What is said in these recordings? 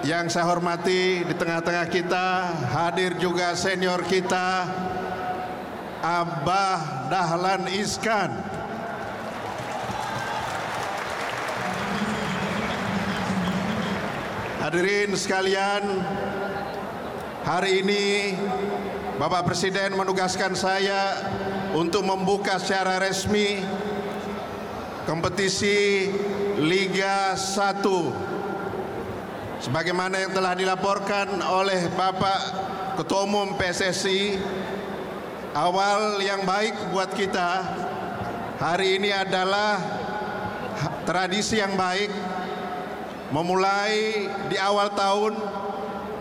yang saya hormati di tengah-tengah kita hadir juga senior kita Abah Dahlan Iskan. Hadirin sekalian, hari ini Bapak Presiden menugaskan saya untuk membuka secara resmi kompetisi Liga 1 sebagaimana yang telah dilaporkan oleh Bapak Ketua Umum PSSI awal yang baik buat kita hari ini adalah tradisi yang baik memulai di awal tahun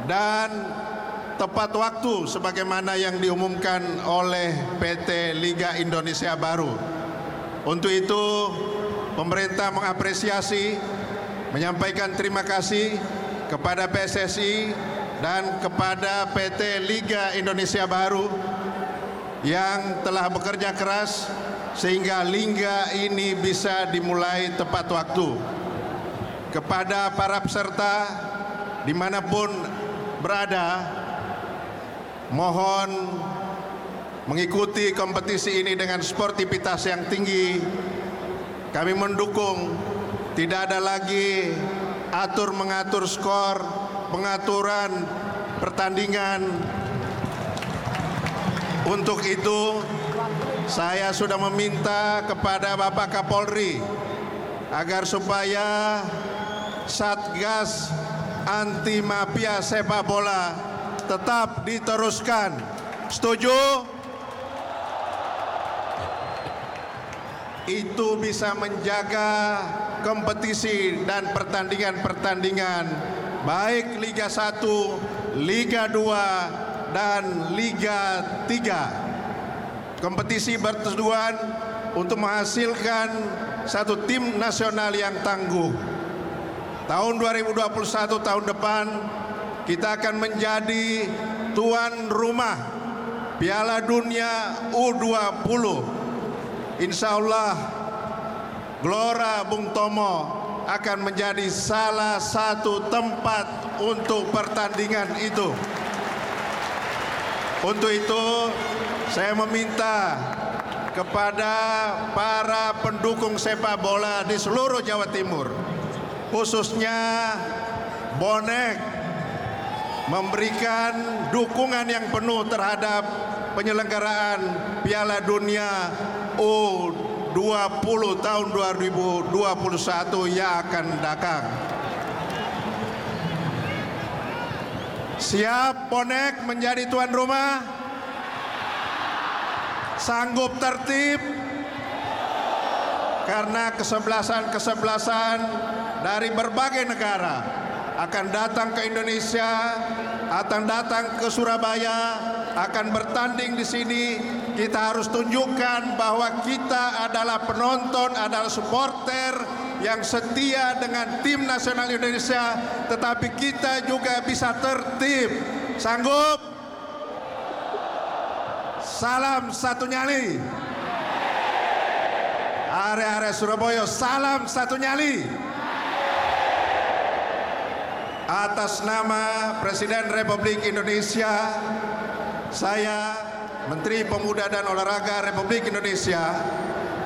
dan tepat waktu sebagaimana yang diumumkan oleh PT Liga Indonesia Baru. Untuk itu pemerintah mengapresiasi menyampaikan terima kasih kepada PSSI dan kepada PT Liga Indonesia Baru yang telah bekerja keras sehingga liga ini bisa dimulai tepat waktu. Kepada para peserta di mana pun berada mohon mengikuti kompetisi ini dengan sportivitas yang tinggi. Kami mendukung. Tidak ada lagi atur mengatur skor pengaturan pertandingan untuk itu saya sudah meminta kepada Bapak Kapolri agar supaya Satgas anti mafia sepak bola tetap diteruskan. Setuju? Itu bisa menjaga kompetisi dan pertandingan-pertandingan baik Liga 1, Liga 2 dan Liga 3. Kompetisi bertujuan untuk menghasilkan satu tim nasional yang tangguh tahun 2021 tahun depan kita akan menjadi tuan rumah Piala Dunia U20. Insya Allah Gelora Bung Tomo akan menjadi salah satu tempat untuk pertandingan itu. Untuk itu saya meminta kepada para pendukung sepak bola di seluruh Jawa Timur khususnya bonek memberikan dukungan yang penuh terhadap penyelenggaraan Piala Dunia U20 tahun 2021 yang akan datang. Siap bonek menjadi tuan rumah? Sanggup tertib? Karena kesebelasan-kesebelasan dari berbagai negara akan datang ke Indonesia, akan datang ke Surabaya, akan bertanding di sini. Kita harus tunjukkan bahwa kita adalah penonton, adalah supporter yang setia dengan tim nasional Indonesia, tetapi kita juga bisa tertib. Sanggup? Salam satu nyali. Area-area Surabaya, salam satu nyali. Atas nama Presiden Republik Indonesia, saya Menteri Pemuda dan Olahraga Republik Indonesia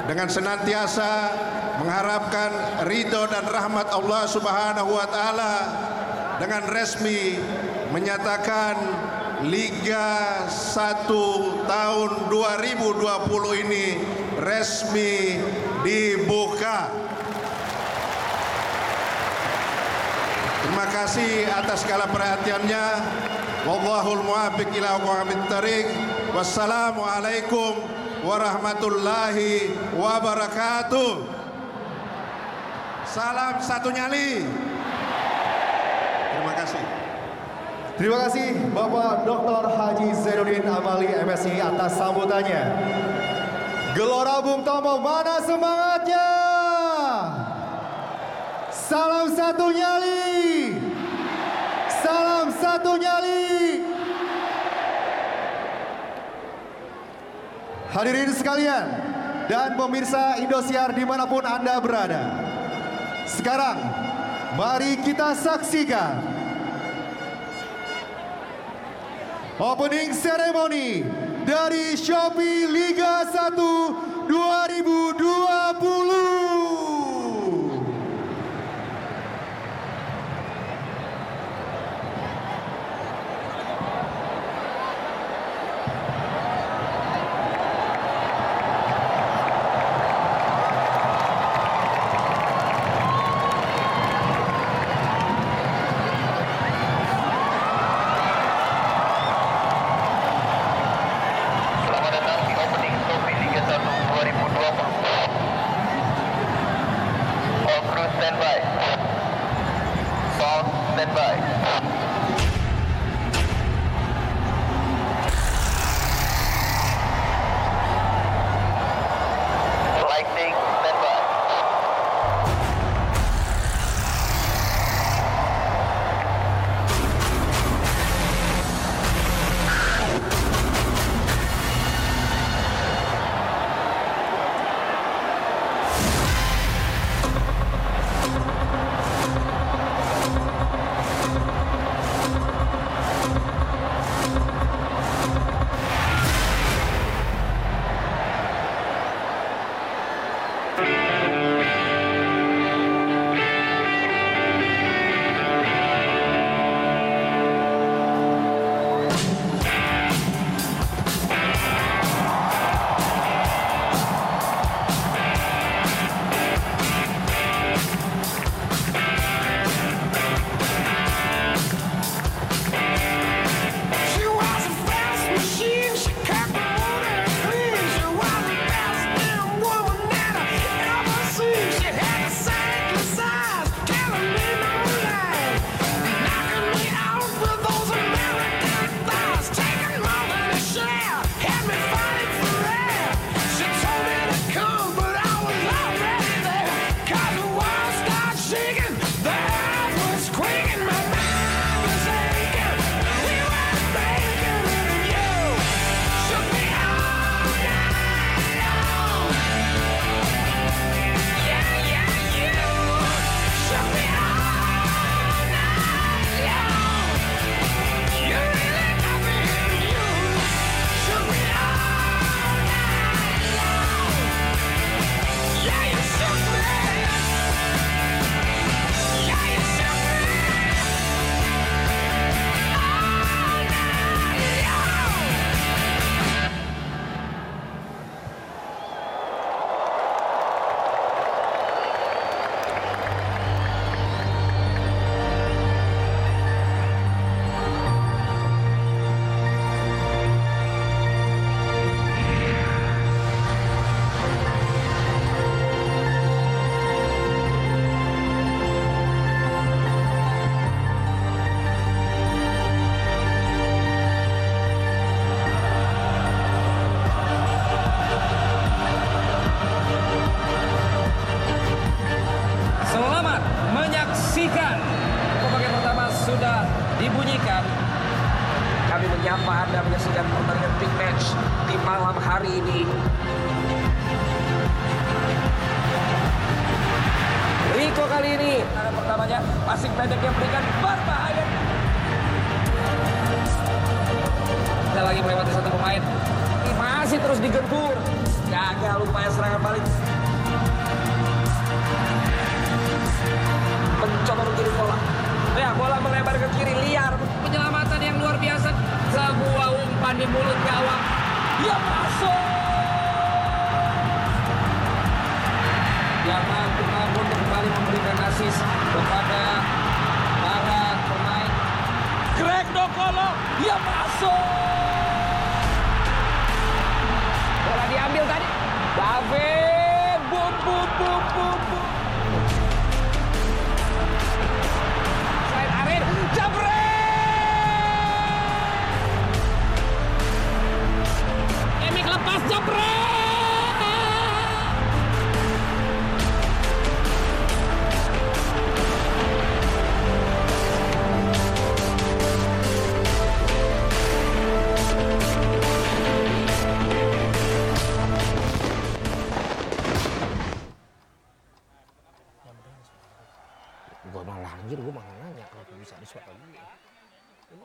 dengan senantiasa mengharapkan ridho dan rahmat Allah Subhanahu wa taala dengan resmi menyatakan Liga 1 tahun 2020 ini resmi dibuka. Terima kasih atas segala perhatiannya. Wallahul muwaffiq ila aqwamit thariq. Wassalamualaikum warahmatullahi wabarakatuh. Salam satu nyali. Terima kasih. Terima kasih Bapak Dr. Haji Zainuddin Amali MSI atas sambutannya. Gelora Bung Tomo, mana semangatnya? Salam satu nyali. Salam satu nyali. hadirin sekalian dan pemirsa Indosiar di mana pun Anda berada. Sekarang, mari kita saksikan opening ceremony dari Shopee Liga 1 2020. ya masuk. Jangan Purnama untuk kembali memberikan asis kepada para pemain. Greg Dokolo ya masuk. Bola diambil tadi. David, bum bum bum bum. lepas jebret. Gue malah anjir, gue malah nanya kenapa bisa disuap lagi. Ini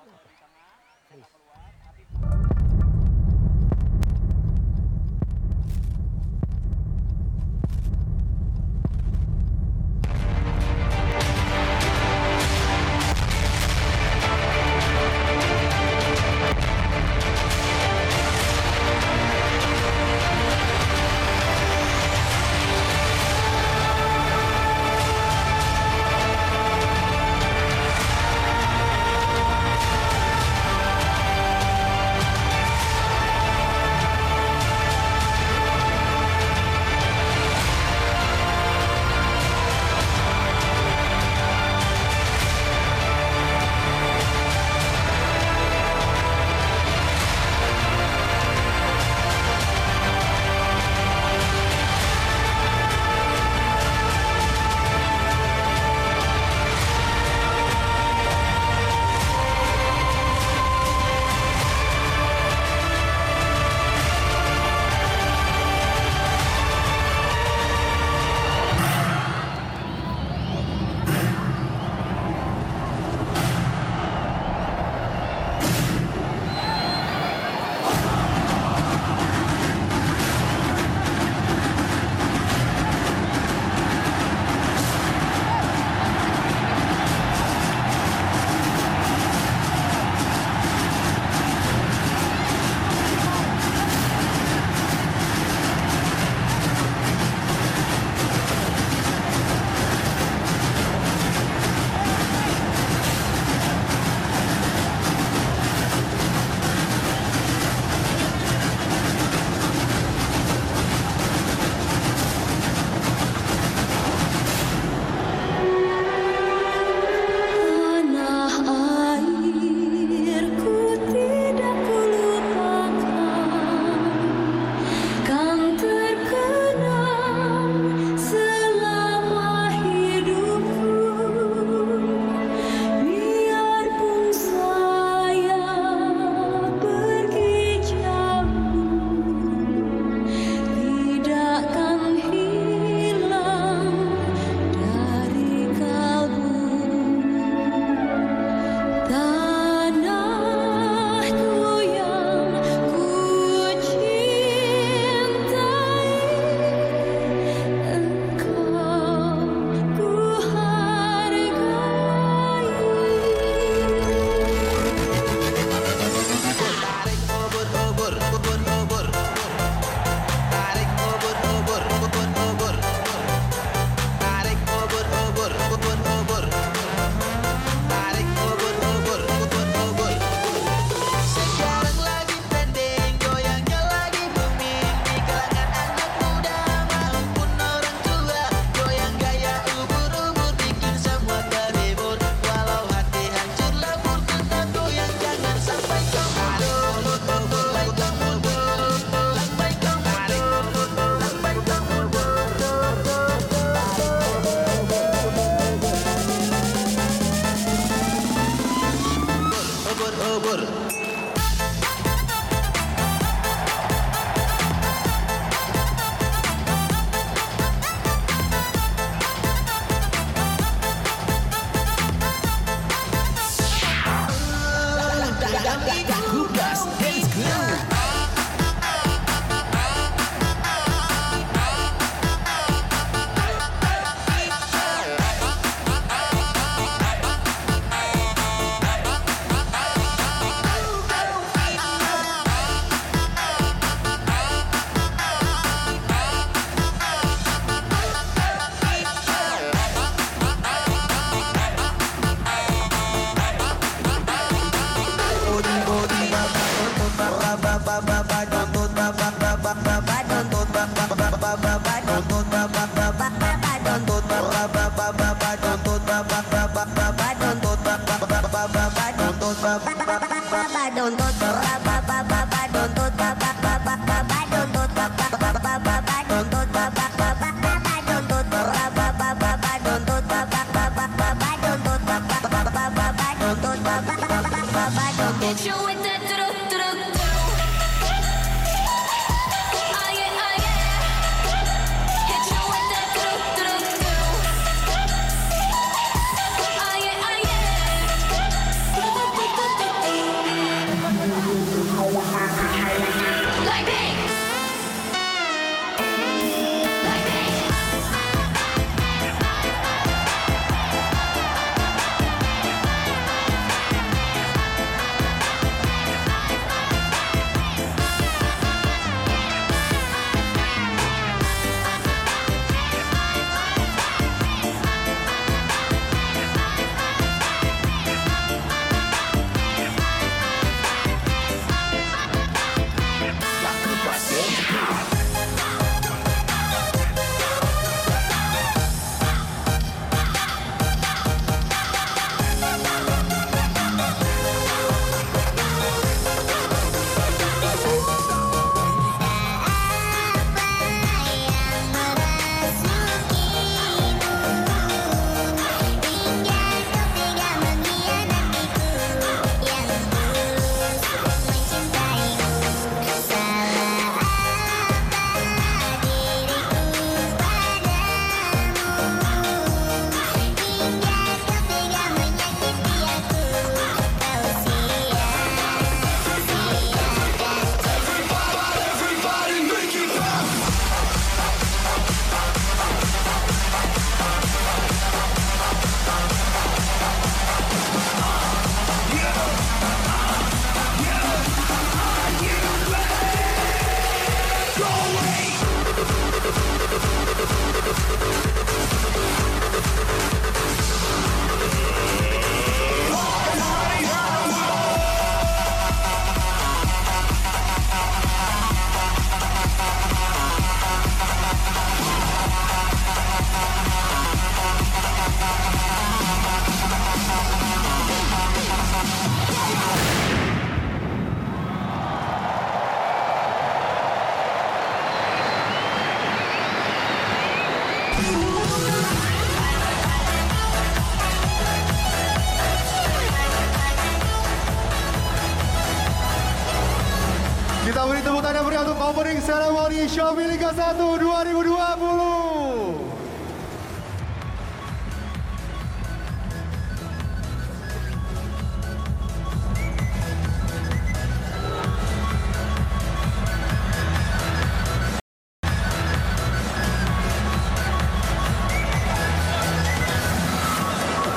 apa? Shopee Liga 1 2020.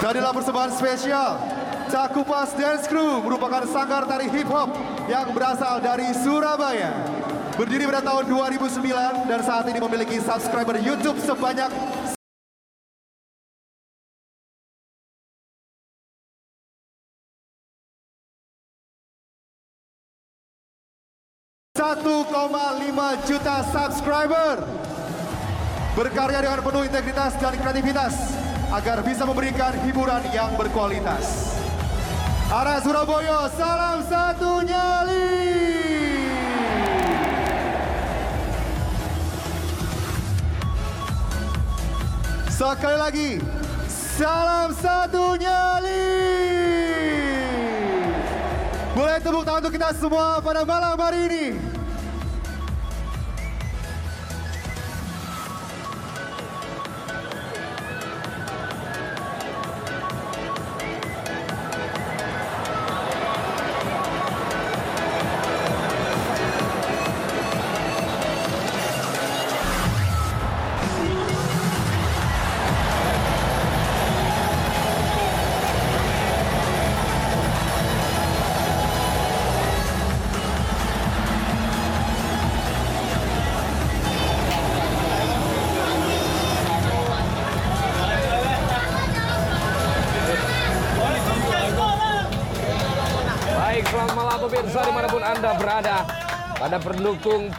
Dan inilah persembahan spesial Cakupas Dance Crew merupakan sanggar tari hip hop yang berasal dari Surabaya. Berdiri pada tahun 2009 dan saat ini memiliki subscriber YouTube sebanyak 1,5 juta subscriber berkarya dengan penuh integritas dan kreativitas agar bisa memberikan hiburan yang berkualitas. Arah Surabaya, salam satu nyali. Sekali lagi, salam satu nyali. Boleh tepuk tangan untuk kita semua pada malam hari ini.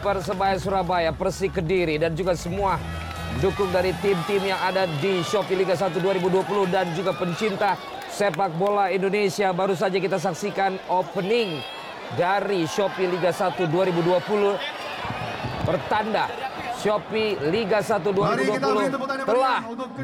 Persebaya Surabaya, Persi Kediri, dan juga semua dukung dari tim-tim yang ada di Shopee Liga 1 2020 dan juga pencinta sepak bola Indonesia. Baru saja kita saksikan opening dari Shopee Liga 1 2020 pertanda Shopee Liga 1 Mari kita beri tepuk 2020 tangan yang telah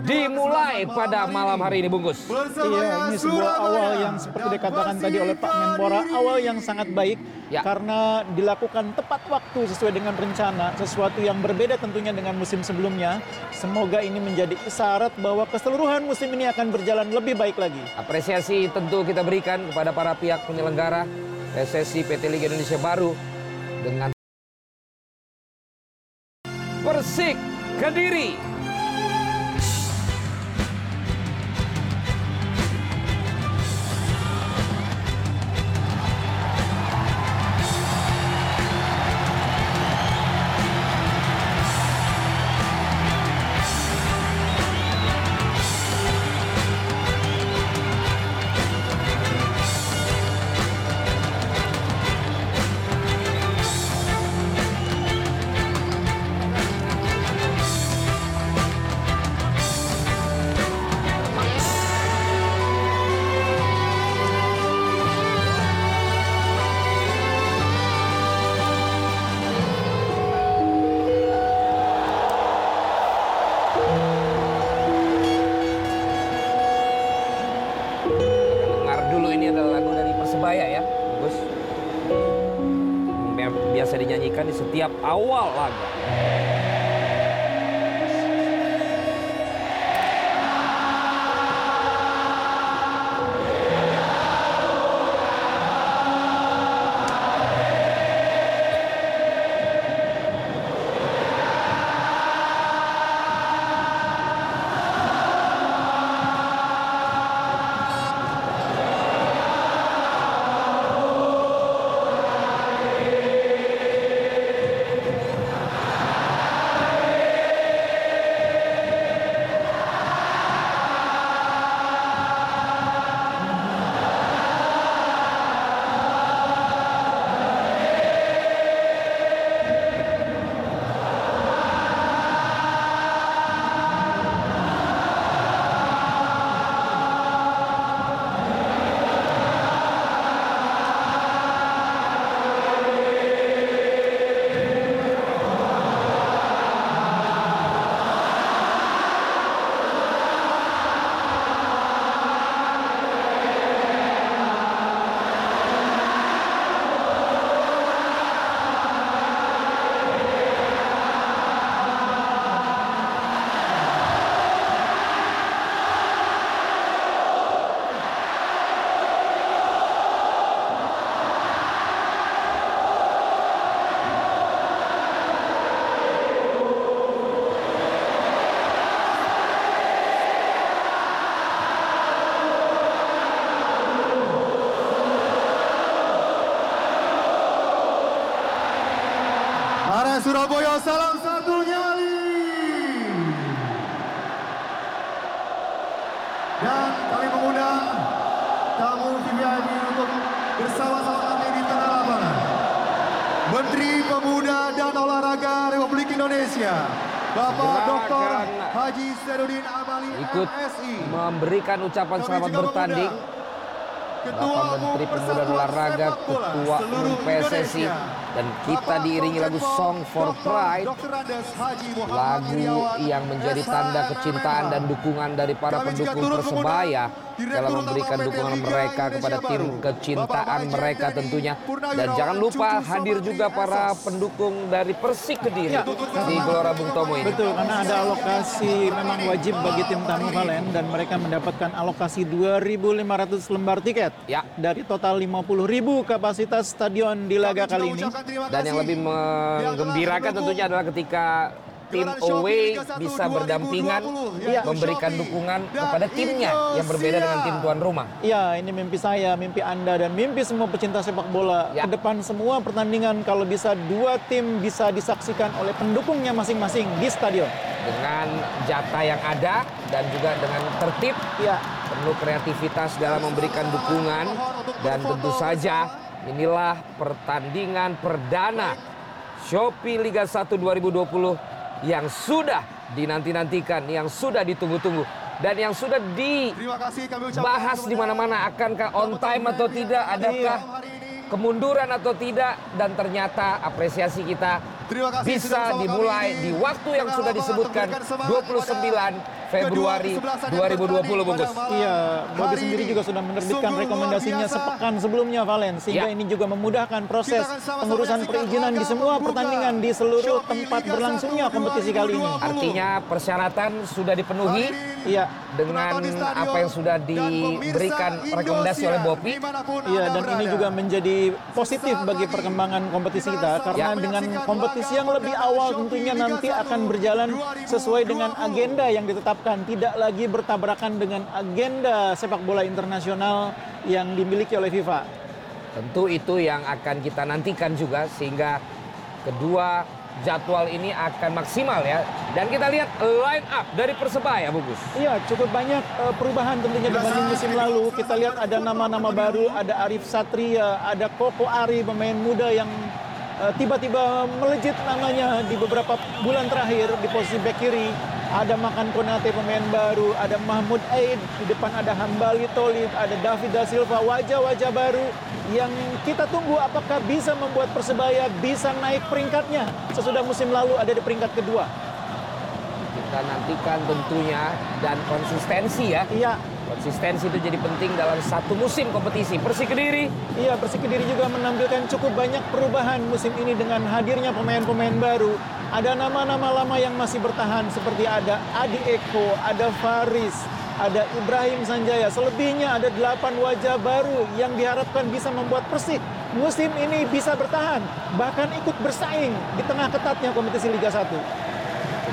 dimulai pada malam hari ini bungkus. Iya, ini sebuah awal yang seperti dikatakan tadi oleh Pak Menpora, awal yang sangat baik Ya. karena dilakukan tepat waktu sesuai dengan rencana, sesuatu yang berbeda tentunya dengan musim sebelumnya. Semoga ini menjadi isyarat bahwa keseluruhan musim ini akan berjalan lebih baik lagi. Apresiasi tentu kita berikan kepada para pihak penyelenggara PSSI PT Liga Indonesia Baru dengan Persik Kediri. Surabaya salam satu nyali. Dan kami mengundang tamu VIP untuk bersama-sama kami di tengah lapangan. Menteri Pemuda dan Olahraga Republik Indonesia, Bapak Dr. Haji Serudin Amali Ikut MSI. memberikan ucapan selamat bertanding mengundang Bapak Ketua Menteri Pemuda dan Olahraga, Ketua Umum PSSI. Dan kita diiringi lagu Song for. Pride, lagu yang menjadi tanda kecintaan dan dukungan dari para pendukung Persebaya dalam memberikan dukungan mereka kepada tim kecintaan mereka tentunya. Dan jangan lupa hadir juga para pendukung dari Persik Kediri Ya. di Gelora Bung Tomo ini. Betul, karena ada alokasi memang wajib bagi tim tamu Valen dan mereka mendapatkan alokasi 2.500 lembar tiket Ya. dari total 50.000 kapasitas stadion di laga kali ini. Dan yang lebih menggembirakan tentunya adalah ketika tim away Liga 1 bisa 2020 berdampingan yaitu memberikan Shopee dukungan dan kepada timnya yang berbeda dengan tim tuan rumah. Ya, ini mimpi saya, mimpi Anda, dan mimpi semua pecinta sepak bola. Ya. Ke depan semua pertandingan kalau bisa dua tim bisa disaksikan oleh pendukungnya masing-masing di stadion. Dengan jatah yang ada dan juga dengan tertib Ya, perlu kreativitas dalam memberikan dukungan dan tentu saja inilah pertandingan perdana Shopee Liga 1 2020 yang sudah dinanti-nantikan, yang sudah ditunggu-tunggu dan yang sudah dibahas di mana-mana akankah on time atau tidak, adakah kemunduran atau tidak dan ternyata apresiasi kita bisa dimulai di waktu yang sudah disebutkan Untuk memberikan semangat 29 Februari kedua kesebelasan yang bertanding 2020 bungkus. Iya, Bobi hari sendiri juga sudah menerbitkan rekomendasinya sepekan sebelumnya Valen sehingga Ya. ini juga memudahkan proses pengurusan perizinan di semua pertandingan di seluruh tempat berlangsungnya 1 kompetisi kali ini. 2020. Artinya persyaratan sudah dipenuhi Iya, dengan apa yang sudah diberikan rekomendasi oleh di mana pun Iya dan ini juga menjadi positif bagi perkembangan kompetisi kita karena dengan kompetisi yang lebih awal tentunya nanti akan berjalan sesuai dengan agenda yang ditetapkan tidak lagi bertabrakan dengan agenda sepak bola internasional yang dimiliki oleh FIFA. Tentu itu yang akan kita nantikan juga sehingga kedua jadwal ini akan maksimal ya. Dan kita lihat line up dari Persebaya, Bungkus. Iya, cukup banyak eh, perubahan tentunya dibanding musim lalu. Kita lihat ada nama-nama baru, ada Arif Satria, ada Koko Ari, pemain muda yang tiba-tiba melejit namanya di beberapa bulan terakhir di posisi back kiri. Ada Makan Konate pemain baru, ada Mahmud Aid, di depan ada Hambali Tolib, ada David Da Silva, wajah-wajah baru yang kita tunggu apakah bisa membuat Persebaya bisa naik peringkatnya sesudah musim lalu ada di peringkat kedua. Kita nantikan tentunya dan konsistensi ya. Iya, Konsistensi itu jadi penting dalam satu musim kompetisi. Persik Kediri Iya, Persik Kediri juga menampilkan cukup banyak perubahan musim ini dengan hadirnya pemain-pemain baru. Ada nama-nama lama yang masih bertahan seperti ada Adi Eko, ada Faris, ada Ibrahim Sanjaya. Selebihnya ada delapan wajah baru yang diharapkan bisa membuat Persik musim ini bisa bertahan, bahkan ikut bersaing di tengah ketatnya kompetisi Liga 1.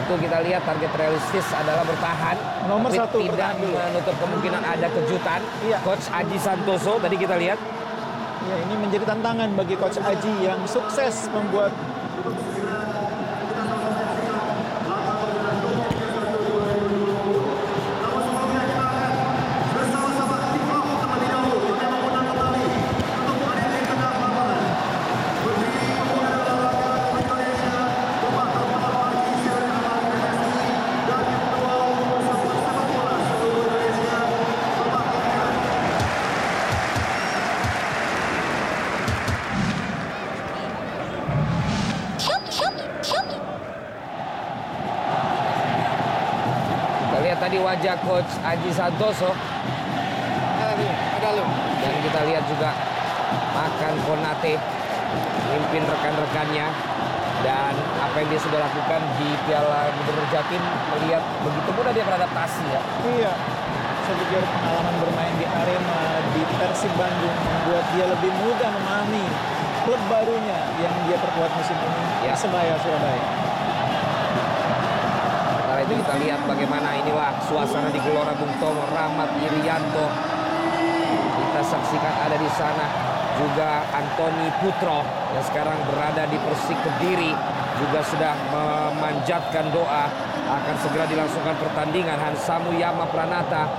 Tentu kita lihat target realistis adalah bertahan. Nomor tapi satu, tidak bertahan dulu. menutup kemungkinan ada kejutan. Iya. Coach Aji Santoso tadi kita lihat Ya, ini menjadi tantangan bagi Coach Aji yang sukses membuat Santoso dan kita lihat juga Makan Konate memimpin rekan-rekannya dan apa yang dia sudah lakukan di Piala Gubernur Jatim melihat begitu mudah dia beradaptasi ya. Iya, saya pikir pengalaman bermain di Arema, di Persib Bandung membuat dia lebih mudah memahami klub barunya yang dia perkuat musim ini, Ya. Persebaya Surabaya. Itu kita lihat bagaimana inilah suasana di Gelora Bung Tomo, Rahmat Irianto. Kita saksikan ada di sana juga Antoni Putro yang sekarang berada di Persik Kediri juga sudah memanjatkan doa akan segera dilangsungkan pertandingan Hansamu Yama Pranata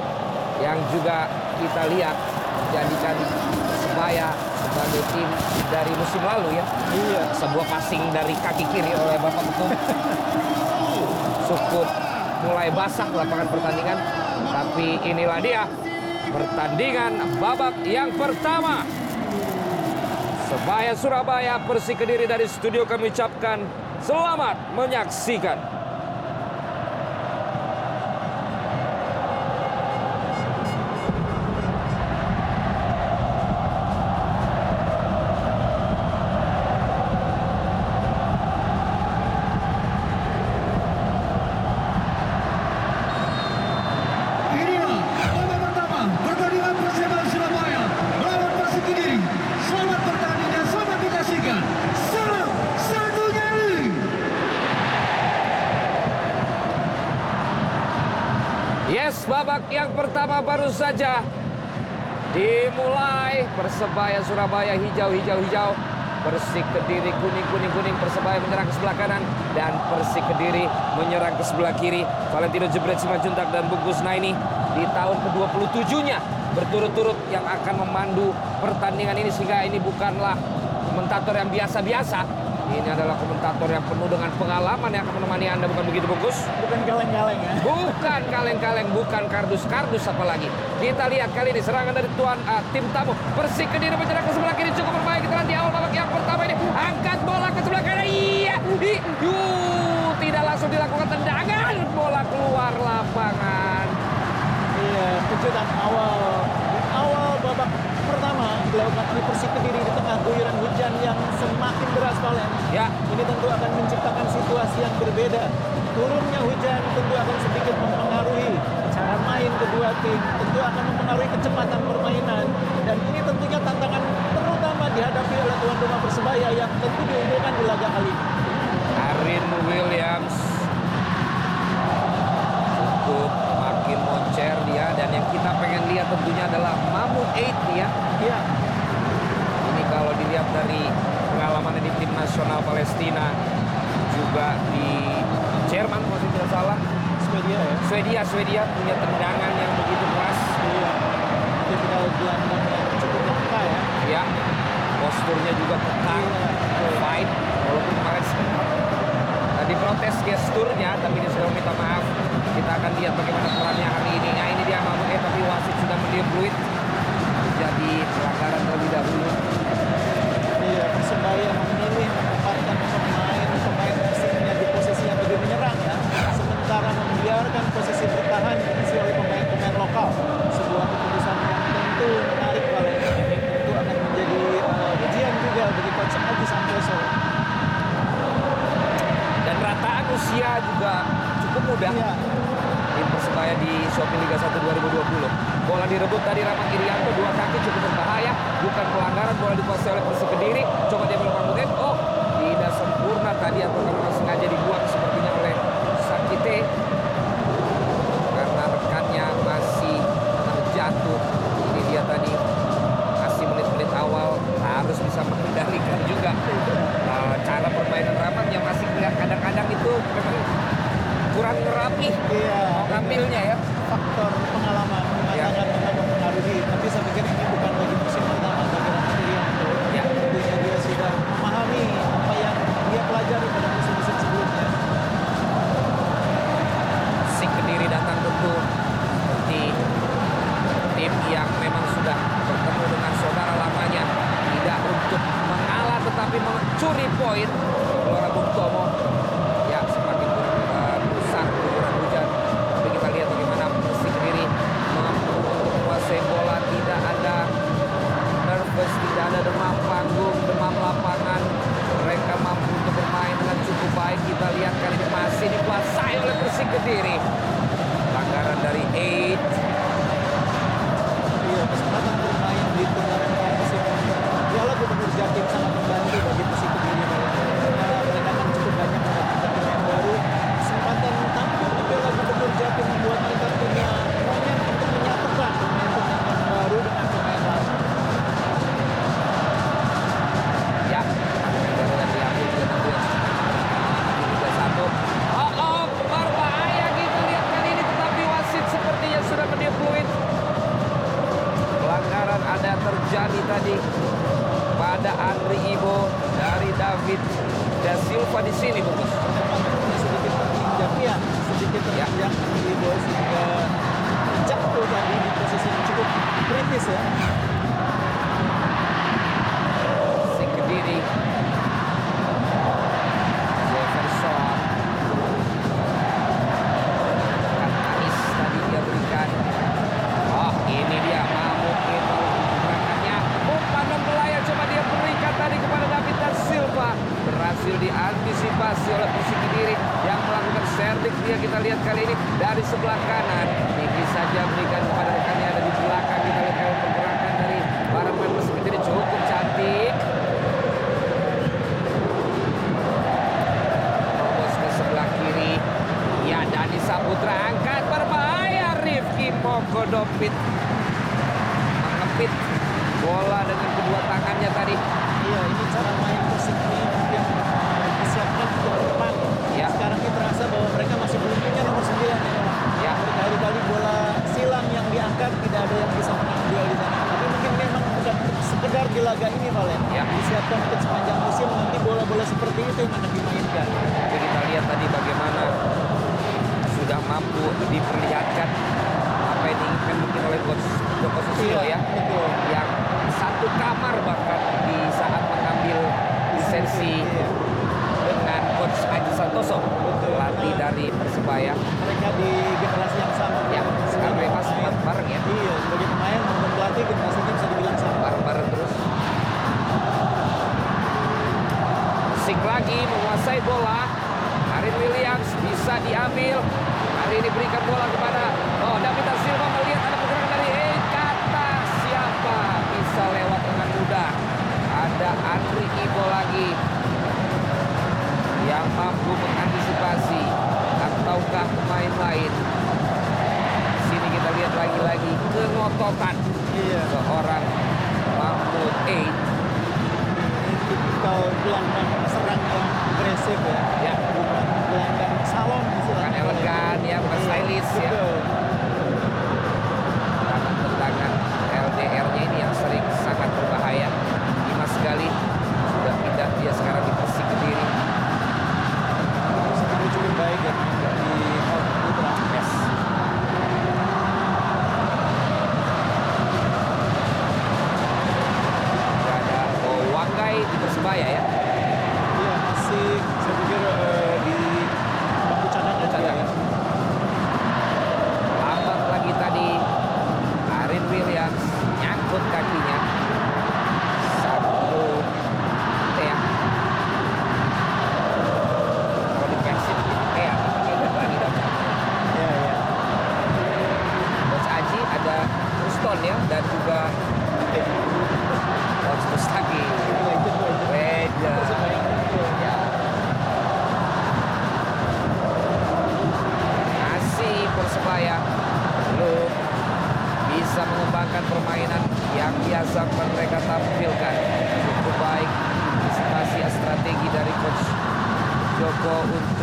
yang juga kita lihat menjadikan Persebaya sebagai tim dari musim lalu ya. Iya, Sebuah passing dari kaki kiri oleh Bapak Ketum. Cukup mulai basah lapangan pertandingan. Tapi inilah dia pertandingan babak yang pertama. Sebaya Surabaya Persik Kediri dari studio kami ucapkan selamat menyaksikan. Pertama baru saja dimulai. Persebaya Surabaya hijau, hijau, hijau. Persik Kediri kuning, kuning, kuning. Persebaya menyerang ke sebelah kanan dan Persik Kediri menyerang ke sebelah kiri. Valentino Jebret Simanjuntak dan Bungkus Naini di tahun ke-27-nya berturut-turut yang akan memandu pertandingan ini sehingga ini bukanlah komentator yang biasa-biasa ini adalah komentator yang penuh dengan pengalaman yang akan menemani Anda, bukan begitu Bungkus? Bukan kaleng-kaleng ya? Bukan kaleng-kaleng, bukan kardus-kardus apalagi. Kita lihat kali ini serangan dari tuan uh, tim tamu. Persik Kediri menyerang ke sebelah kiri cukup berbahaya. Kita lihat di awal babak yang pertama ini. Angkat bola ke sebelah kanan. Iya, yuh, tidak langsung dilakukan tendangan. Bola keluar lapangan. Iya, kejutan awal dilakukan oleh Persik Kediri di tengah guyuran hujan yang semakin deras Valen. Ya. Ini tentu akan menciptakan situasi yang berbeda. Turunnya hujan tentu akan sedikit mempengaruhi cara main kedua tim, tentu akan mempengaruhi kecepatan permainan. Dan ini tentunya tantangan terutama dihadapi oleh tuan rumah Persebaya yang tentu diunggulkan di laga kali ini. Arin Williams cukup makin moncer dia dan yang kita pengen lihat tentunya adalah Mamut Eight ya. Iya dari pengalaman di tim nasional Palestina juga di Jerman kalau tidak salah. Swedia ya? Swedia Swedia punya tendangan yang begitu keras. Iya. Tinggal gelandang yang cukup peka ya? Ya posturnya juga kekang iya. fight walaupun kemarin sempat tadi protes gesturnya tapi ini sudah minta maaf. Kita akan lihat bagaimana perannya hari ini. Nah ini dia mau eh tapi wasit sudah meniup fluid.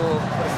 Untuk Persik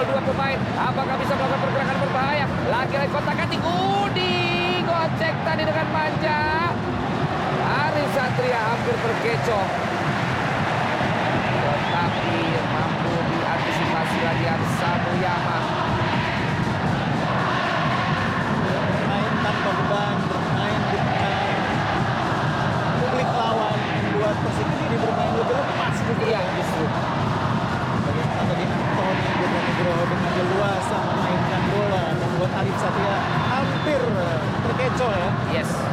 Menjebol dua pemain. Apakah bisa melakukan pergerakan berbahaya? Lagi-lagi kontak atik. Udi gocek tadi dengan manja. Aris Satria hampir terkecoh. Tetapi mampu diantisipasi lagi Arsano Yes.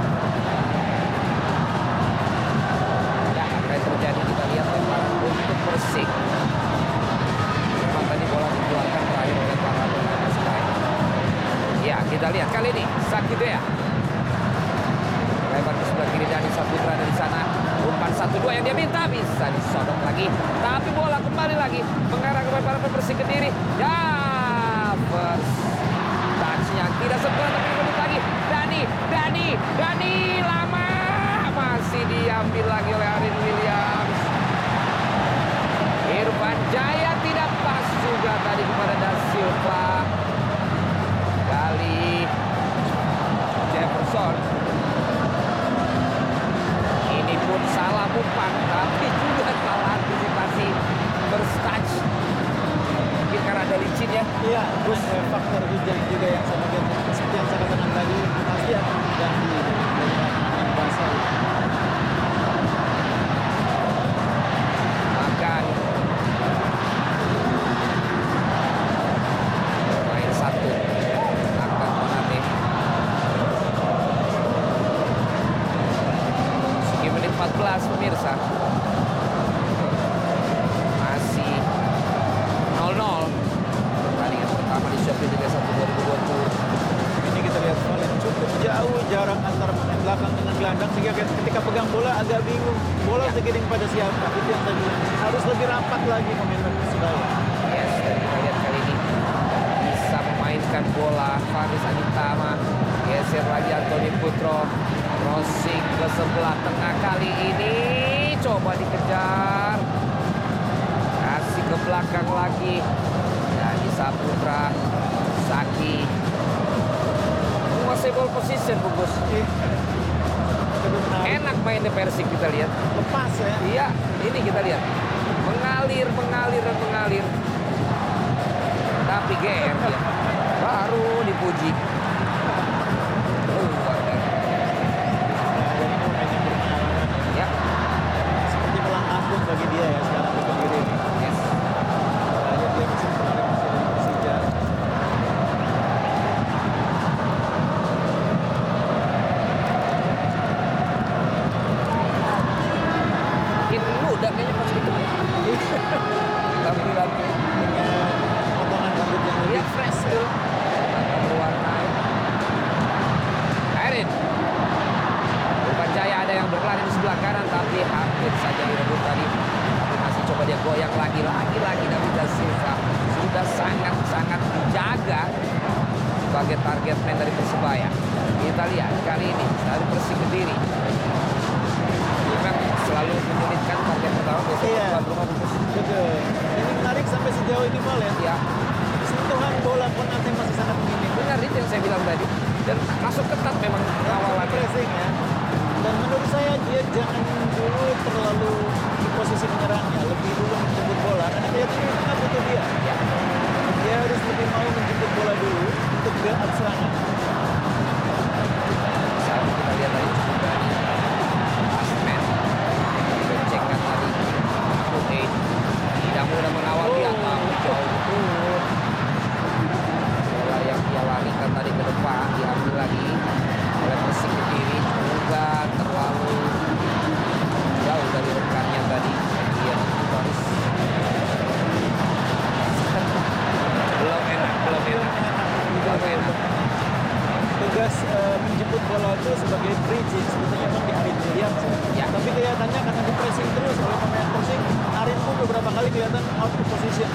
tugas uh, eh, menjemput bola itu sebagai bridge ya. sebetulnya memang di Arin Williams ya. ya. tapi kelihatannya karena di pressing terus oleh pemain pressing Arin pun beberapa kali kelihatan out of position.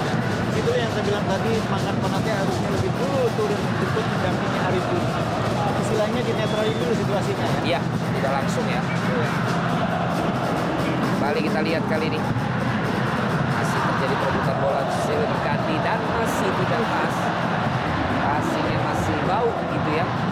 Itu yang saya bilang tadi makan panatnya harusnya lebih dulu turun jemput mendampingi Arin dulu istilahnya netral dulu situasinya ya. Iya tidak langsung ya. Kembali kita lihat kali ini. Masih terjadi perebutan bola Selen ganti dan masih tidak pas. Passingnya masih bau gitu ya.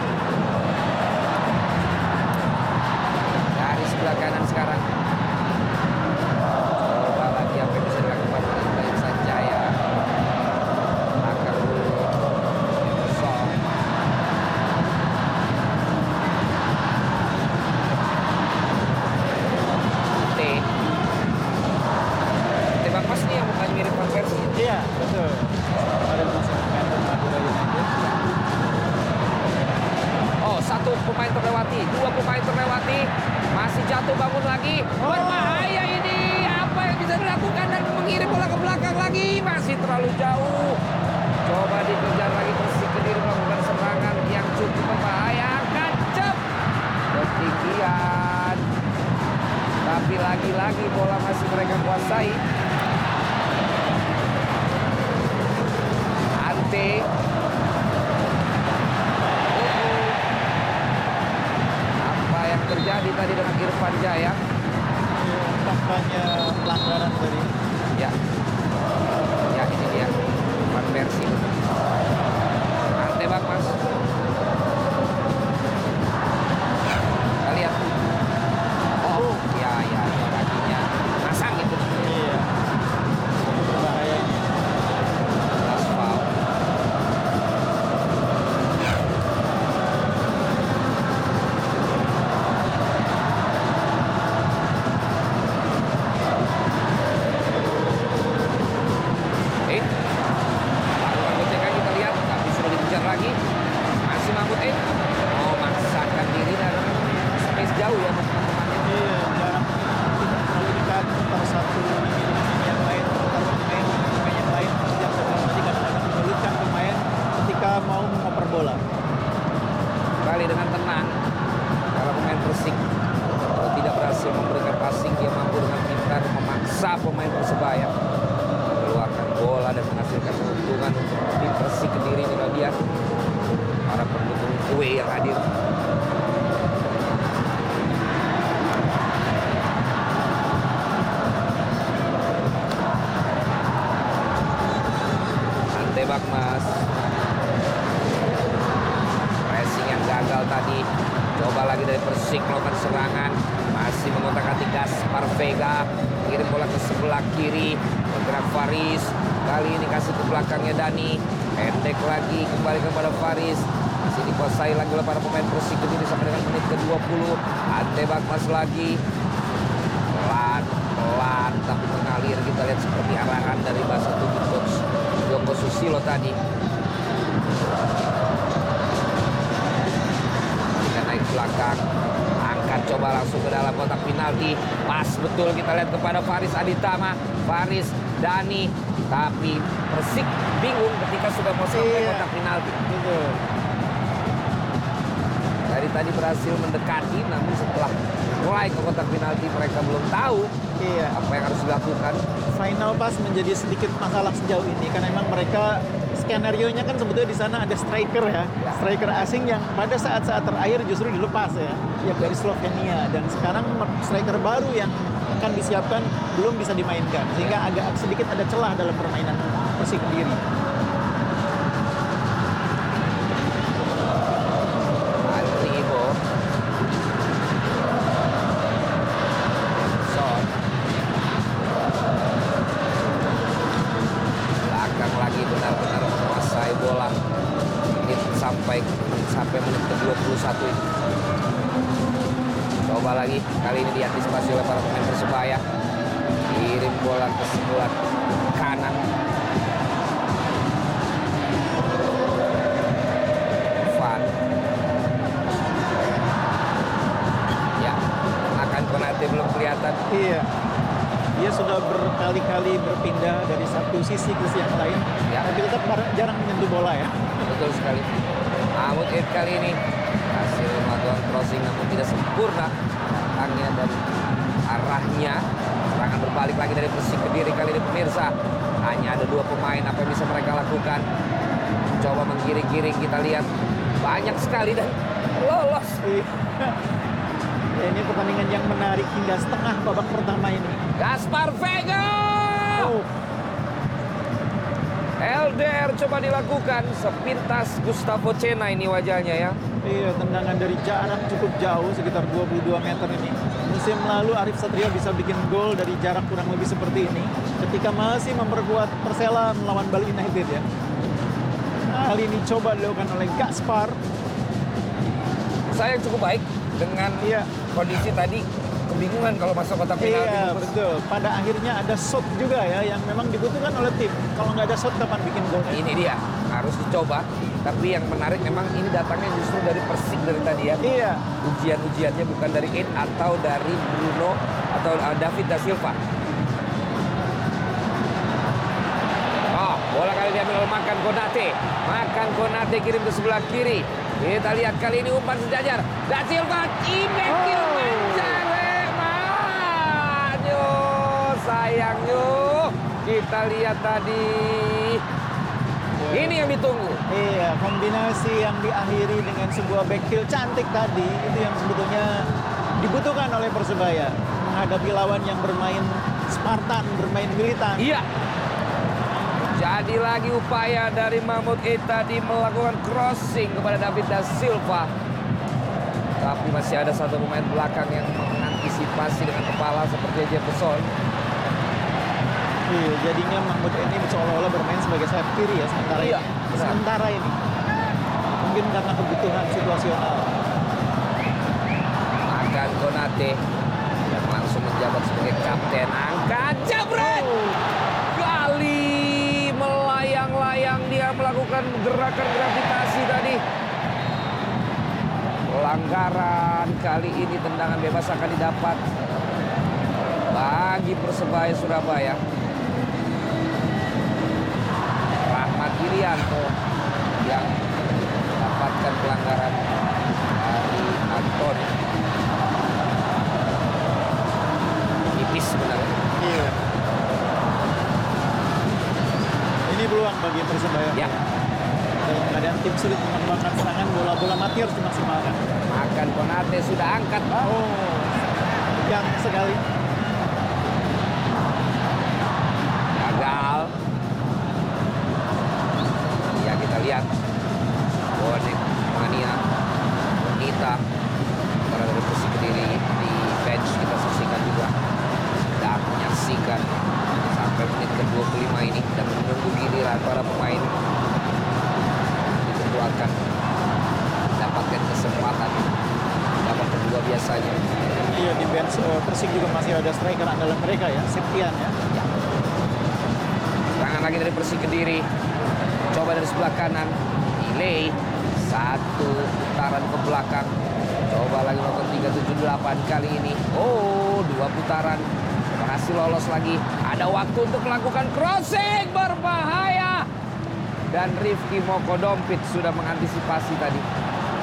lagi. Pelan pelan tapi mengalir. Kita lihat seperti arahan dari bahasa tubuh coach Joko Susilo tadi. Kita naik belakang. Angkat coba langsung ke dalam kotak penalti. Pas betul. Kita lihat kepada Faris Aditama. Faris Dani. Tapi Persik bingung ketika sudah mau sampai iya. kotak penalti. Dari tadi berhasil mendekat ke kotak penalti mereka belum tahu Iya. apa yang harus dilakukan. Final pass menjadi sedikit masalah sejauh ini karena memang mereka skenario nya kan sebetulnya di sana ada striker ya, striker asing yang pada saat-saat terakhir justru dilepas ya, yang dari Slovenia. Dan sekarang striker baru yang akan disiapkan belum bisa dimainkan. Sehingga agak sedikit ada celah dalam permainan Persik Kediri. Coba lagi, kali ini diantisipasi oleh para pemain Persebaya. Kirim bola ke sebelah kanan. Van. Ya, akan Konate belum kelihatan. Iya. Dia sudah berkali-kali berpindah dari satu sisi ke sisi yang lain, Ya. tapi tetap jarang menyentuh bola ya. Betul sekali. Mahmud Eid kali ini hasil melakukan crossing namun tidak sempurna tangnya dan arahnya. Serangan berbalik lagi dari Persik Kediri kali ini pemirsa. Hanya ada dua pemain apa yang bisa mereka lakukan. Coba menggiring-giring kita lihat banyak sekali dan lolos. Iya. Ya, ini pertandingan yang menarik hingga setengah babak pertama ini. Gaspar Vega. Oh, LDR coba dilakukan sepintas Gustavo Cena ini wajahnya ya. Iya, tendangan dari jarak cukup jauh, sekitar 22 meter ini. Musim lalu Arif Satria bisa bikin gol dari jarak kurang lebih seperti ini. Ketika masih memperkuat Persela melawan Bali United ya. Kali ini coba dilakukan oleh Gaspar. Saya cukup baik dengan Iya. kondisi tadi kebingungan kalau masuk kotak penalti. Iya, betul. Pada akhirnya ada shot juga ya yang memang dibutuhkan oleh tim. Kalau nggak ada shot kapan bikin gol? Ini dia harus dicoba. Tapi yang menarik memang ini datangnya justru dari Persik dari tadi ya. Iya. Ujian-ujiannya bukan dari Aid atau dari Bruno atau uh, David da Silva. Oh, bola kali diambil oleh Makan Konate. Makan Konate kirim ke sebelah kiri. Kita lihat kali ini umpan sejajar. Da Silva, Imek Oh. Kilmanjare. Manyo, sayang yo. Kita lihat tadi. Ini yang ditunggu. Iya, kombinasi yang diakhiri dengan sebuah backfield cantik tadi itu yang sebetulnya dibutuhkan oleh Persebaya menghadapi lawan yang bermain Spartan, bermain militan. Iya. Jadi lagi upaya dari Mahmud Eid tadi melakukan crossing kepada David da Silva. Tapi masih ada satu pemain belakang yang mengantisipasi dengan kepala seperti Jefferson. Iya, jadinya Mahmud ini seolah-olah bermain sebagai sayap kiri ya sementara Iya, ini. benar. Sementara ini. Mungkin karena kebutuhan situasional. Akan Konate yang langsung menjabat sebagai kapten. Angkat jabret! Kali melayang-layang dia melakukan gerakan gravitasi tadi. Pelanggaran kali ini tendangan bebas akan didapat bagi Persebaya Surabaya. Irianto yang mendapatkan pelanggaran dari Anton. Tipis sebenarnya. Iya. Ini peluang bagi Persebaya. Ya, Dalam keadaan tim sulit mengembangkan serangan, bola-bola mati harus dimaksimalkan. makan Konate sudah angkat. Oh, yang sekali. Dan Rifki Mokodompit sudah mengantisipasi tadi.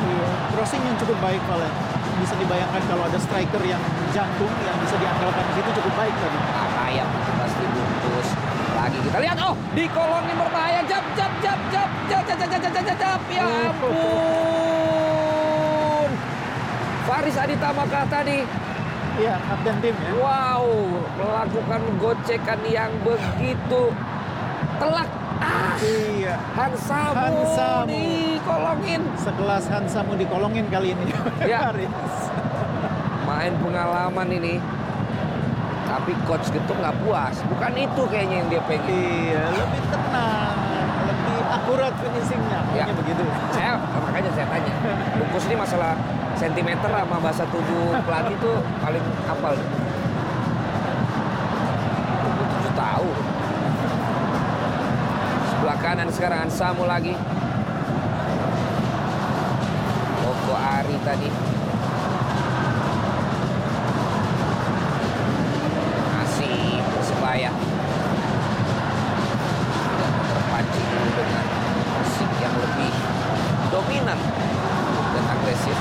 Iya, crossing yang cukup baik Valen. Bisa dibayangkan kalau ada striker yang jantung yang bisa diandalkan di situ cukup baik tadi. Bahaya pasti bungkus. Lagi kita lihat oh di kolong ini berbahaya jap jap jap jap jap jap jap jap jap jap, jap. ya ampun. Faris Adita Makah tadi Iya, kapten tim ya. wow melakukan gocekan yang begitu telak. Ah, Iya. Hansamu, Hansamu. dikolongin. Sekelas Hansamu dikolongin kali ini. Ya. Main pengalaman ini. Tapi coach gitu nggak puas. Bukan itu kayaknya yang dia pengen. Iya, lebih tenang, lebih akurat finishingnya. Ya. Begitu. Saya makanya saya tanya. Bungkus ini masalah sentimeter sama bahasa tubuh pelatih itu paling tujuh tahun. Kanan sekarang Ansamu lagi. Koko Ari tadi. Masih Persebaya. Dulu dengan musik yang lebih dominan dan agresif.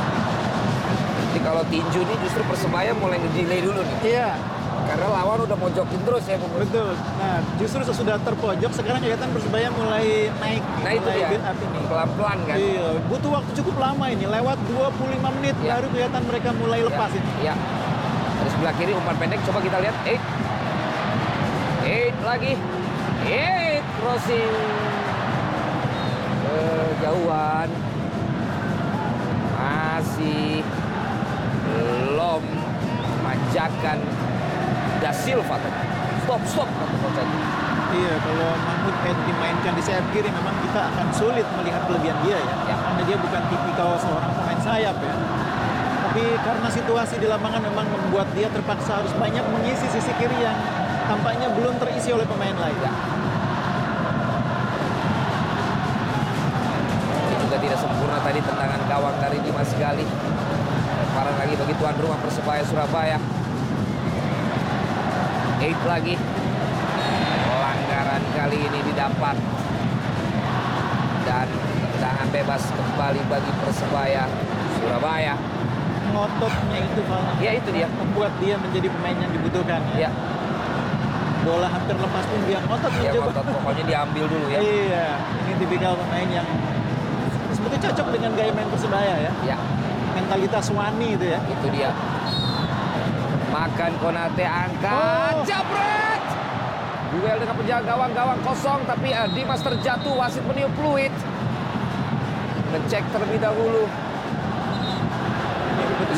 Jadi kalau tinju ini justru Persebaya mulai ngedelay dulu nih. Iya, Karena lawan udah mojokin terus ya Bung. betul. Nah, justru sesudah terpojok sekarang kelihatan Persebaya mulai naik. Nah itu mulai ini. pelan-pelan kan. Iya, butuh waktu cukup lama ini. Lewat 25 menit Iya. baru kelihatan mereka mulai lepas ya, ini. Ya. Dari sebelah kiri umpan pendek coba kita lihat. Eight. Eight lagi. Eight crossing. Kejauhan. Masih belum manjakan Da Silva tadi. Stop, stop. kata. Iya, kalau Mahmud Ed dimainkan di sayap kiri memang kita akan sulit melihat kelebihan dia ya. Ya. Karena dia bukan tipikal seorang pemain sayap ya. Tapi karena situasi di lapangan memang membuat dia terpaksa harus banyak mengisi sisi kiri yang tampaknya belum terisi oleh pemain lain. Ya. Juga tidak sempurna tadi tendangan gawang dari Dimas Gali. Lemparan lagi bagi tuan rumah Persebaya Surabaya. Eight lagi. Pelanggaran kali ini didapat. Dan tendangan bebas kembali bagi Persebaya Surabaya. Ngototnya itu Val, Ya itu dia. membuat dia menjadi pemain yang dibutuhkan ya. Ya, Bola hampir lepas pun dia ngotot ya mencoba. ngotot pokoknya diambil dulu ya. Iya, ini tipikal pemain yang sebetulnya cocok dengan gaya main Persebaya ya. Ya, Mentalitas wani itu ya. itu dia. Makan Konate angkat, Oh. Jabret. Duel dengan penjaga gawang, gawang kosong, tapi eh, Dimas terjatuh, wasit meniup fluid. Ngecek terlebih dahulu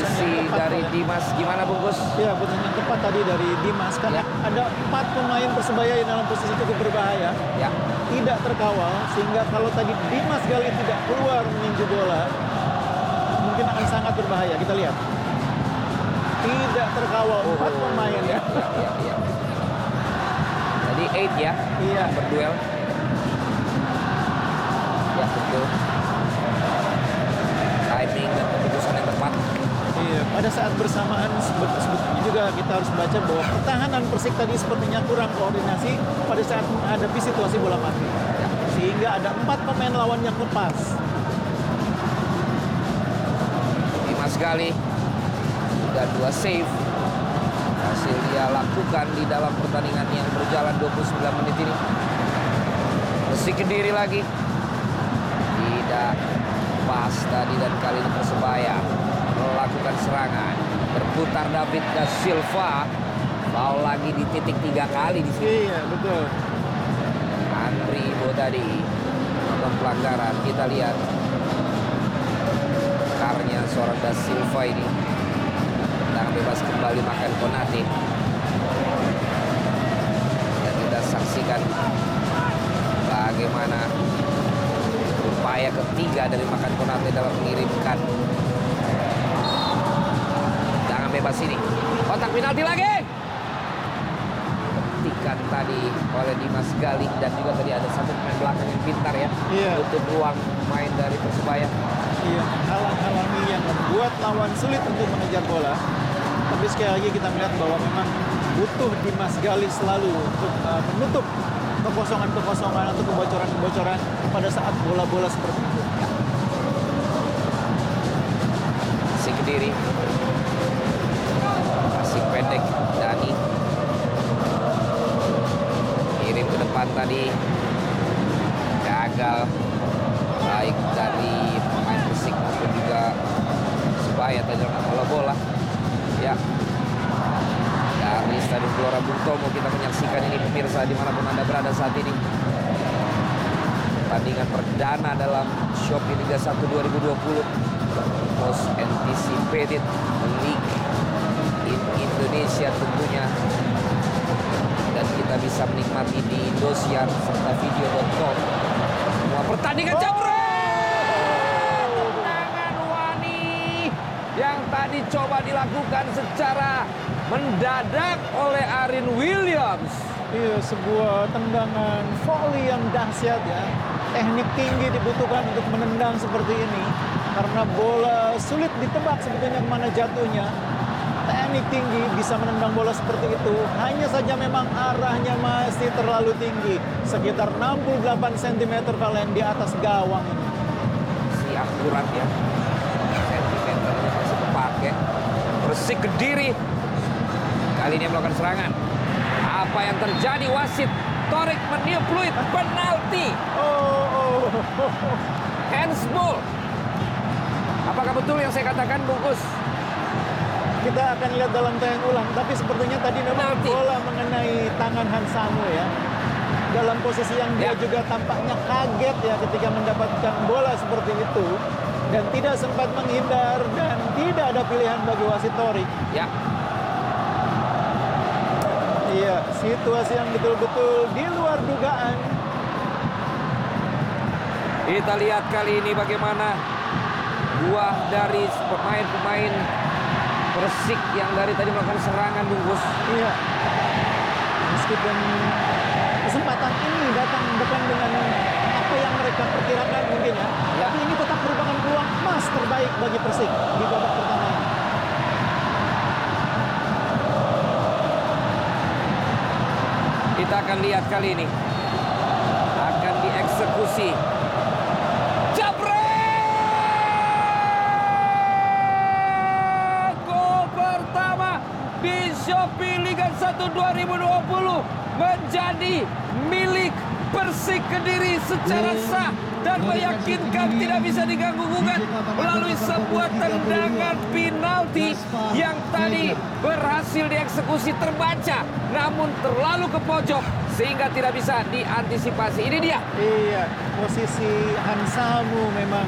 isi dari ya. Dimas. Gimana bungkus? Ya, keputusan yang tepat tadi dari Dimas karena Ya. ada empat pemain Persebaya yang dalam posisi cukup berbahaya, Ya, tidak terkawal sehingga kalau tadi Dimas Gali tidak keluar meninju bola, mungkin akan sangat berbahaya. Kita lihat. Tidak terkawal empat pemain ya. ya, ya, ya. Tadi 8 ya, Iya. berduel. Ya, betul. Timing dan keputusan yang tepat. Iya, pada saat bersamaan sebet- sebetulnya juga kita harus baca bahwa pertahanan Persik tadi sepertinya kurang koordinasi pada saat menghadapi situasi bola mati. Sehingga ada empat pemain lawan yang lepas. Dimas Gali dan dua save hasil dia lakukan di dalam pertandingan yang berjalan 29 menit ini Persik Kediri lagi tidak pas tadi dan kali ini Persebaya melakukan serangan berputar David da Silva foul lagi di titik tiga kali di sini Iya, betul. Andri Ibo tadi melakukan pelanggaran. Kita lihat karnya seorang Da Silva ini. Bebas kembali makan Konate. Dan kita saksikan bagaimana upaya ketiga dari makan Konate dalam mengirimkan tendangan bebas ini. Kotak penalti lagi ketikan tadi oleh Dimas Gali dan juga tadi ada satu pemain belakang yang pintar ya Iya. tutup ruang main dari Persebaya Iya, halang-halangi yang membuat lawan sulit untuk mengejar bola. Tapi sekali lagi kita melihat bahwa memang butuh Dimas Gali selalu untuk uh, menutup kekosongan-kekosongan atau kebocoran-kebocoran pada saat bola-bola seperti itu. Kediri. Masih pendek Dani. Kirim ke depan tadi. Gagal. Baik dari pemain Persik maupun juga Sebaya tadi dalam bola bola. Ya. Dari Stadion Gelora Bung Tomo kita menyaksikan ini pemirsa di mana pun Anda berada saat ini. Pertandingan perdana dalam Shopee Liga 1 2020 Most anticipated league in Indonesia tentunya dan kita bisa menikmati di Indosiar serta video.com semua pertandingan jabret yang tadi coba dilakukan secara mendadak oleh Arin Williams Iya, sebuah tendangan volley yang dahsyat ya. Teknik tinggi dibutuhkan untuk menendang seperti ini. Karena bola sulit ditebak sebetulnya ke mana jatuhnya. Teknik tinggi bisa menendang bola seperti itu. Hanya saja memang arahnya masih terlalu tinggi. Sekitar 68 cm kalian di atas gawang ini. si akurat ya Persik Kediri. Kali ini melakukan serangan. Apa yang terjadi? Wasit Torik meniup fluid. Penalti. Oh, oh, handsball apakah betul yang saya katakan bungkus Kita akan lihat dalam tayang ulang, tapi sepertinya tadi memang Penalti. bola mengenai tangan Hansamu ya. Dalam posisi yang dia Ya. juga tampaknya kaget ya ketika mendapatkan bola seperti itu. Dan tidak sempat menghindar tidak ada pilihan bagi wasit Torik. ya Iya, situasi yang betul-betul di luar dugaan. kita lihat kali ini bagaimana buah dari pemain-pemain Persik yang dari tadi melakukan serangan bungkus Iya. Meskipun kesempatan ini datang bukan dengan apa yang mereka perkirakan mungkin ya. Ya. Tapi ini tetap merupakan peluang emas terbaik bagi Persik di babak pertama ini. Kita akan lihat kali ini. Akan dieksekusi. Jabret! Gol pertama di Shopee Liga 1 2020 menjadi milik Persik Kediri secara sah dan meyakinkan tidak bisa diganggu gugat melalui sebuah tendangan penalti yang tadi berhasil dieksekusi terbaca namun terlalu ke pojok sehingga tidak bisa diantisipasi. Ini dia. Iya, posisi Hansamu memang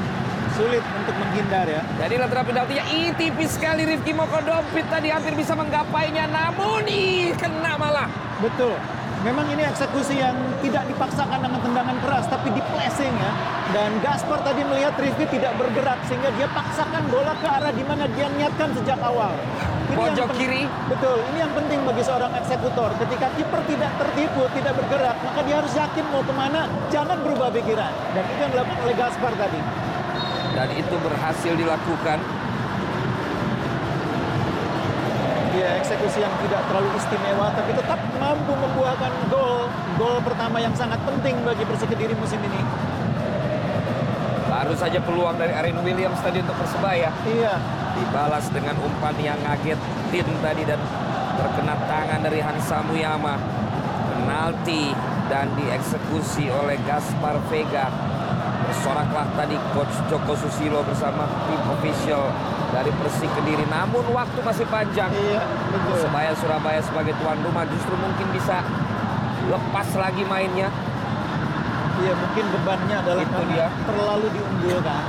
sulit untuk menghindar ya. Jadi lateral penaltinya ih tipis sekali Rifki Moko Dompit tadi hampir bisa menggapainya namun ih kena malah. Betul. Memang ini eksekusi yang tidak dipaksakan dengan tendangan keras, tapi di placing ya. Dan Gaspar tadi melihat Rifki tidak bergerak, sehingga dia paksakan bola ke arah di mana dia niatkan sejak awal. Ini yang Pojok kiri. Betul, ini yang penting bagi seorang eksekutor. Ketika kiper tidak tertipu, tidak bergerak, maka dia harus yakin mau ke mana, jangan berubah pikiran. Dan itu yang dilakukan oleh Gaspar tadi. Dan itu berhasil dilakukan. Dia eksekusi yang tidak terlalu istimewa, tapi tetap mampu membuahkan gol. Gol pertama yang sangat penting bagi Persik Kediri musim ini. Baru saja peluang dari Arin Williams tadi untuk Persebaya. Iya, Dibalas dengan umpan yang ngagetin tadi dan terkena tangan dari Hansa Muyama. Penalti dan dieksekusi oleh Gaspar Vega. Bersoraklah tadi Coach Joko Susilo bersama tim official dari Persik Kediri. Namun waktu masih panjang. iya, betul. Persebaya Surabaya sebagai tuan rumah justru mungkin bisa lepas lagi mainnya. Iya, mungkin bebannya adalah Itu karena dia. terlalu diunggulkan.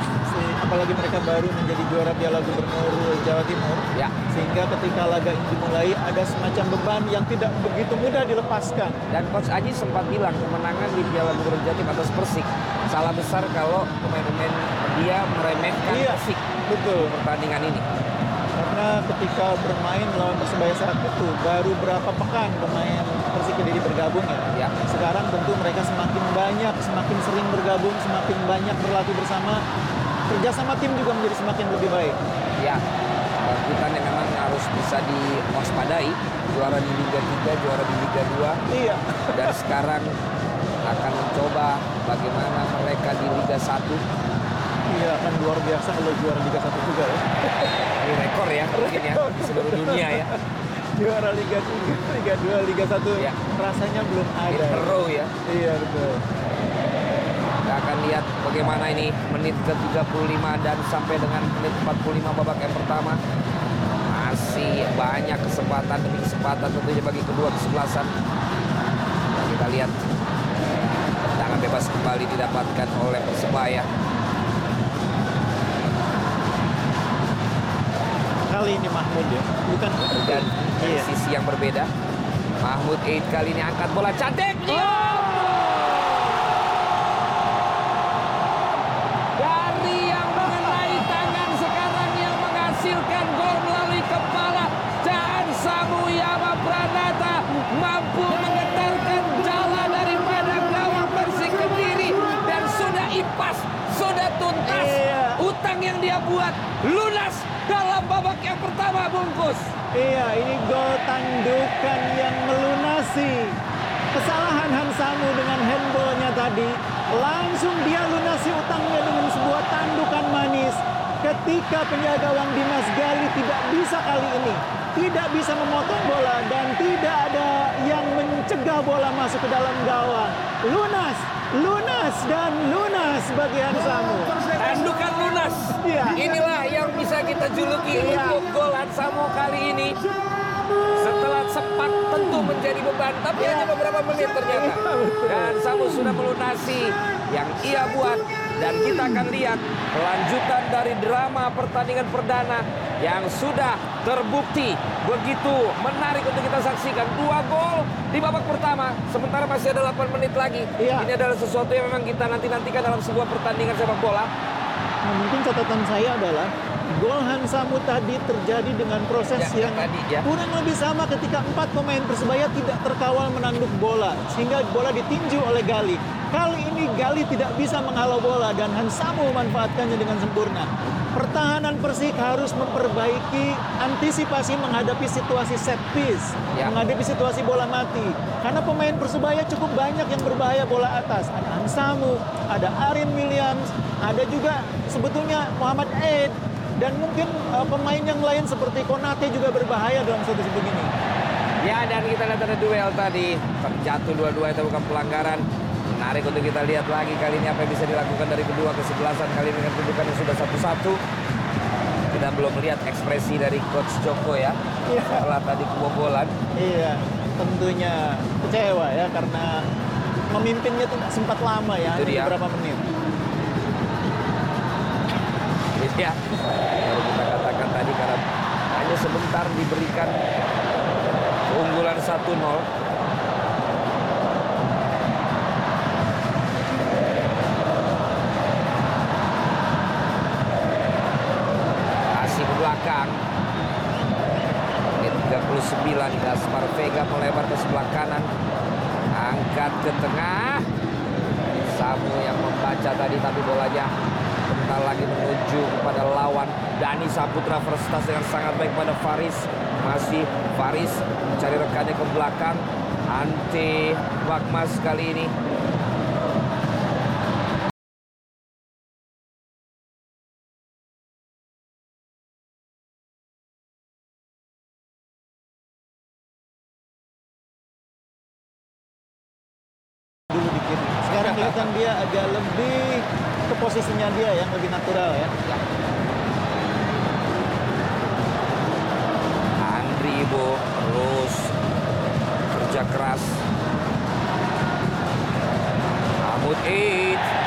Apalagi mereka baru menjadi juara Piala Gubernur Jawa Timur. Ya. Sehingga ketika laga ini dimulai ada semacam beban yang tidak begitu mudah dilepaskan. Dan Coach Aji sempat bilang kemenangan di Piala Gubernur Jatim atas Persik salah besar kalau pemain-pemain dia meremehkan Iya. Persik Betul. pertandingan ini. Karena ketika bermain melawan Persebaya saat itu baru berapa pekan pemain Persik Kediri bergabung ya. Ya. Sekarang tentu mereka semakin banyak, semakin sering bergabung, semakin banyak berlatih bersama. Kerjasama tim juga menjadi semakin lebih baik. Ya, kebangkitan yang memang harus bisa diwaspadai. Juara di Liga 3, juara di Liga 2. Iya. Dan sekarang akan mencoba bagaimana mereka di Liga 1 Iya akan luar biasa kalau juara Liga 1 juga ya. Ini rekor ya mungkin ya di seluruh dunia ya. Juara Liga 3, Liga 2, Liga 1 Ya. rasanya belum In ada. a row ya. Iya betul. Lihat bagaimana ini menit ke-35 dan sampai dengan menit 45 babak yang pertama. Masih banyak kesempatan demi kesempatan tentunya bagi kedua kesebelasan. Dan kita lihat tendangan bebas kembali didapatkan oleh Persebaya. Kali ini Mahmud ya, bukan Dan Iya. sisi yang berbeda. Mahmud Eid kali ini angkat bola cantik. Dari yang dia buat lunas dalam babak yang pertama bungkus. Iya, ini gol tandukan yang melunasi kesalahan Hansamu dengan handballnya tadi. Langsung dia lunasi utangnya dengan sebuah tandukan manis. Ketika penjaga gawang Dimas Gali tidak bisa kali ini, tidak bisa memotong bola dan tidak ada yang mencegah bola masuk ke dalam gawang. Lunas, lunas dan lunas bagi Hansamu. Tandukan lunas. Iya. Inilah yang bisa kita juluki Iya. untuk gol Hansamu kali ini. Setelah sempat tentu menjadi beban, tapi Iya. hanya beberapa menit ternyata. Dan Samu sudah melunasi yang ia buat. Dan kita akan lihat kelanjutan dari drama pertandingan perdana yang sudah terbukti begitu menarik untuk kita saksikan. Dua gol di babak pertama, sementara masih ada 8 menit lagi. Iya. Ini adalah sesuatu yang memang kita nanti-nantikan dalam sebuah pertandingan sepak bola. Nah, mungkin catatan saya adalah gol Hansamu tadi terjadi dengan proses Ya, yang tadi, ya. kurang lebih sama ketika empat pemain Persebaya tidak terkawal menanduk bola sehingga bola ditinju oleh Gali. Kali ini Gali tidak bisa menghalau bola dan Hansamu memanfaatkannya dengan sempurna. Pertahanan Persik harus memperbaiki antisipasi menghadapi situasi set piece, Ya. menghadapi situasi bola mati. Karena pemain Persebaya cukup banyak yang berbahaya bola atas. Ada Hansamu, ada Arin Williams, ada juga sebetulnya Muhammad Eid dan mungkin uh, pemain yang lain seperti Konate juga berbahaya dalam situasi begini. Ya dan kita lihat ada duel tadi terjatuh dua-dua itu bukan pelanggaran menarik untuk kita lihat lagi kali ini apa yang bisa dilakukan dari kedua kesebelasan kali ini dengan kedudukan yang sudah satu-satu kita belum melihat ekspresi dari coach Joko ya Iya. setelah tadi kebobolan Iya, tentunya kecewa ya karena memimpinnya tidak sempat lama ya, Itu dia. beberapa menit. ya baru kita katakan tadi karena hanya sebentar diberikan keunggulan 1-0 tadi tapi bolanya bentar lagi menuju kepada lawan Dani Saputra Verstas dengan sangat baik pada Faris. Masih Faris mencari rekannya ke belakang. Ante Bakmas kali ini posisinya dia yang lebih natural ya. Andri Ibo terus kerja keras Mahmud Eid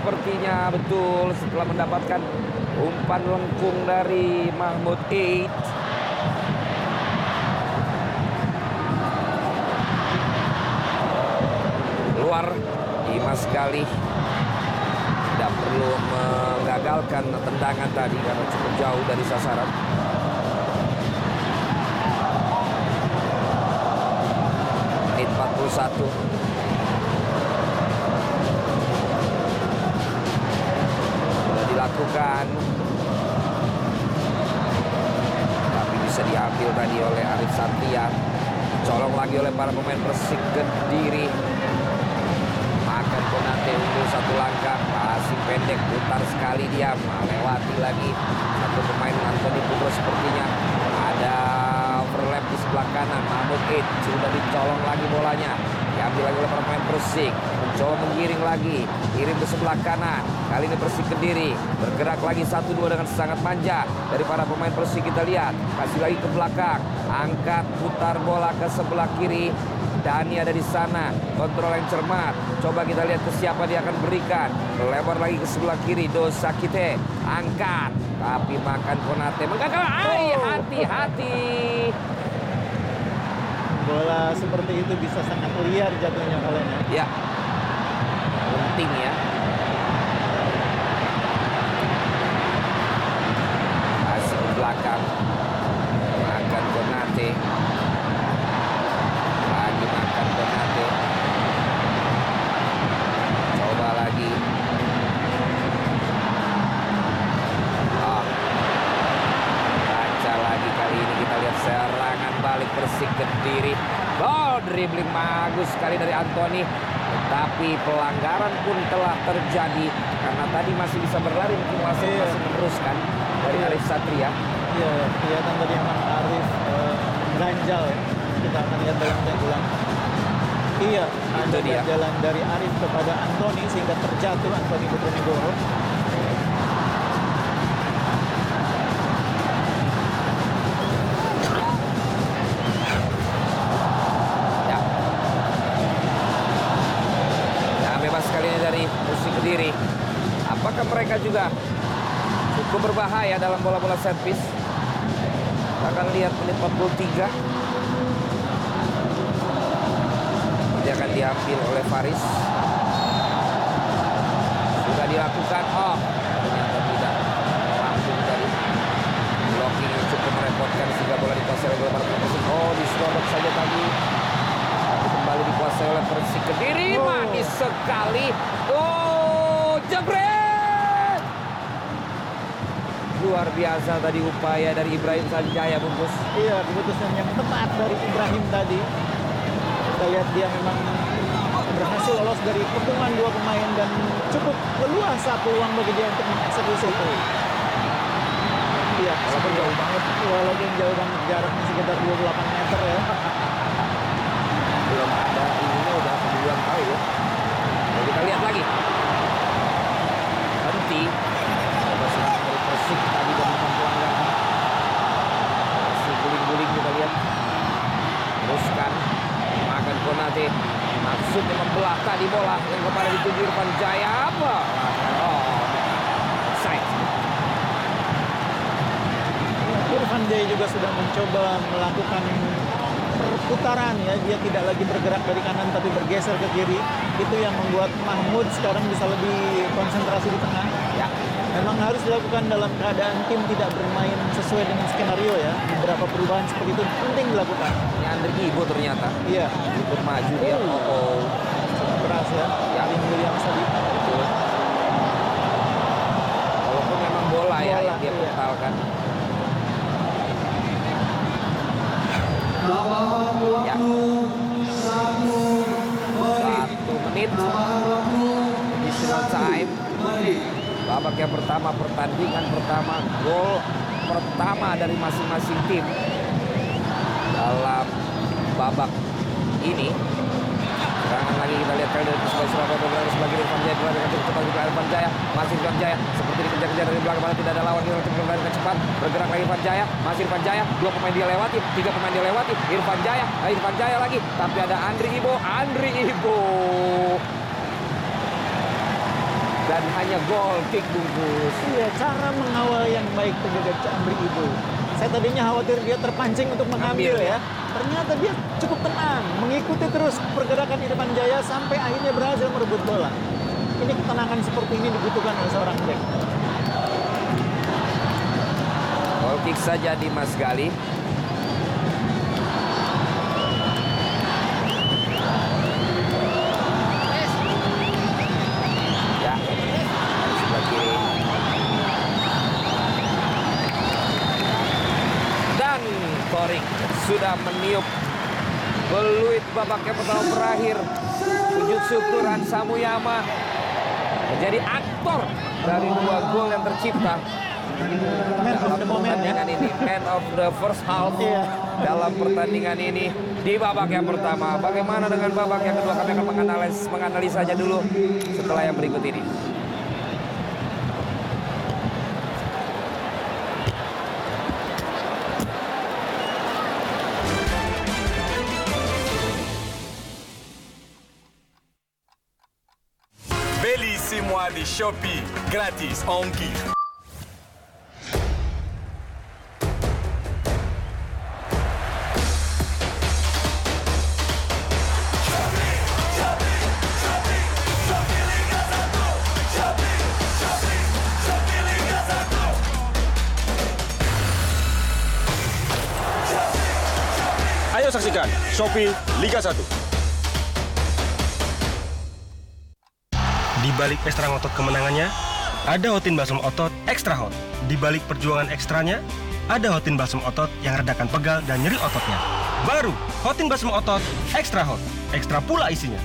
sepertinya betul setelah mendapatkan umpan lengkung dari Mahmud Eid. Luar Dimas Galih tidak perlu menggagalkan tendangan tadi karena cukup jauh dari sasaran. Menit 41. Lagi oleh para pemain Persik Kediri. Makan Konate unggul satu langkah. Passing pendek putar sekali dia melewati lagi satu pemain Anthony Putro sepertinya ada overlap di sebelah kanan Mahmud Eid sudah dicolong lagi bolanya diambil lagi oleh pemain Persik mencoba menggiring lagi kirim ke sebelah kanan kali ini Persik Kediri bergerak lagi satu dua dengan sangat manja dari para pemain Persik kita lihat kasih lagi ke belakang angkat putar bola ke sebelah kiri Dani ada di sana, kontrol yang cermat. Coba kita lihat ke siapa dia akan berikan. Lebar lagi ke sebelah kiri, Dosa Kite. Angkat, tapi makan Konate. Menggagal, ay, hati-hati. Bola seperti itu bisa sangat liar jatuhnya kalian ya. Ya, penting ya. Kasih ke belakang. Makan Konate. Lagi makan Konate. Coba lagi. Oh. Baca lagi kali ini kita lihat serangan balik Persik Kediri. Oh, dribbling bagus sekali dari Anthony. Tetapi pelanggaran pun telah terjadi karena tadi masih bisa berlari mungkin wasit Iya. masih meneruskan dari Arif Satria. Iya, kelihatan tadi memang Arif eh, ganjal ya. Kita akan lihat dalam ulang. Iya, ada jalan dari Arif kepada Anthony sehingga terjatuh Anthony Putronegoro. Ya. Mereka juga cukup berbahaya dalam bola-bola piece? Kita akan lihat menit 43. Dia akan diambil oleh Faris. Sudah dilakukan. Oh, ternyata tidak mampu dari blocking yang cukup merepotkan sehingga bola dikuasai oleh para pemain. Oh, diselodok saja tadi. Tapi kembali dikuasai oleh Persik Kediri. Oh. Manis sekali. Oh, jebret! Luar biasa tadi upaya dari Ibrahim Sanjaya bungkus. Iya, keputusan yang tepat dari Ibrahim tadi. Kita lihat dia memang berhasil lolos dari kepungan dua pemain dan cukup leluasa peluang bagi dia untuk mengeksekusi itu. Iya, Walaupun jauh banget. walaupun jauh banget jaraknya sekitar 28 meter ya. Belum ada ininya udah keduluan kali ya. Nah, kita lihat lagi. Henti. Coba serangan dari Persik tadi dan bukan pelanggaran. Masih guling-guling kita lihat. Teruskan. Konate. Maksudnya membelah tadi bola yang kepada dituju Irfan Jaya apa? Oh. Irfan Jaya juga sudah mencoba melakukan perputaran ya dia tidak lagi bergerak dari kanan tapi bergeser ke kiri itu yang membuat Mahmud sekarang bisa lebih konsentrasi di tengah Ya. Memang harus dilakukan dalam keadaan tim tidak bermain sesuai dengan skenario ya beberapa perubahan seperti itu penting dilakukan Ini Andre Ibo ternyata. iya Ikut maju dia. Oh, oh. cukup keras ya Ya. Alin Williams tadi Betul. Walaupun memang bola, ya Bola, yang dia iya. putarkan. Ya. Satu menit. Additional time. Babak yang pertama pertandingan pertama gol pertama dari masing-masing tim dalam babak ini. Serangan lagi kita lihat kali dari sebelah Surabaya bergerak kiri Irfan Jaya bergerak dengan cepat juga Irfan Jaya masih Irfan Jaya seperti dikejar-kejar dari belakang mana tidak ada lawan kita cukup bergerak dengan cepat bergerak lagi Irfan Jaya masih Irfan Jaya dua pemain dia lewati tiga pemain dia lewati Irfan Jaya Irfan Jaya lagi tapi ada Andri Ibo Andri Ibo dan hanya gol kick bungkus Iya, cara mengawal yang baik terhadap Cambri itu. Saya tadinya khawatir dia terpancing untuk mengambil Ambil, ya. Ternyata dia cukup tenang, mengikuti terus pergerakan Irfan Jaya sampai akhirnya berhasil merebut bola. Ini ketenangan seperti ini dibutuhkan oleh seorang back. Gol kick saja di Mas Gali. Meniup peluit babak yang pertama berakhir. Sujud syukur Hansa Muyama menjadi aktor dari dua gol yang tercipta Man dalam ya. pertandingan ini man of the first half Iya. dalam pertandingan ini di babak yang pertama bagaimana dengan babak yang kedua kami akan menganalisis menganalisanya dulu setelah yang berikut ini Shopee, gratis. Ayo saksikan Shopee Liga 1. Balik ekstra ngotot kemenangannya, ada Hotin Balsam Otot Extra Hot. Di balik perjuangan ekstranya, ada Hotin Balsam Otot yang redakan pegal dan nyeri ototnya. Baru, Hotin Balsam Otot Extra Hot. Ekstra pula isinya.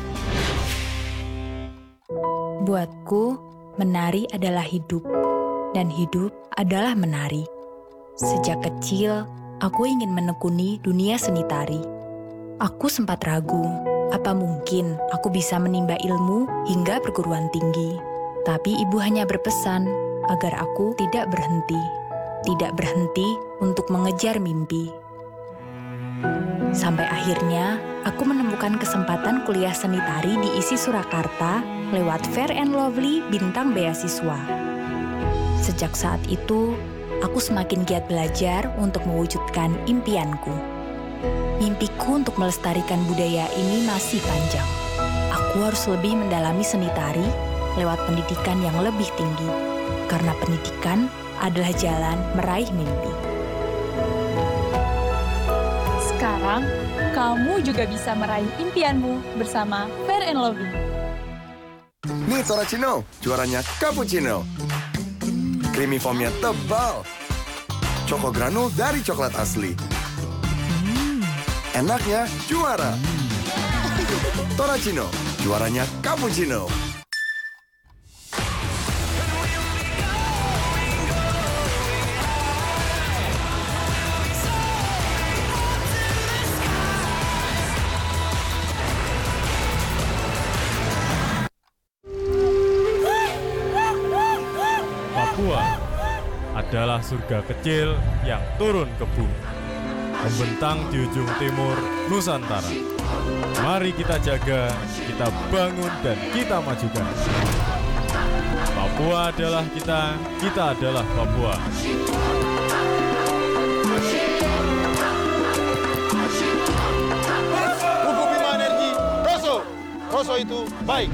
Buatku, menari adalah hidup, dan hidup adalah menari. Sejak kecil, aku ingin menekuni dunia seni tari. Aku sempat ragu, apa mungkin aku bisa menimba ilmu hingga perguruan tinggi. Tapi ibu hanya berpesan agar aku tidak berhenti, tidak berhenti untuk mengejar mimpi. Sampai akhirnya, aku menemukan kesempatan kuliah seni tari di ISI Surakarta lewat Fair and Lovely Bintang Beasiswa. Sejak saat itu, aku semakin giat belajar untuk mewujudkan impianku. Mimpiku untuk melestarikan budaya ini masih panjang. Aku harus lebih mendalami seni tari lewat pendidikan yang lebih tinggi, karena pendidikan adalah jalan meraih mimpi. Sekarang, kamu juga bisa meraih impianmu bersama Fair and Lovely. Nih Toracino, juaranya cappuccino. Creamy foamnya tebal. Choco granul dari coklat asli. Enaknya juara. Toracino, juaranya cappuccino. Papua adalah surga kecil yang turun ke bumi, membentang di ujung timur Nusantara. Mari kita jaga, kita bangun, dan kita majukan. Papua adalah kita, kita adalah Papua. Rosso. Rosso itu baik.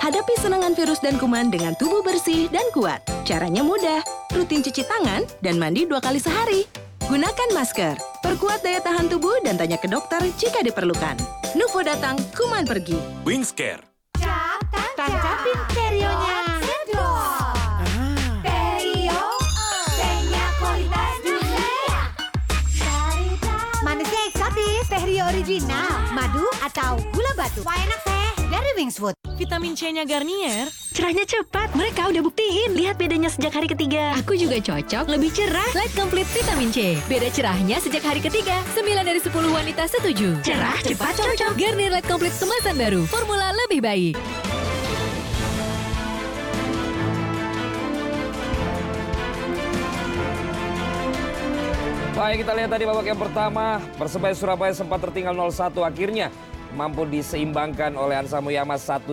Hadapi serangan virus dan kuman dengan tubuh bersih dan kuat. Caranya mudah, rutin cuci tangan dan mandi dua kali sehari. Gunakan masker, perkuat daya tahan tubuh dan tanya ke dokter jika diperlukan. Nuvo datang, kuman pergi. Cendol Stereo Tehnya kualitas dunia. Manisnya eksotis original Madu atau gula batu. Wah enak teh Dari Wingswood vitamin C-nya Garnier. Cerahnya cepat, mereka udah buktiin. Lihat bedanya sejak hari ketiga. Aku juga cocok, lebih cerah. Light Complete Vitamin C. Beda cerahnya sejak hari ketiga. 9 dari 10 wanita setuju. Cerah, cepat, cocok. Garnier Light Complete kemasan baru. Formula lebih baik. Baik, kita lihat tadi babak yang pertama. Persebaya Surabaya sempat tertinggal 0-1 akhirnya mampu diseimbangkan oleh Ansa Muyama 1-1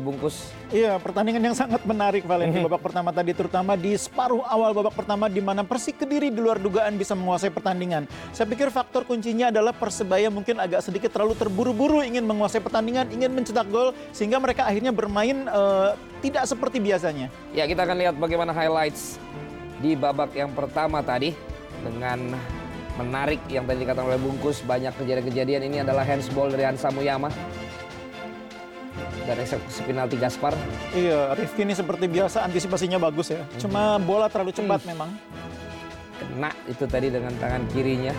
bungkus. Iya, pertandingan yang sangat menarik Valen di babak pertama tadi terutama di separuh awal babak pertama di mana Persik Kediri di luar dugaan bisa menguasai pertandingan. Saya pikir faktor kuncinya adalah Persebaya mungkin agak sedikit terlalu terburu-buru ingin menguasai pertandingan, ingin mencetak gol sehingga mereka akhirnya bermain eh, tidak seperti biasanya. Ya, kita akan lihat bagaimana highlights di babak yang pertama tadi dengan menarik yang tadi dikatakan oleh Bungkus banyak kejadian-kejadian ini adalah handsball dari Hansa Muyama dan eksekusi penalti Gaspar. Iya, Rifki ini seperti biasa antisipasinya bagus ya. Cuma bola terlalu cepat memang. Kena itu tadi dengan tangan kirinya.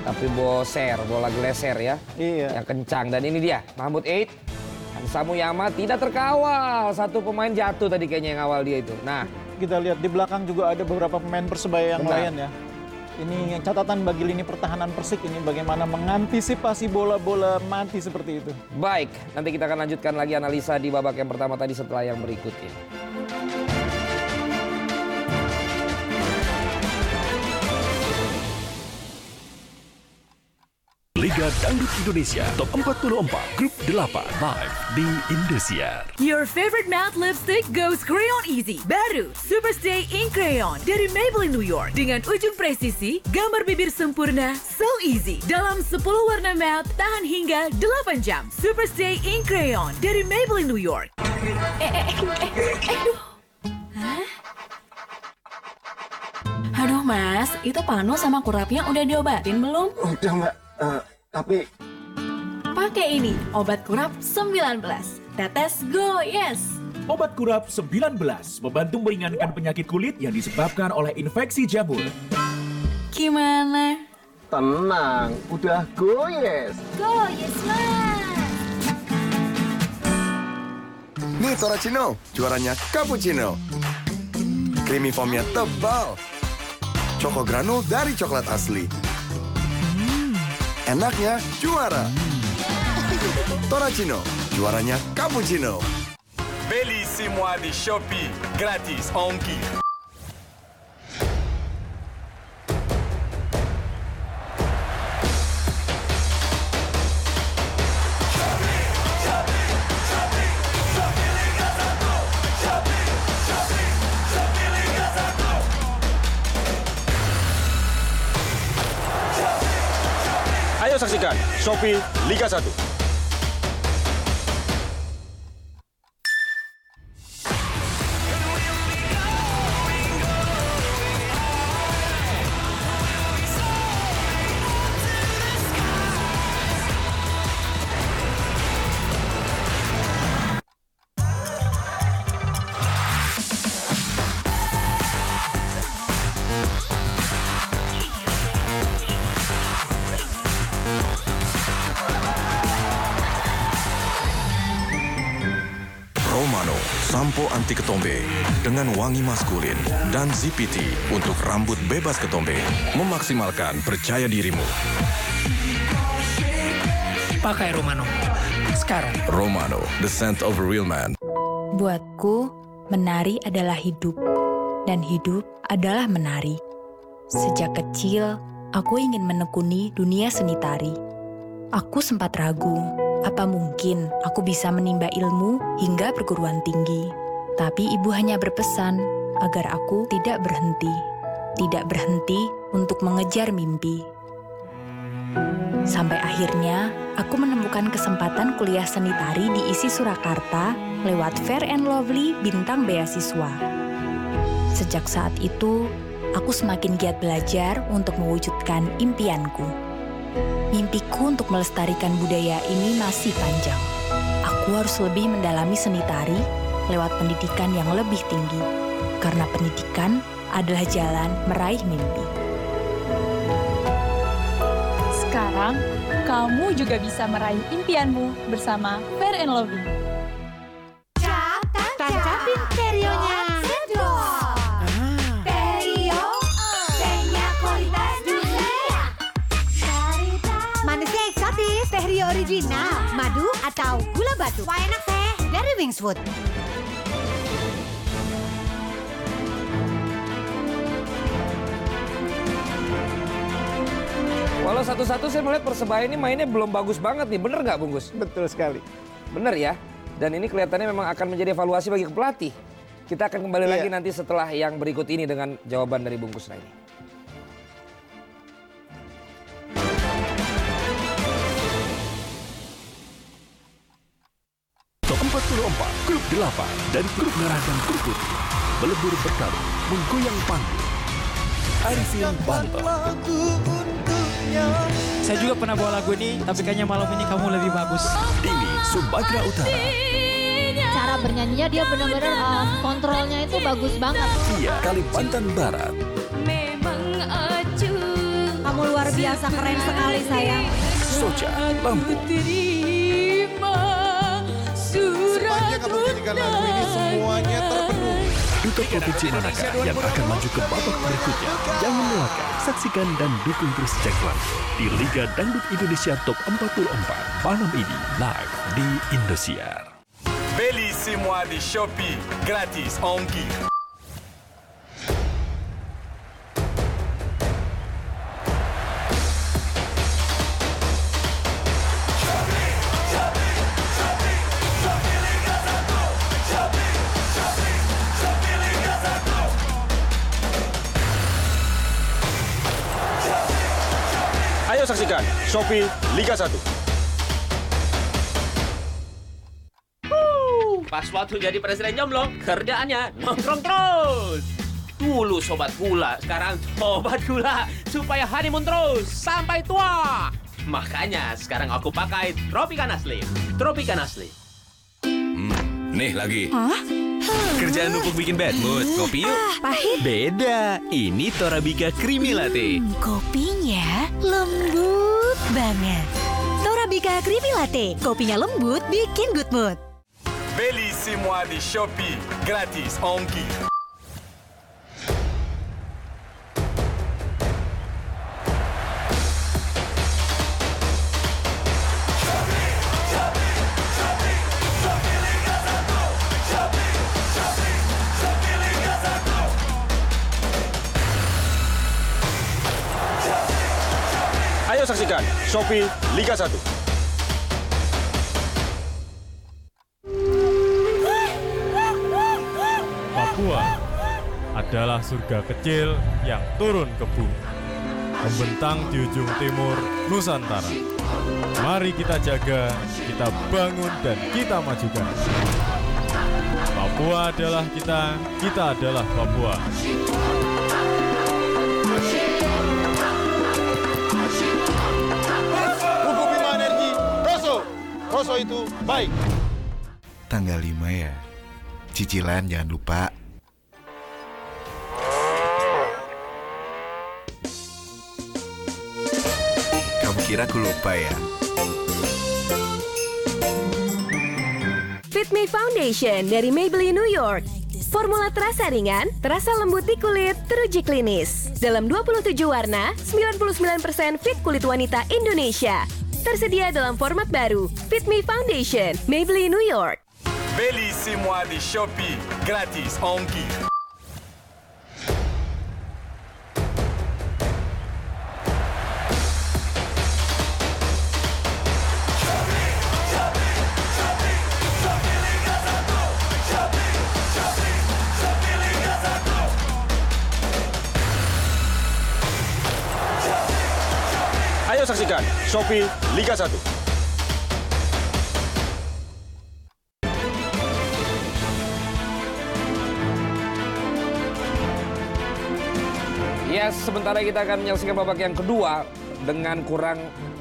Tapi boser, bola geleser ya. Iya. Yang kencang dan ini dia Mahmud Eid. Hansa Muyama tidak terkawal. Satu pemain jatuh tadi kayaknya yang awal dia itu. Nah, Kita lihat di belakang juga ada beberapa pemain Persebaya yang Benar. lain ya. Ini catatan bagi lini pertahanan Persik ini bagaimana mengantisipasi bola-bola mati seperti itu. Baik, nanti kita akan lanjutkan lagi analisa di babak yang pertama tadi setelah yang berikut ini. Liga Dangdut Indonesia Top 44 Grup 8 Live di Indosiar. Your favorite matte lipstick goes crayon easy. Baru Superstay Ink Crayon dari Maybelline New York dengan ujung presisi, gambar bibir sempurna, so easy. Dalam 10 warna matte, tahan hingga 8 jam. Superstay Ink Crayon dari Maybelline New York. Aduh mas, itu Panu sama kurapnya udah diobatin belum? Udah mbak, Eh, tapi Pakai ini, obat kurap 19. Tetes Go Yes. Obat kurap 19 membantu meringankan penyakit kulit yang disebabkan oleh infeksi jamur. Gimana? tenang, udah goyes. Go Yes mas. Nih Toracino, juaranya cappuccino. Creamy foamnya tebal. Choco granul dari coklat asli. Enaknya juara. Toracino, juaranya cappuccino. Semua di Shopee, gratis ongkir. Saksikan Shopee Liga 1. Dengan wangi maskulin dan ZPT untuk rambut bebas ketombe memaksimalkan percaya dirimu. Pakai Romano. Sekarang. Romano, the scent of a real man. Buatku, menari adalah hidup, dan hidup adalah menari. Sejak kecil, aku ingin menekuni dunia seni tari. Aku sempat ragu, apa mungkin aku bisa menimba ilmu hingga perguruan tinggi. Tapi ibu hanya berpesan agar aku tidak berhenti, tidak berhenti untuk mengejar mimpi. Sampai akhirnya, aku menemukan kesempatan kuliah seni tari di ISI Surakarta lewat Fair and Lovely Bintang Beasiswa. Sejak saat itu, aku semakin giat belajar untuk mewujudkan impianku. Mimpiku untuk melestarikan budaya ini masih panjang. Aku harus lebih mendalami seni tari lewat pendidikan yang lebih tinggi, karena pendidikan adalah jalan meraih mimpi. Sekarang, kamu juga bisa meraih impianmu bersama Fair and. Tancapin stereonya Manisnya eksotis Stereo original Madu atau gula batu. Wah enak teh Dari Wingswood Walau satu-satu saya melihat Persebaya ini mainnya belum bagus banget nih, bener nggak Bungkus? Betul sekali. Bener ya. Dan ini kelihatannya memang akan menjadi evaluasi bagi pelatih. Kita akan kembali Iya. lagi nanti setelah yang berikut ini dengan jawaban dari Bungkus Raini. Top 44, grup 8 dari grup merah dan grup putih melebur bertarung menggoyang panggung. Arifin Banten, Saya juga pernah bawa lagu ini, tapi kayaknya malam ini kamu lebih bagus. Dini Sumatera Utara, Cara bernyanyinya dia benar-benar uh, kontrolnya itu bagus banget. Kia Kalimantan Barat, Kamu luar biasa keren sekali sayang. Soja Lampung, Sepanjang kamu menyanyikan lagu ini semuanya terpenuhi. Duta Provinsi manakah yang akan maju ke babak berikutnya? Jangan lewatkan, saksikan dan dukung terus Jack Lanto di Liga Dangdut Indonesia Top 44 malam ini live di Indosiar. Beli semua di Shopee, gratis ongkir. Ayo saksikan Shopee Liga 1. Pas waktu jadi presiden nyomblong, kerjaannya nongkrong terus. Dulu sobat gula, sekarang sobat gula supaya honeymoon terus sampai tua. Makanya sekarang aku pakai Tropicana Slim. Tropicana Slim. Nih lagi. Hah? Kerjaan numpuk bikin bad mood. Kopi yuk. Ah, pahit. Beda. Ini Torabika Creamy Latte. Hmm, kopinya lembut banget. Torabika Creamy Latte, kopinya lembut, bikin good mood. Beli semua di Shopee, gratis ongkir. Shopee Liga 1. Papua adalah surga kecil yang turun ke bumi. Membentang di ujung timur Nusantara. Mari kita jaga, kita bangun, dan kita majukan. Papua adalah kita, kita adalah Papua. Rosso itu baik. Tanggal 5 ya. Cicilan jangan lupa. Kamu kira aku lupa ya? Fit Me Foundation dari Maybelline New York. Formula terasa ringan, terasa lembut di kulit, teruji klinis. Dalam 27 warna, 99% fit kulit wanita Indonesia. Tersedia dalam format baru, Fit Me Foundation, Maybelline New York. Beli semua di Shopee, gratis ongkir. Shopee Leica साधु Ya, sementara kita akan menyaksikan babak yang kedua dengan kurang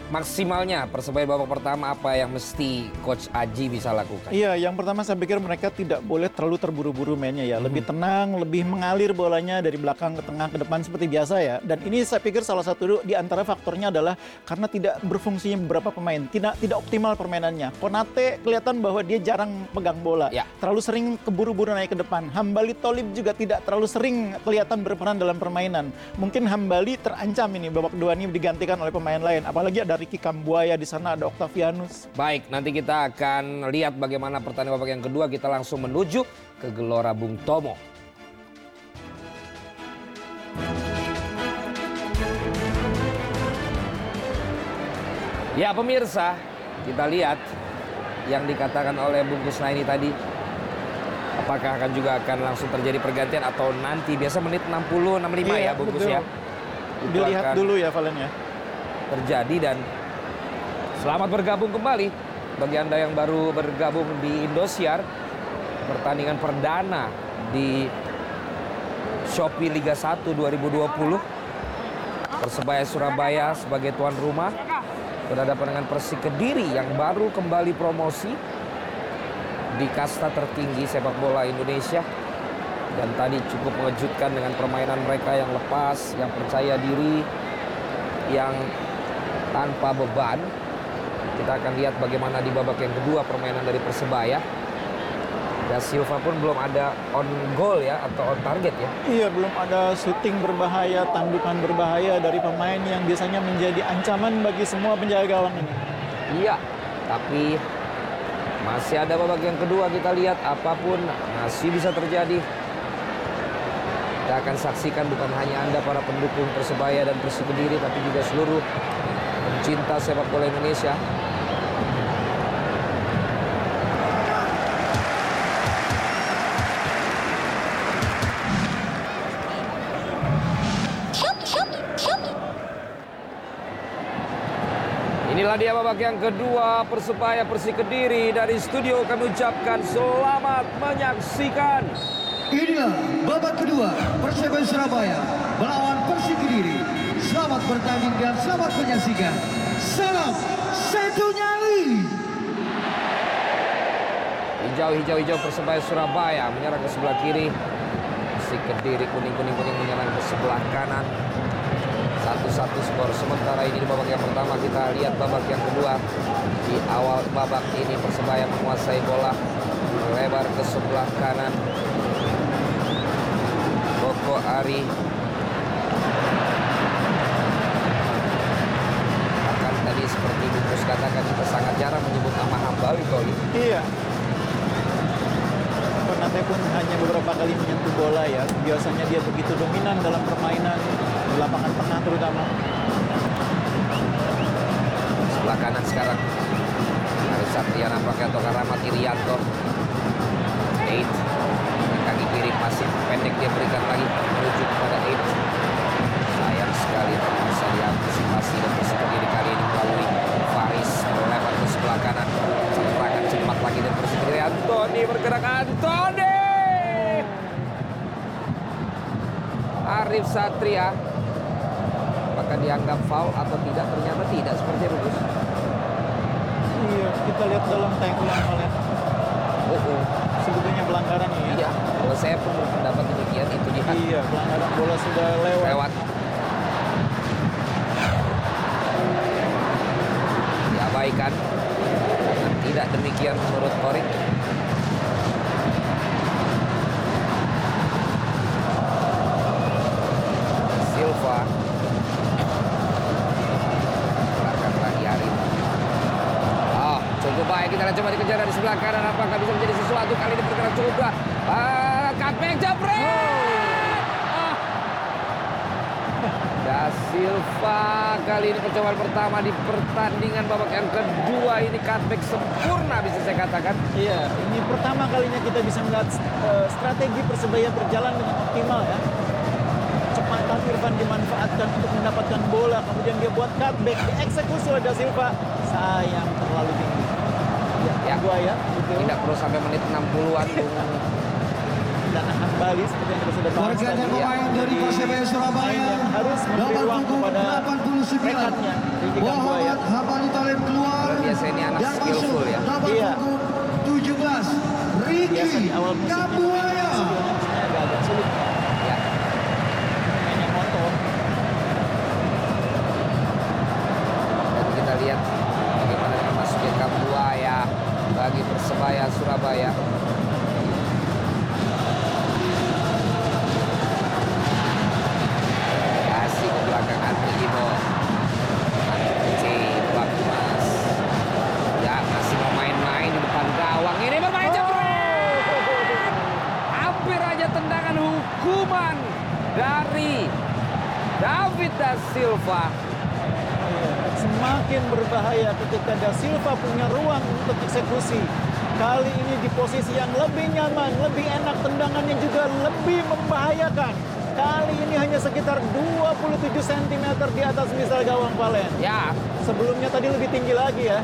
maksimalnya Persebaya babak pertama apa yang mesti Coach Aji bisa lakukan. Iya, yang pertama saya pikir mereka tidak boleh terlalu terburu-buru mainnya ya. Lebih Hmm. tenang, lebih mengalir bolanya dari belakang ke tengah ke depan seperti biasa ya. Dan ini saya pikir salah satu di antara faktornya adalah karena tidak berfungsinya beberapa pemain, tidak tidak optimal permainannya. Konate kelihatan bahwa dia jarang pegang bola, Ya. terlalu sering keburu-buru naik ke depan. Hambali Tolib juga tidak terlalu sering kelihatan berperan dalam permainan. Mungkin Hambali terancam ini babak kedua ini digantikan oleh pemain lain. Apalagi ada Ricky Kambuaya di sana, ada Octavianus. Baik, nanti kita akan lihat bagaimana pertandingan babak yang kedua. Kita langsung menuju ke Gelora Bung Tomo. Ya pemirsa, kita lihat yang dikatakan oleh Bung Kusnaini tadi. Apakah akan juga akan langsung terjadi pergantian atau nanti biasa menit 60 65 ya Iya, Bung Kus betul. ya. Itu Dilihat dulu ya Valen ya. terjadi dan selamat bergabung kembali bagi Anda yang baru bergabung di Indosiar. Pertandingan perdana di Shopee Liga 1 2020. Persebaya Surabaya sebagai tuan rumah berhadapan dengan Persik Kediri yang baru kembali promosi di kasta tertinggi sepak bola Indonesia dan tadi cukup mengejutkan dengan permainan mereka yang lepas, yang percaya diri, yang tanpa beban. Kita akan lihat bagaimana di babak yang kedua permainan dari Persebaya. Da Silva pun belum ada on goal ya atau on target ya. Iya, belum ada syuting berbahaya, tandukan berbahaya dari pemain yang biasanya menjadi ancaman bagi semua penjaga gawang ini. Iya, tapi masih ada babak yang kedua kita lihat apa pun masih bisa terjadi. Kita akan saksikan bukan hanya Anda para pendukung Persebaya dan Persik Kediri tapi juga seluruh pencinta sepak bola Indonesia. Dia babak yang kedua Persebaya Persik Kediri dari studio kami ucapkan selamat menyaksikan. Inilah babak kedua Persebaya Surabaya melawan Persik Kediri. Selamat bertanding dan selamat menyaksikan. Salam satu nyali. Hijau hijau hijau Persebaya Surabaya menyerang ke sebelah kiri. Persik Kediri kuning kuning kuning menyerang ke sebelah kanan. Satu-satu skor. Sementara ini di babak yang pertama kita lihat babak yang kedua. Di awal babak ini Persebaya menguasai bola. Lebar ke sebelah kanan. Koko Ari bahkan tadi seperti Bungkus katakan kita sangat jarang menyebut nama Hambali Toli Iya. Konate pun hanya beberapa kali menyentuh bola ya. Biasanya dia begitu dominan dalam permainan lapangan tengah terutama. sebelah kanan sekarang. Arif Satria nampaknya atau Rahmat Irianto. Eight. Dengan kaki kiri masih pendek dia berikan lagi. Menuju kepada Eight. Sayang sekali tapi bisa diantisipasi dan Kediri kali ini melalui Faris melewat ke sebelah kanan. Serangan cepat lagi dan Kediri Antoni bergerak Antoni Arif Satria dianggap foul atau tidak ternyata tidak seperti itu Gus Iya, kita lihat dalam ulang oleh Oh, oh. sebetulnya pelanggaran ya. Iya, kalau saya pun berpendapat demikian itu dia. Iya, pelanggaran bola sudah lewat. Lewat. Diabaikan. Dan tidak demikian menurut Torik. Kali ini percobaan pertama di pertandingan babak yang kedua ini cutback sempurna bisa saya katakan. Iya, ini pertama kalinya kita bisa melihat eh, strategi Persebaya berjalan dengan optimal ya. Kecepatan Irfan dimanfaatkan untuk mendapatkan bola, kemudian dia buat cutback, dieksekusi oleh Da Silva. Sayang terlalu tinggi. Ya, gua ya, betul. Tidak perlu sampai menit 60-an Dan akan Bali seperti yang kita sudah bahas Pergantian tadi. pemain dari Persebaya Surabaya harus memberi ruang 29 Muhammad Habani Talib keluar. Dan masuk dapat iya. 17 Ricky Kabuaya lihat bagaimana masuknya bagi Persebaya Surabaya. Berbahaya ketika Da Silva punya ruang untuk eksekusi. Kali ini di posisi yang lebih nyaman, lebih enak, tendangannya juga lebih membahayakan. Kali ini hanya sekitar 27 cm di atas misal gawang Valen. Ya. Sebelumnya tadi lebih tinggi lagi ya.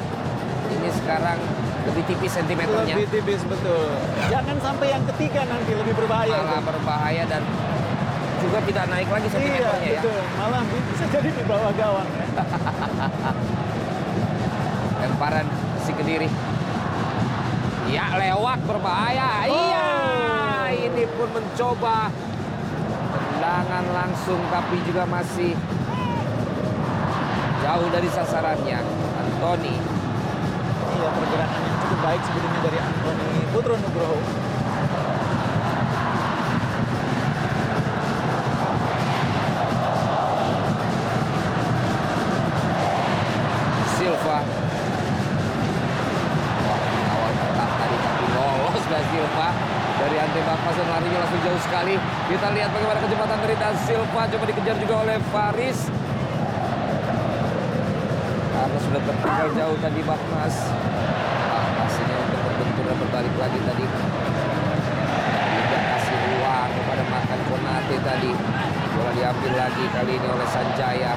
Ini sekarang lebih tipis sentimeternya. Lebih tipis betul. Jangan sampai yang ketiga nanti lebih berbahaya. Malah itu. berbahaya dan juga tidak naik lagi Iya, sentimeternya ya. betul. Malah bisa jadi di bawah gawang. ya. Lemparan si Kediri. Ya lewat berbahaya. Oh. Iya. Ini pun mencoba tendangan langsung tapi juga masih jauh dari sasarannya. Anthony Iya, pergerakan yang cukup baik sebelumnya dari Anthony Putro Nugroho. Silva. Dari Ante Bakmas dan larinya langsung jauh sekali. Kita lihat bagaimana kecepatan dari Da Silva. Coba dikejar juga oleh Faris. Karena sudah tertinggal jauh tadi Bakmas. Ah, pastinya untuk berbentur dan berbalik lagi tadi. Tidak kasih ruang kepada makan Konate tadi. Bola diambil lagi kali ini oleh Sanjaya.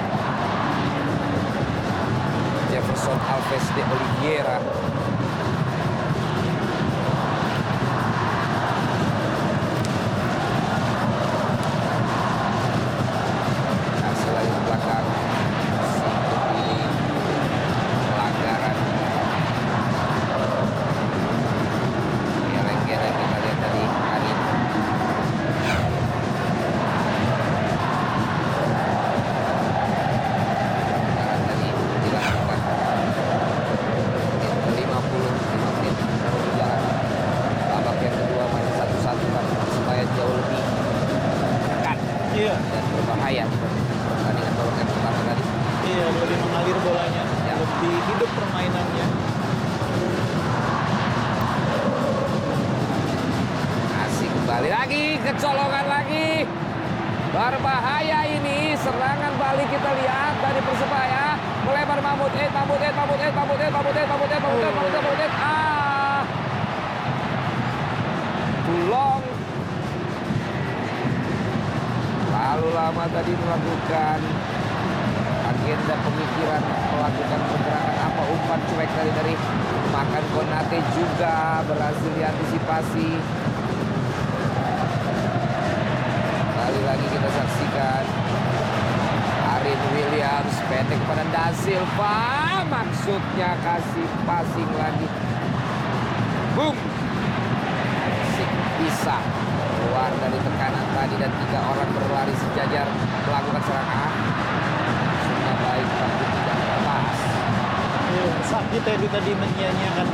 Jefferson Alves de Oliveira. kita dinyanyiakan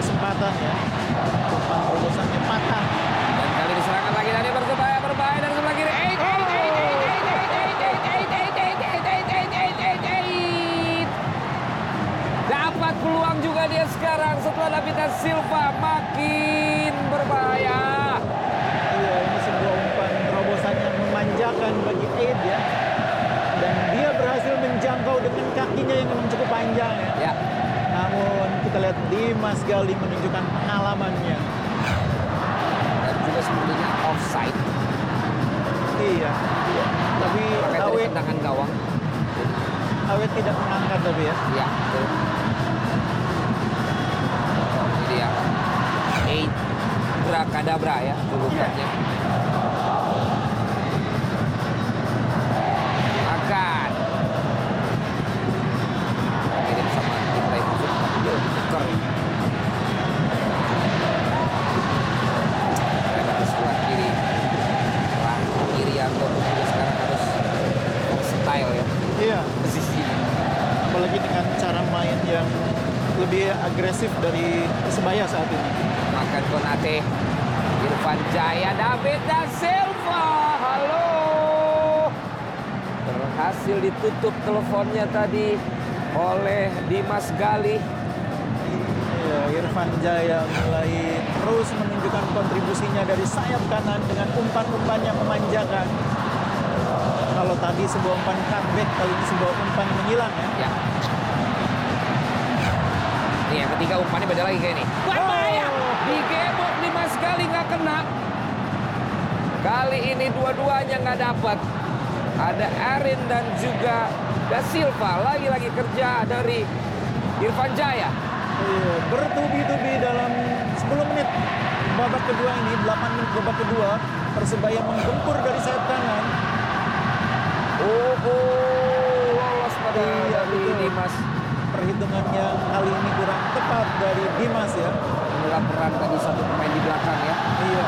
Irfannya tadi oleh Dimas Galih. Ya, Irfan Jaya mulai terus menunjukkan kontribusinya dari sayap kanan dengan umpan-umpan yang memanjakan. Kalau tadi sebuah umpan comeback, kali ini sebuah umpan menyilang ya. ya. Nih yang ketiga umpannya beda lagi kayak ini. Wah, oh. bahaya! Digebok Dimas Gali nggak kena. Kali ini dua-duanya nggak dapat. Ada Erin dan juga Da Silva lagi-lagi kerja dari Irfan Jaya. Iya, bertubi-tubi dalam 10 menit babak kedua ini, 8 menit babak kedua, Persebaya menggempur dari sayap kanan. Oh, oh lolos pada iya, dari. Dimas. Perhitungannya kali ini kurang tepat dari Dimas ya. Inilah peran tadi satu pemain di belakang ya. Iya.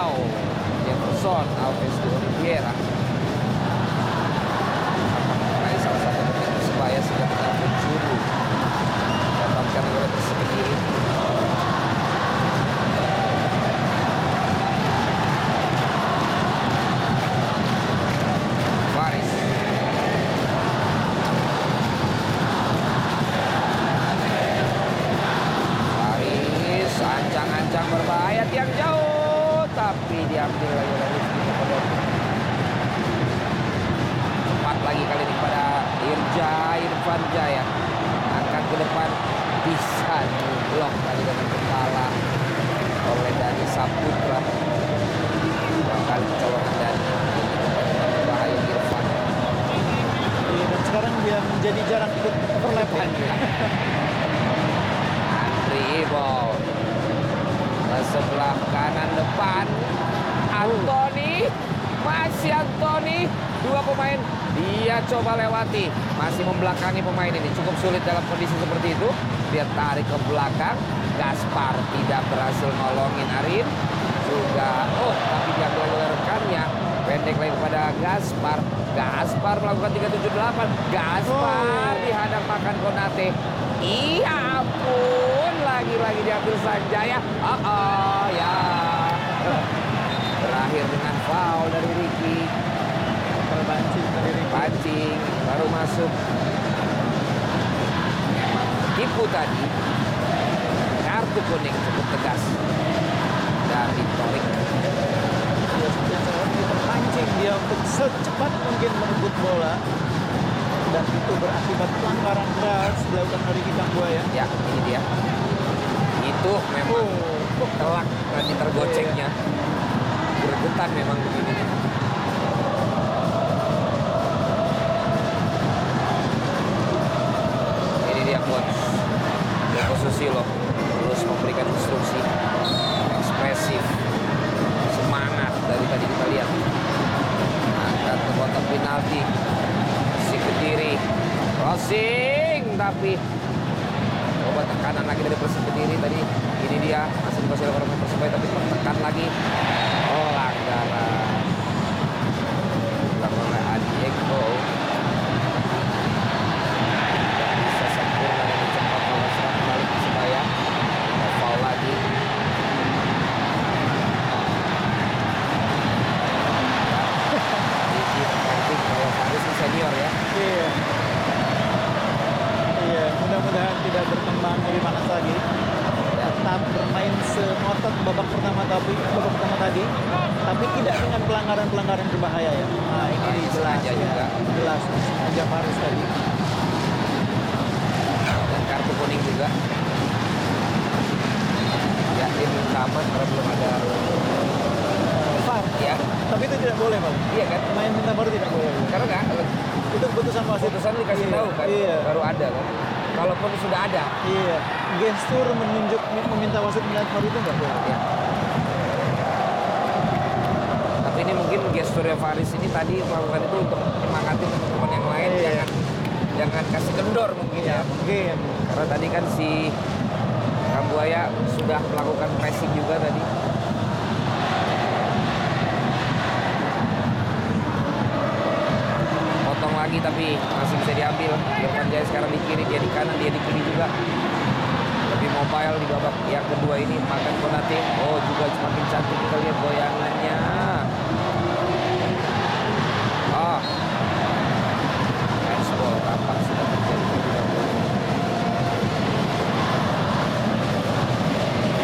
าวเสียงสอด tapi tidak dengan pelanggaran-pelanggaran berbahaya ya. Nah, ini jelas sengaja ya. juga. Jelas sengaja Faris tadi. dan kartu kuning juga. Ya, tim sama karena belum ada VAR. ya. Tapi itu tidak boleh, Pak. Iya kan? Main minta baru tidak boleh. Karena nggak Itu keputusan wasit. keputusan dikasih Iya, tahu kan, Iya. baru ada kan. Kalaupun sudah ada, Iya. Gestur menunjuk meminta wasit melihat VAR itu nggak boleh. ya. Tapi gesturnya Faris ini tadi melakukan itu untuk menyemangati teman-teman yang lain Iya. jangan jangan kasih kendor mungkin ya. Mungkin. Karena tadi kan si Kambuaya sudah melakukan pressing juga tadi. Potong lagi tapi masih bisa diambil. Irfan Jaya sekarang di kiri, dia di kanan, dia di kiri juga. Lebih mobile di babak yang kedua ini makan Konate. Oh juga semakin cantik kita lihat goyangannya. Ah. Handsball tampak sudah terjadi.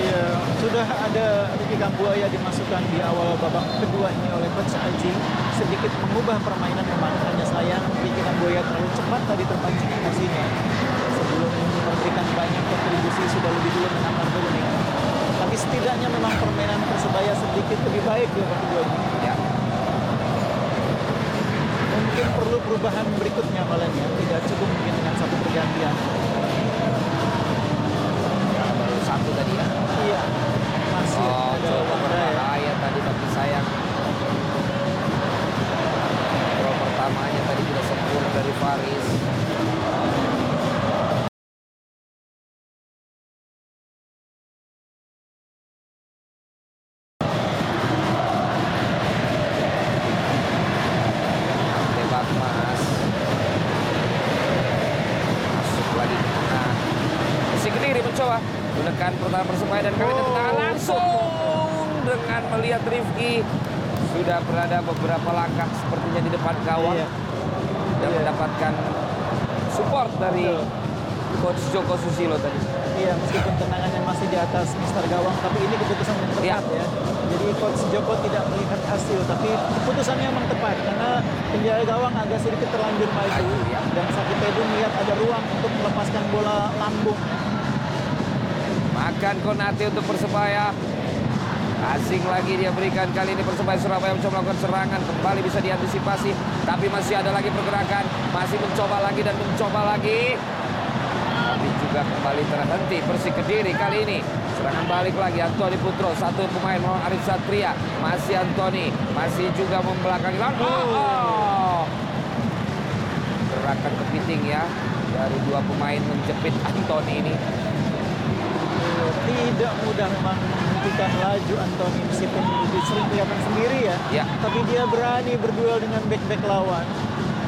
Iya, sudah ada Ricky Kambuaya dimasukkan di awal babak kedua ini oleh Coach Aji. Sedikit mengubah permainan memang hanya sayang Ricky Kambuaya terlalu cepat tadi terpancing emosinya. Sebelum memberikan banyak kontribusi sudah lebih dulu menang kartu kuning. Tapi setidaknya memang permainan Persebaya sedikit lebih baik di babak kedua ini. Ya. Mungkin perlu perubahan berikutnya malah ya. Tidak cukup mungkin dengan satu pergantian. Satu tadi ya. Iya. Oh, ya. berbahaya tadi tapi sayang. Gol pertamanya tadi tidak sempurna dari Faris. Konate untuk Persebaya. Asing lagi dia berikan kali ini Persebaya Surabaya mencoba melakukan serangan. Kembali bisa diantisipasi tapi masih ada lagi pergerakan. Masih mencoba lagi dan mencoba lagi. Tapi juga kembali terhenti Persik Kediri kali ini. Serangan balik lagi Antoni Putro satu pemain melawan Arif Satria. Masih Antoni masih juga membelakangi langkah oh. gerakan kepiting ya dari dua pemain menjepit Antoni ini Tidak mudah memang menghentikan laju Anthony meskipun sering kelihatan sendiri ya. Ya. Tapi dia berani berduel dengan back-back lawan.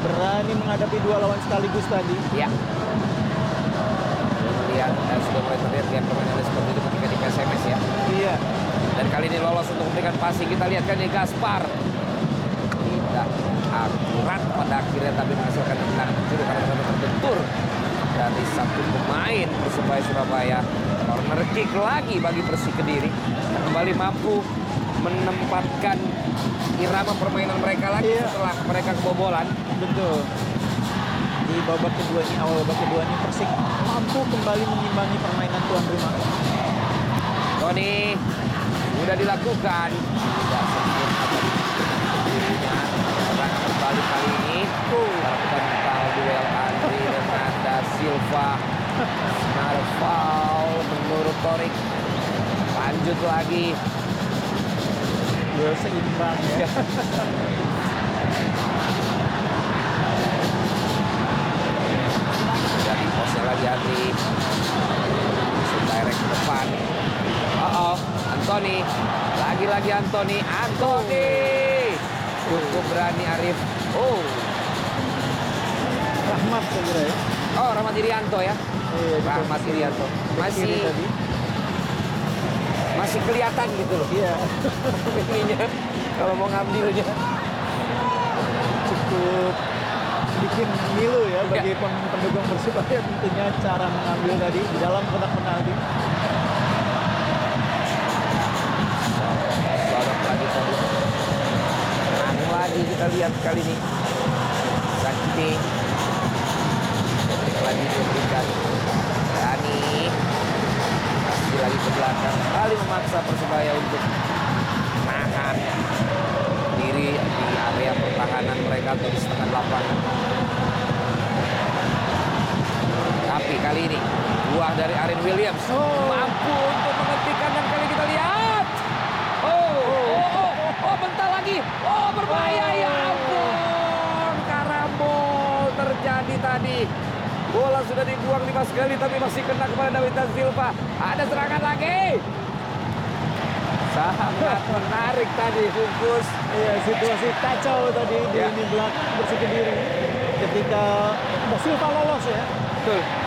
Berani menghadapi dua lawan sekaligus tadi. Ya. Lihat dan sudah mulai terlihat lihat permainannya seperti itu ketika di PSMS ya. Iya. Dan kali ini lolos untuk memberikan passing kita lihat kan ini Gaspar tidak akurat pada akhirnya tapi menghasilkan tendangan kecil karena terbentur dari satu pemain Persebaya Surabaya kick lagi bagi Persik Kediri. Kembali mampu menempatkan irama permainan mereka lagi setelah mereka kebobolan. Betul. Di babak kedua ini, awal babak kedua ini Persik mampu kembali mengimbangi permainan tuan rumah. Tony sudah dilakukan. Tidak sempurna serangan berbalik kali ini. Terpental duel Andri dengan Da Silva ada foul menurut Torik. Lanjut lagi. Seimbang gitu ya jadi posnya lagi Andri direct ke depan. Oh, oh Anthony. Lagi-lagi Anthony. Anthony! Cukup berani Arif. Oh. Rahmat segera ya. Oh Rahmat Irianto ya. Iya, Rahmat posisi Irianto. Masih tadi. masih kelihatan gitu loh. Iya. Ininya kalau mau ngambilnya. Cukup bikin milu ya bagi pem- pendukung Persibaya tentunya cara mengambil tadi di dalam kotak penalti. Sorot lagi. Menang lagi kita lihat kali ini. Sakti. Lagi diberikan. Lagi ke belakang. Kali memaksa Persebaya untuk nahan diri di area pertahanan mereka atau di setengah lapangan. Tapi kali ini buah dari Arin Williams mampu untuk menghentikan dan kali kita lihat. Oh, oh, oh, oh, bentar lagi. Oh, berbahaya ya ampun. Karambol terjadi tadi. Bola sudah dibuang lima sekali tapi masih kena kepada David da Silva. Ada serangan lagi. Sangat menarik tadi bungkus. Iya, situasi kacau tadi di Ya. ini belakang bersih diri ketika Da Silva lolos ya. Betul.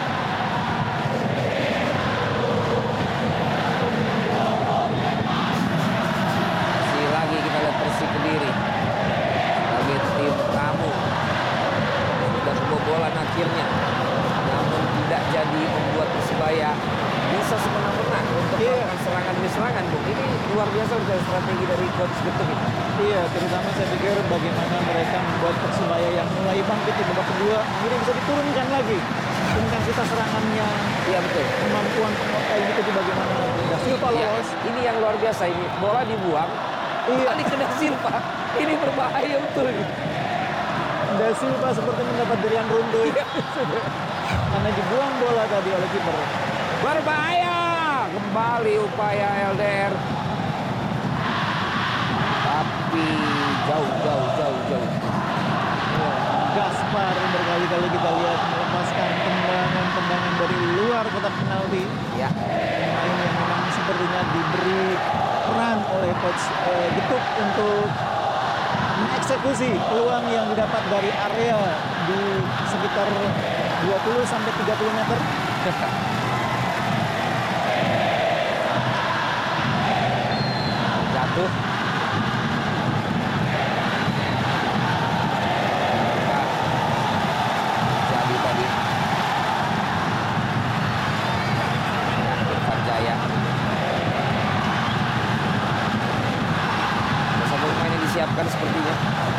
Serangan Bung. Ini luar biasa udah strategi dari coach Getuk ini. Iya, terutama saya pikir bagaimana mereka membuat Persibaya yang mulai bangkit di babak kedua ini bisa diturunkan lagi intensitas serangannya. Iya betul. Kemampuan penguasaan itu di bagaimana Da Silva Iya, lolos. ini yang luar biasa ini bola dibuang Iya. kembali ke Da Silva. Ini berbahaya betul. Da Silva seperti mendapat durian runtuh. Iya. Karena dibuang bola tadi oleh kiper. Berbahaya. Kembali upaya LDR. Tapi jauh, jauh, jauh, jauh. Gaspar berkali-kali kita lihat melepaskan tendangan-tendangan dari luar kotak penalti. Ya. Pemain yang memang sepertinya diberi peran oleh coach eh, Getuk untuk mengeksekusi peluang yang didapat dari area di sekitar 20 sampai 30 meter. Jatuh. Jadi tadi. Ya, Irfan Jaya. Ada satu pemain yang disiapkan sepertinya.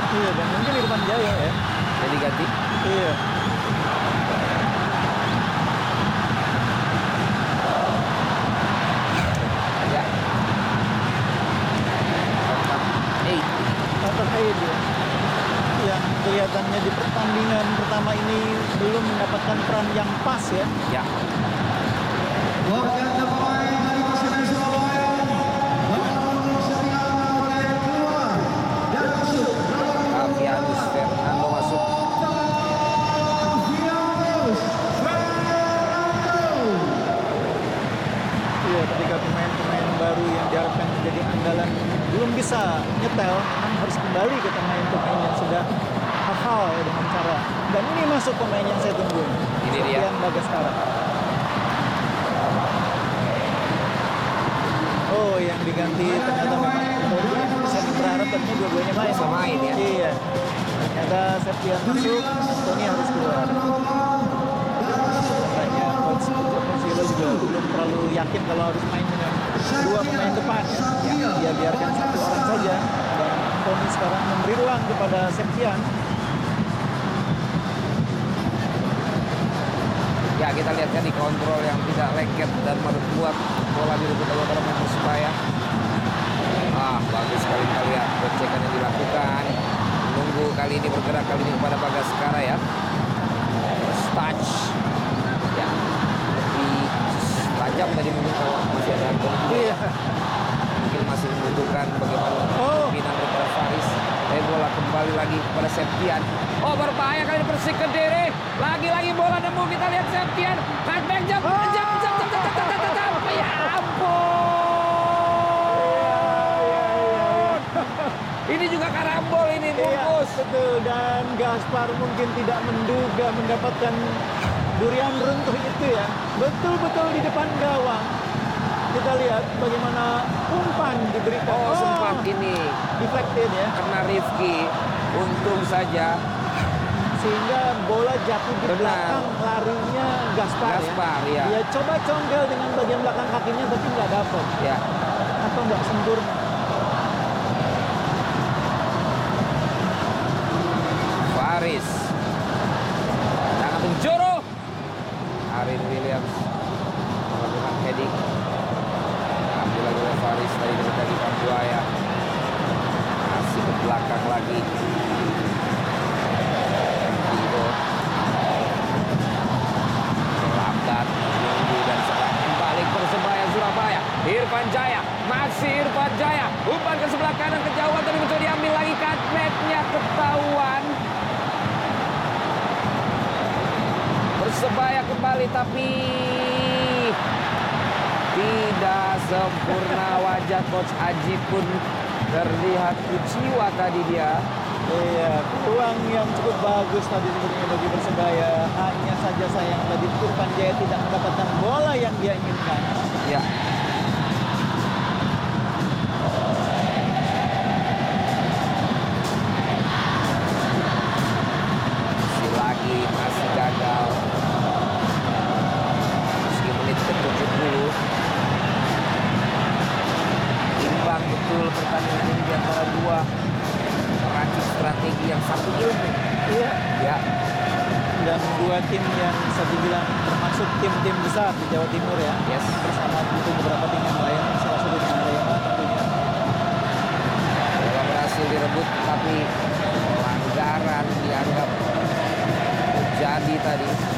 Iya, dan mungkin Irfan Jaya ya. Jadi ganti. Iya. Ya. Eight. Contoh Aid ya. Yang kelihatannya di pertandingan pertama ini belum mendapatkan peran yang pas ya. Ya. Alfianus Fernando masuk. Iya, ketika pemain-pemain baru yang diharapkan menjadi andalan belum bisa nyetel, memang harus kembali ke pemain-pemain yang sudah hafal ya dengan cara. Dan ini masuk pemain yang saya tunggu. Ini dia. Seperti Bagaskara. Oh, yang diganti ternyata memang Tori. Saya berharap tentunya dua-duanya main. Bisa main ya. Iya. Ternyata Septian masuk, Tony harus keluar. Makanya coach Silo juga belum terlalu yakin kalau harus main dengan dua pemain depan. Ya, dia biarkan satu orang saja. Dan Tony sekarang memberi ruang kepada Septian. Ya kita lihat kan di kontrol yang tidak lengket dan membuat bola direbut oleh pemain Persebaya. Ah bagus sekali kita lihat yang dilakukan. Kali ini bergerak kali ini kepada Bagaskara ya. First touch. Ya lebih tajam tadi mungkin kalau masih ada Iya. Mungkin masih membutuhkan bagaimana pimpinan daripada Faris. Tapi bola kembali lagi kepada Septian. Oh berbahaya kali ini Persik Kediri. Lagi-lagi bola nemu kita lihat Septian. Cutback jam, jam, jam, jam, jam, jam, jam, jam, jam. Ya ampun. Ini juga karambol ini Iya, bungkus. Betul. Dan Gaspar mungkin tidak menduga mendapatkan durian runtuh itu ya. Betul-betul di depan gawang. Kita lihat bagaimana umpan diberikan. Oh, sempat ini deflected ya. Kena Rifki. Untung saja. Sehingga bola jatuh di Benar. belakang larinya Gaspar, Gaspar, ya. ya. Dia coba congkel dengan bagian belakang kakinya tapi nggak dapat. Ya. Atau nggak sempurna. Faris. Jangan penjuru. Arin Williams melakukan heading. Ambil lagi oleh Faris dari dari Kambuaya. Masih ke belakang lagi. Lambat menunggu dan serang kembali Persebaya Surabaya. Irfan Jaya, masih Irfan Jaya. Umpan ke sebelah kanan kejauhan tapi mencoba diambil lagi cutback-nya ketahuan. Persebaya kembali tapi tidak sempurna wajah coach Aji pun terlihat kecewa tadi dia. Iya, peluang yang cukup bagus tadi sebenarnya bagi Persebaya. Hanya saja sayang tadi Irfan Jaya tidak mendapatkan bola yang dia inginkan. Ya. Bisa dibilang termasuk tim-tim besar di Jawa Timur ya. Yes. Bersama itu beberapa tim yang lain, salah satunya Arema tentunya. Bola berhasil direbut tapi pelanggaran dianggap terjadi tadi.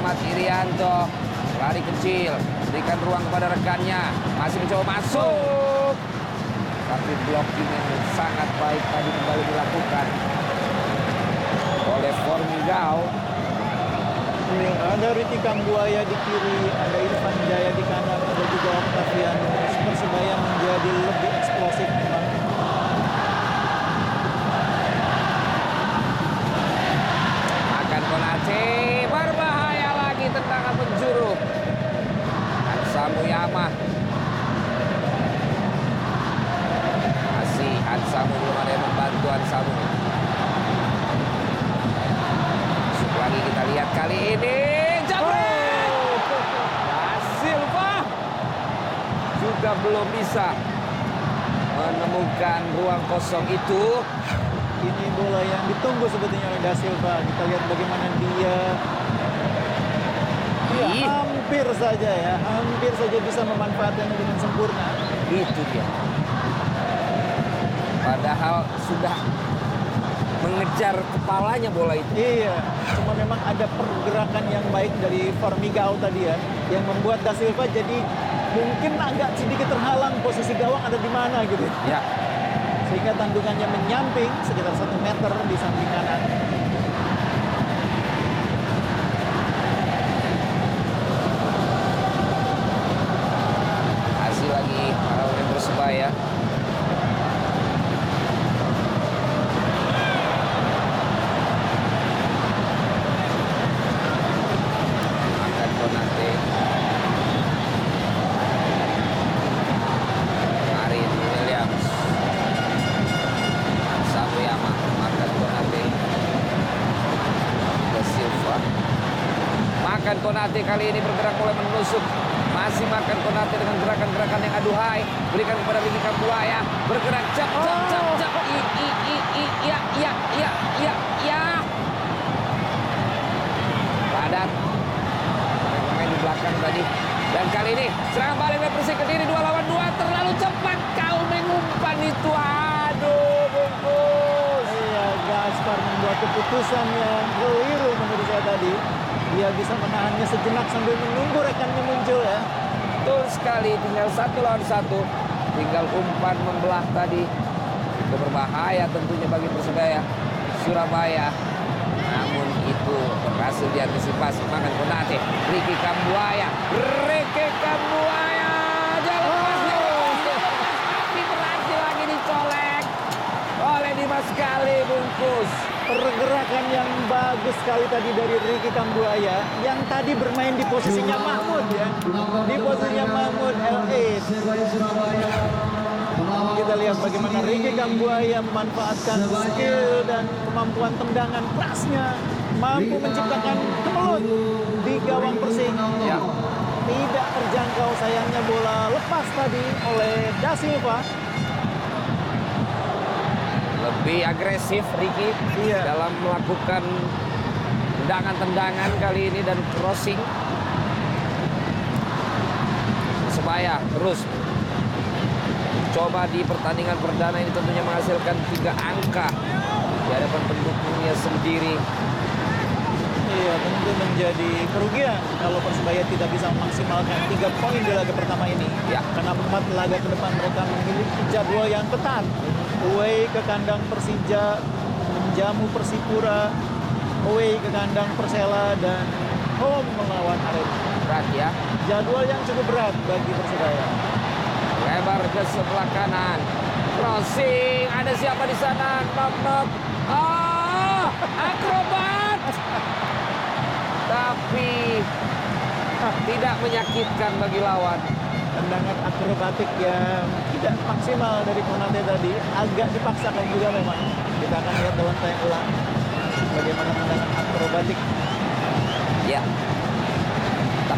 Rahmat Irianto lari kecil, berikan ruang kepada rekannya, masih mencoba masuk. Tapi blocking yang sangat baik tadi kembali dilakukan oleh Formigao. Iya, ada Riti Kambuaya di kiri, ada Irfan Jaya di kanan, ada juga Octavianus. Persebaya menjadi lebih eksplosif Hansamu Yama. Masih Hansamu belum ada yang membantu Hansamu. Masuk lagi kita lihat kali ini. Jabret! Da Silva juga belum bisa menemukan ruang kosong itu. Ini bola yang ditunggu sebetulnya oleh Da Silva. Kita lihat bagaimana dia Iya, Ih. hampir saja ya, hampir saja bisa memanfaatkannya dengan sempurna. Itu dia. Padahal sudah mengejar kepalanya bola itu. Iya, cuma memang ada pergerakan yang baik dari Formigao tadi ya, yang membuat Da Silva jadi mungkin agak sedikit terhalang posisi gawang ada di mana gitu. Ya. Sehingga tandungannya menyamping sekitar satu meter di samping kanan. Hasil lagi para pemain Persebaya. Akan Konate. Arin Williams. Samuyama. Makan makan Konate kali ini bergerak mulai menusuk. Masih makan Konate dengan gerakan-gerakan yang aduhai. Berikan kepada Ricky Kambuaya. Bergerak cap, cap, cap, cap. I, i, i, i, ya, ya, ya, ya, ya. Padat. Main di belakang tadi. Dan kali ini serangan balik dari Persik Kediri dua lawan dua terlalu cepat kau mengumpan itu. Aduh, bungkus. Iya, Gaspar membuat keputusan yang keliru menurut saya tadi. Dia bisa menahannya sejenak sambil menunggu rekannya muncul ya. Betul sekali, tinggal satu. Tinggal umpan membelah tadi. Itu berbahaya tentunya bagi Persebaya Surabaya. Namun itu berhasil diantisipasi. Makan Konate, Ricky Kambuaya. Ricky Kambuaya. Jalan lepas. Tapi berhasil lagi dicolek. Oleh Dimas Kali bungkus. Pergerakan yang bagus sekali tadi dari Ricky Kambuaya yang tadi bermain di posisinya Mahmud ya. Di posisinya Mahmud Kita lihat bagaimana Ricky Kambuaya memanfaatkan skill dan kemampuan tendangan kerasnya mampu menciptakan kemelut di gawang Persik. Ya. Tidak terjangkau sayangnya bola lepas tadi oleh Da Silva. Lebih agresif Ricky dalam melakukan tendangan-tendangan kali ini dan crossing. Persebaya terus coba di pertandingan perdana ini tentunya menghasilkan tiga angka di hadapan pendukungnya sendiri. Iya, tentu menjadi kerugian kalau Persebaya tidak bisa memaksimalkan tiga poin di laga pertama ini. Ya. Karena empat laga ke depan mereka memiliki jadwal yang ketat. Away ke kandang Persija, menjamu Persipura, away ke kandang Persela, dan home melawan Arema. Berat ya. Jadwal yang cukup berat bagi Persebaya. Lebar ke sebelah kanan. Crossing, ada siapa di sana? Knock knock. Ah, akrobat. Tapi tidak menyakitkan bagi lawan. Tendangan akrobatik yang tidak maksimal dari Konate tadi agak dipaksakan juga memang. Kita akan lihat dalam tayang ulang bagaimana tendangan akrobatik. Ya.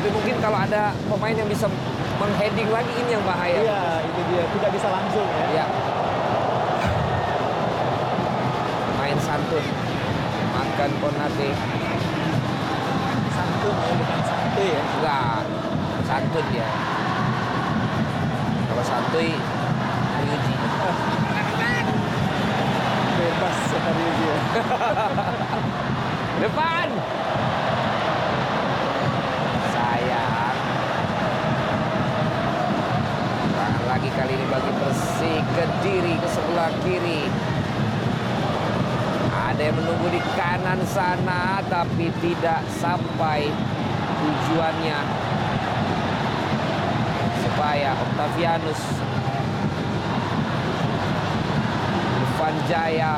Tapi mungkin kalau ada pemain yang bisa mengheading lagi ini yang bahaya. Iya, itu dia. Tidak bisa langsung ya. Ya. Main santun. Makan Konate. Santun ya, bukan santuy ya. Enggak. Santun dia. Kalau santuy Ryuji. Bebas kata Ryuji ya. Depan. Sayang. Serangan lagi kali ini bagi Persik Kediri ke sebelah kiri. Ada yang menunggu di kanan sana tapi tidak sampai tujuannya. Supaya Octavianus Irfan Jaya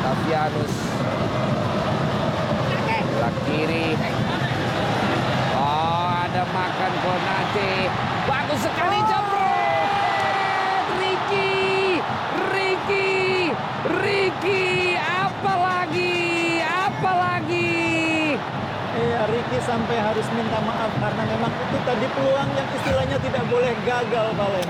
Octavianus Sebelah kiri. Oh ada makan Konate minta maaf karena memang itu tadi peluang yang istilahnya tidak boleh gagal, Valen.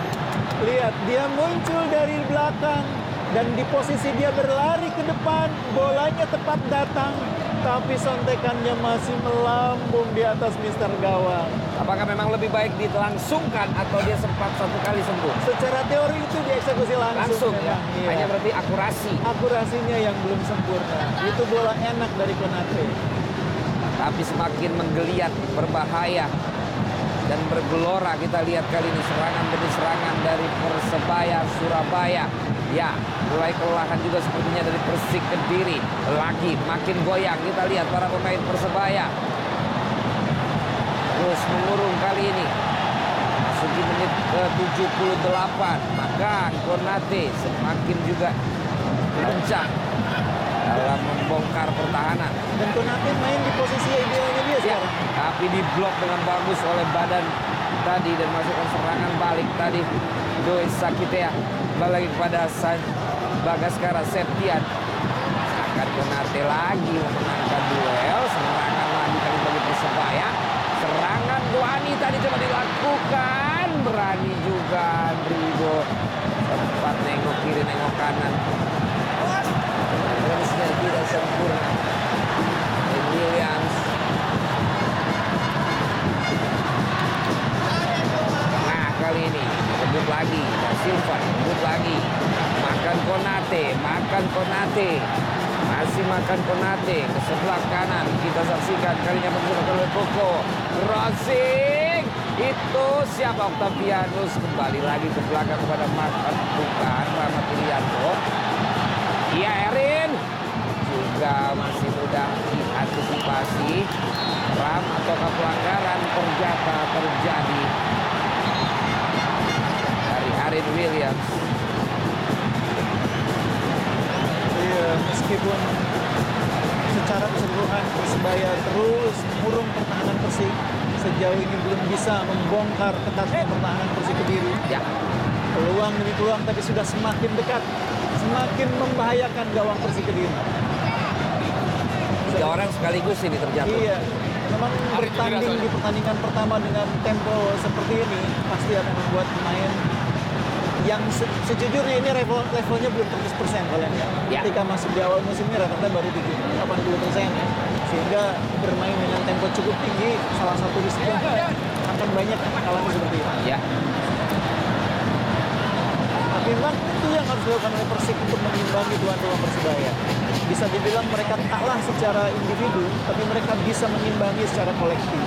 Lihat, dia muncul dari belakang dan di posisi dia berlari ke depan, bolanya tepat datang, tapi sontekannya masih melambung di atas Mister Gawang. Apakah memang lebih baik ditelangsungkan atau dia sempat satu kali sembuh? Secara teori itu dieksekusi langsung. Langsung ya? iya. Hanya berarti akurasi. Akurasinya yang belum sempurna. Itu bola enak dari Konate. Tapi semakin menggeliat, berbahaya dan bergelora kita lihat kali ini serangan demi serangan dari Persebaya Surabaya. Ya, mulai kelelahan juga sepertinya dari Persik Kediri. Lagi makin goyang kita lihat para pemain Persebaya. Terus mengurung kali ini. Masuki menit ke-78. Maka Konate semakin juga kencang dalam membongkar pertahanan. Dan Konate main di posisi idealnya dia Ya, sekarang. tapi diblok dengan bagus oleh badan tadi dan masukkan serangan balik tadi. Doi Sakitea kembali lagi kepada San Bagaskara Septian. Makan Konate lagi memenangkan duel. Serangan lagi kali bagi Persebaya. Serangan Duani tadi coba dilakukan. Berani juga Andrigo. Sempat nengok kiri, nengok kanan. Transnya tidak sempurna. Williams. Nah kali ini rebut lagi. Da Silva rebut lagi. Makan Konate, makan Konate. Masih makan Konate ke sebelah kanan. Kita saksikan kalinya bergerak oleh Koko. Crossing. Itu siapa Octavianus kembali lagi ke belakang kepada makan bukan Rahmat Irianto. Iya Erin juga masih mudah diantisipasi. Ram atau pelanggaran perjata terjadi dari Arin Williams. Iya, meskipun secara keseluruhan Persebaya terus murung pertahanan Persik, sejauh ini belum bisa membongkar ketatnya pertahanan Persik Kediri. Ya. Peluang demi peluang tapi sudah semakin dekat, semakin membahayakan gawang Persik Kediri. Tiga orang sekaligus ini terjatuh. Iya, memang bertanding di pertandingan pertama dengan tempo seperti ini pasti akan membuat pemain yang se- sejujurnya ini level levelnya belum 100% kalian ya. Ya. Ketika masuk di awal musim ini rata-rata baru 70 80% ya. Sehingga bermain dengan tempo cukup tinggi salah satu risiko akan banyak mengalami seperti itu. Ya. Tapi memang itu yang harus dilakukan oleh Persik untuk mengimbangi tuan rumah Persibaya. Bisa dibilang mereka kalah secara individu, tapi mereka bisa mengimbangi secara kolektif.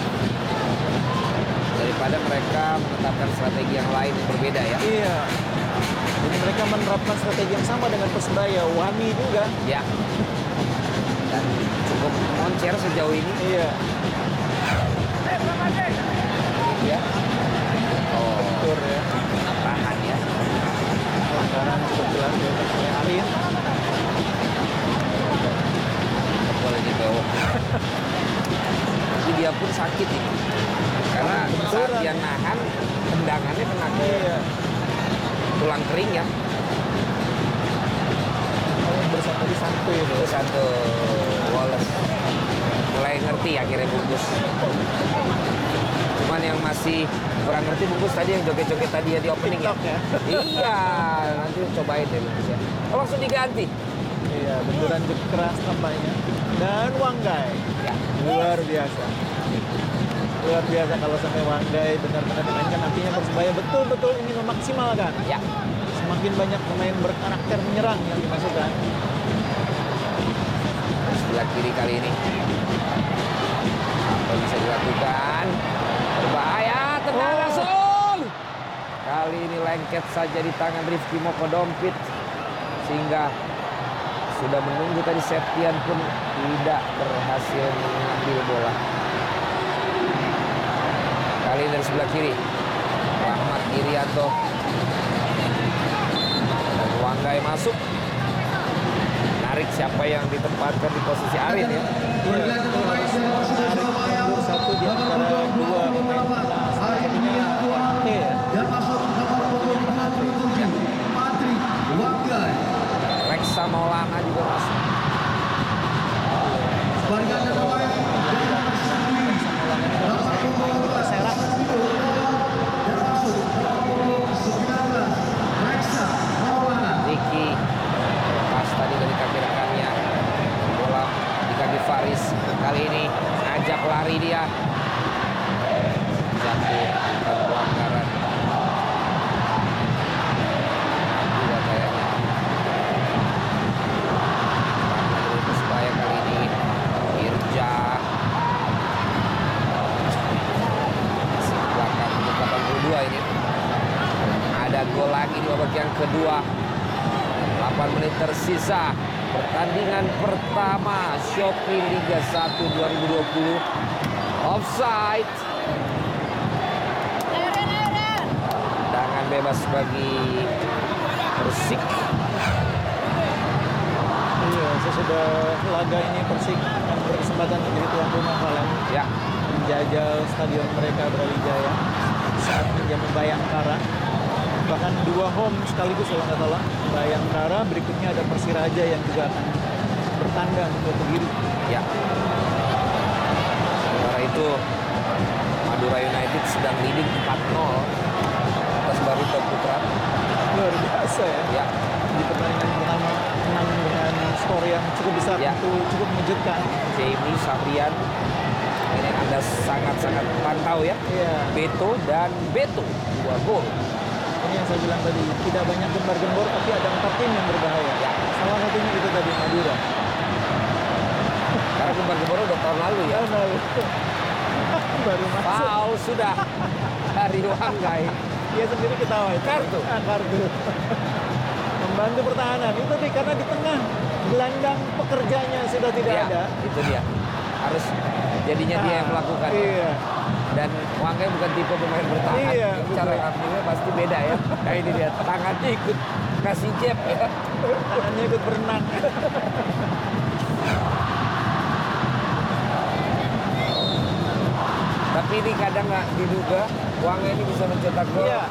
Daripada mereka menetapkan strategi yang lain yang berbeda ya. Iya. Jadi mereka menerapkan strategi yang sama dengan Persebaya, wani juga. Ya. Dan cukup moncer sejauh ini. Iya. Ya. Oh. Betul ya. Tahan ya. Pelanggaran cukup jelas dilakukan oleh Arin. Boleh di bawah. Tapi dia pun sakit ini. Karena saat dia nahan, tendangannya kena ke tulang kering ya. Bersatu di santu itu. Bersatu Wallace. Mulai ngerti akhirnya bungkus. Cuman yang masih kurang ngerti bungkus tadi yang joget-joget tadi ya di opening ya. iya, nanti cobain deh bungkus ya. Oh, langsung diganti. Iya, benturan keras tampaknya. Dan Wanggai. Ya. Luar biasa. Luar biasa kalau sampai Wanggai benar-benar dimainkan artinya Persebaya betul-betul ini memaksimalkan. Ya. Semakin banyak pemain berkarakter menyerang yang dimasukkan. Sebelah kiri kali ini. Apa bisa dilakukan? Berbahaya, tendang langsung. Kali ini lengket saja di tangan Rifki Moko Dompit. Sehingga sudah menunggu tadi Septian pun tidak berhasil mengambil bola. Kali ini dari sebelah kiri. Rahmat Irianto. Dan Wanggai masuk. Narik siapa yang ditempatkan di posisi Arin ya. Satu di antara dua pemain tengah. Salah satunya Ate ya. Dan masuk nomor 27, Patrick Wanggai. Reksa Maulana juga masuk. Kali ini. Ajak lari dia. Jatuh bukan pelanggaran. Juga kayaknya. Karena dari Persebaya kali ini. Irja. Masih di belakang untuk 82 ini. Ada gol lagi di babak yang kedua. 8 menit tersisa. Pertandingan pertama Shopee Liga 1 2020 offside tendangan bebas bagi Persik Iya, sesudah laga ini Persik akan berkesempatan menjadi tuan rumah kalian. Ya. Menjajal stadion mereka Brawijaya saat menjamu Bayangkara. Bahkan dua home sekaligus kalau nggak salah. Bayangkara berikutnya ada Persiraja yang juga akan tandang untuk Kediri. Ya. Sementara itu Madura United sedang leading 4-0 atas Barito Putra. Luar biasa ya. Ya. Di pertandingan pertama menang dengan skor yang cukup besar Ya. itu cukup mengejutkan. Jamie Sabrian ini Anda sangat-sangat pantau ya. Iya. Beto dan Beto dua gol. Ini yang saya bilang tadi, tidak banyak gembar-gembor tapi ada empat tim yang berbahaya. Ya. Salah satunya itu tadi Madura. Karena gembar-gembor udah tahun lalu ya. Tahun lalu. Baru masuk. Foul sudah dari Wanggai. Dia sendiri ketawa itu. Kartu. Ah, kartu. Membantu pertahanan. Itu tadi karena di tengah gelandang pekerjanya sudah tidak Ya, ada. Itu dia. Harus jadinya dia yang melakukan. Iya. Dan Wanggai bukan tipe pemain bertahan. Iya, Cara ngambilnya pasti beda ya. Kayak ini dia tangannya ikut kasih jab ya. Tangannya ikut berenang. Ini kadang nggak diduga Wanggai ini bisa mencetak gol. Iya.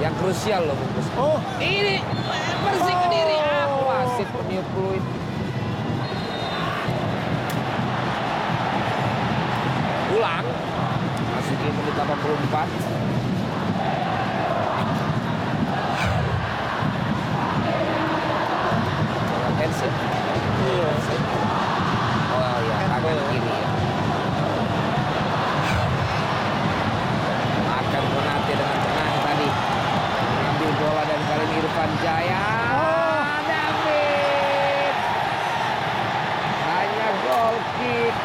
Yang krusial loh bungkus. Oh, Ini bersih ke diri. Ah, wasit peniup peluit. Ulang. Masuki menit 84. Hands ya? Iya. Oh iya, tangan kiri ya. Makan Konate dengan tenang tadi. Mengambil bola dan kali ini Irfan Jaya. David. Hanya gol kick.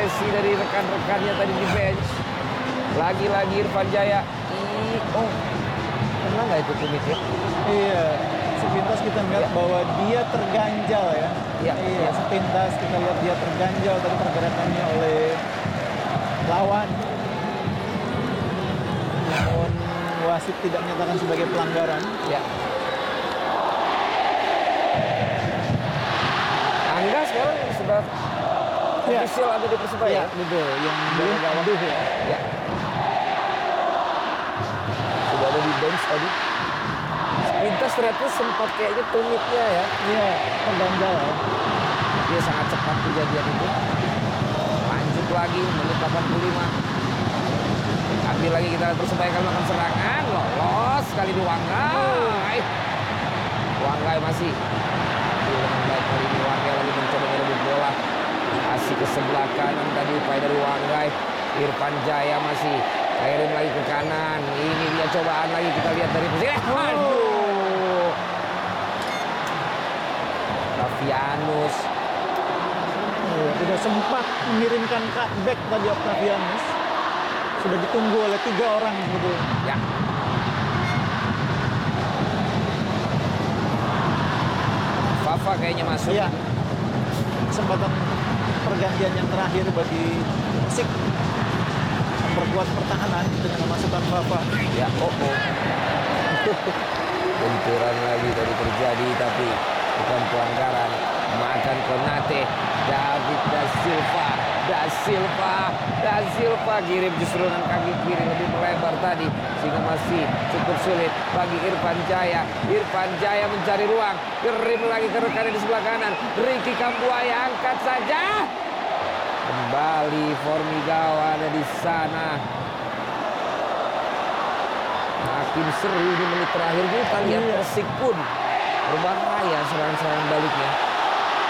Ekspresi-ekspresi dari rekan-rekannya tadi di bench. Lagi-lagi Irfan Jaya. Ih, oh, kena nggak itu tumitnya? Iya, sepintas kita melihat bahwa dia terganjal ya. Iya, iya. iya. Sepintas kita lihat dia terganjal tadi pergerakannya oleh lawan. Namun wasit tidak menyatakan sebagai pelanggaran. Ya. Angga sekarang sudah Ya. Official ada di Persebaya. Iya, betul. Yang belum gawang. aduh ya. Ya. Sudah ada di bench tadi. Sepintas ternyata sempat kayaknya tumitnya ya. Iya, terganjal ya. Dia sangat cepat kejadian itu. Lanjut lagi menit 85. Ambil lagi kita Persebaya akan melakukan serangan. Lolos kali di Wanggai. Wanggai masih. Dia dengan baik kali ini Wanggai lagi mencoba merebut bola. Kasih ke sebelah kanan tadi upaya dari Wanggai. Irfan Jaya masih kirim lagi ke kanan. Ini dia cobaan lagi kita lihat dari posisi. Eh, aduh. Davianus. Iya, tidak sempat mengirimkan cutback tadi Octavianus. Sudah ditunggu oleh tiga orang gitu. Ya. Fafa kayaknya masuk. Iya. Kesempatan pergantian yang terakhir bagi Persik memperkuat pertahanan dengan memasukkan Fafa. Ya, oh oh. Benturan lagi tadi terjadi tapi bukan pelanggaran. Makan Konate, David da Silva, da Silva, da Silva kirim justru dengan kaki kiri lebih melebar tadi sehingga masih cukup sulit bagi Irfan Jaya. Irfan Jaya mencari ruang, kirim lagi ke rekannya di sebelah kanan. Ricky Kambuaya angkat saja. Kembali Formigawa ada di sana. Makin seru di menit terakhir kita lihat Iya. Persik pun berbahaya serangan-serangan baliknya.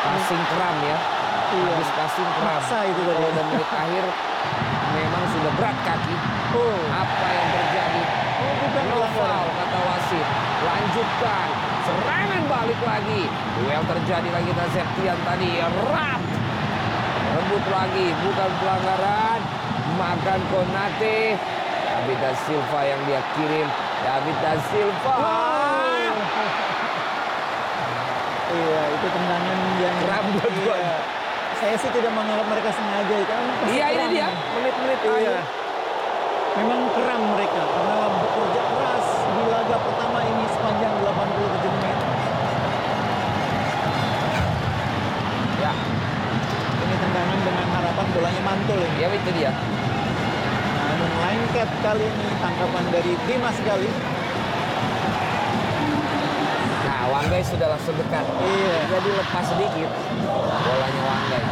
Passing kram ya. Iya. Habis passing. Maksa itu tadi. Kalau menit akhir memang sudah berat kaki. Oh. Apa yang terjadi? Oh, bukan no foul kata wasit. Lanjutkan. Serangan balik lagi. Duel terjadi lagi dan Septian tadi. Erat. Rebut lagi. Bukan pelanggaran. Makan Konate. David da Silva yang dia kirim. David da Silva. Iya, itu tendangan yang Rambut iya. Saya sih tidak menganggap mereka sengaja itu kan. Iya ini dia. Menit-menit Iya. akhir. Memang keram mereka karena bekerja keras di laga pertama ini sepanjang 87 menit. Ya. Ini tendangan dengan harapan bolanya mantul ini. Ya itu dia. Namun lengket kali ini tangkapan dari Dimas Gali. Nah Wanggai sudah langsung dekat. Iya. Jadi lepas sedikit. Bolanya Wanggai.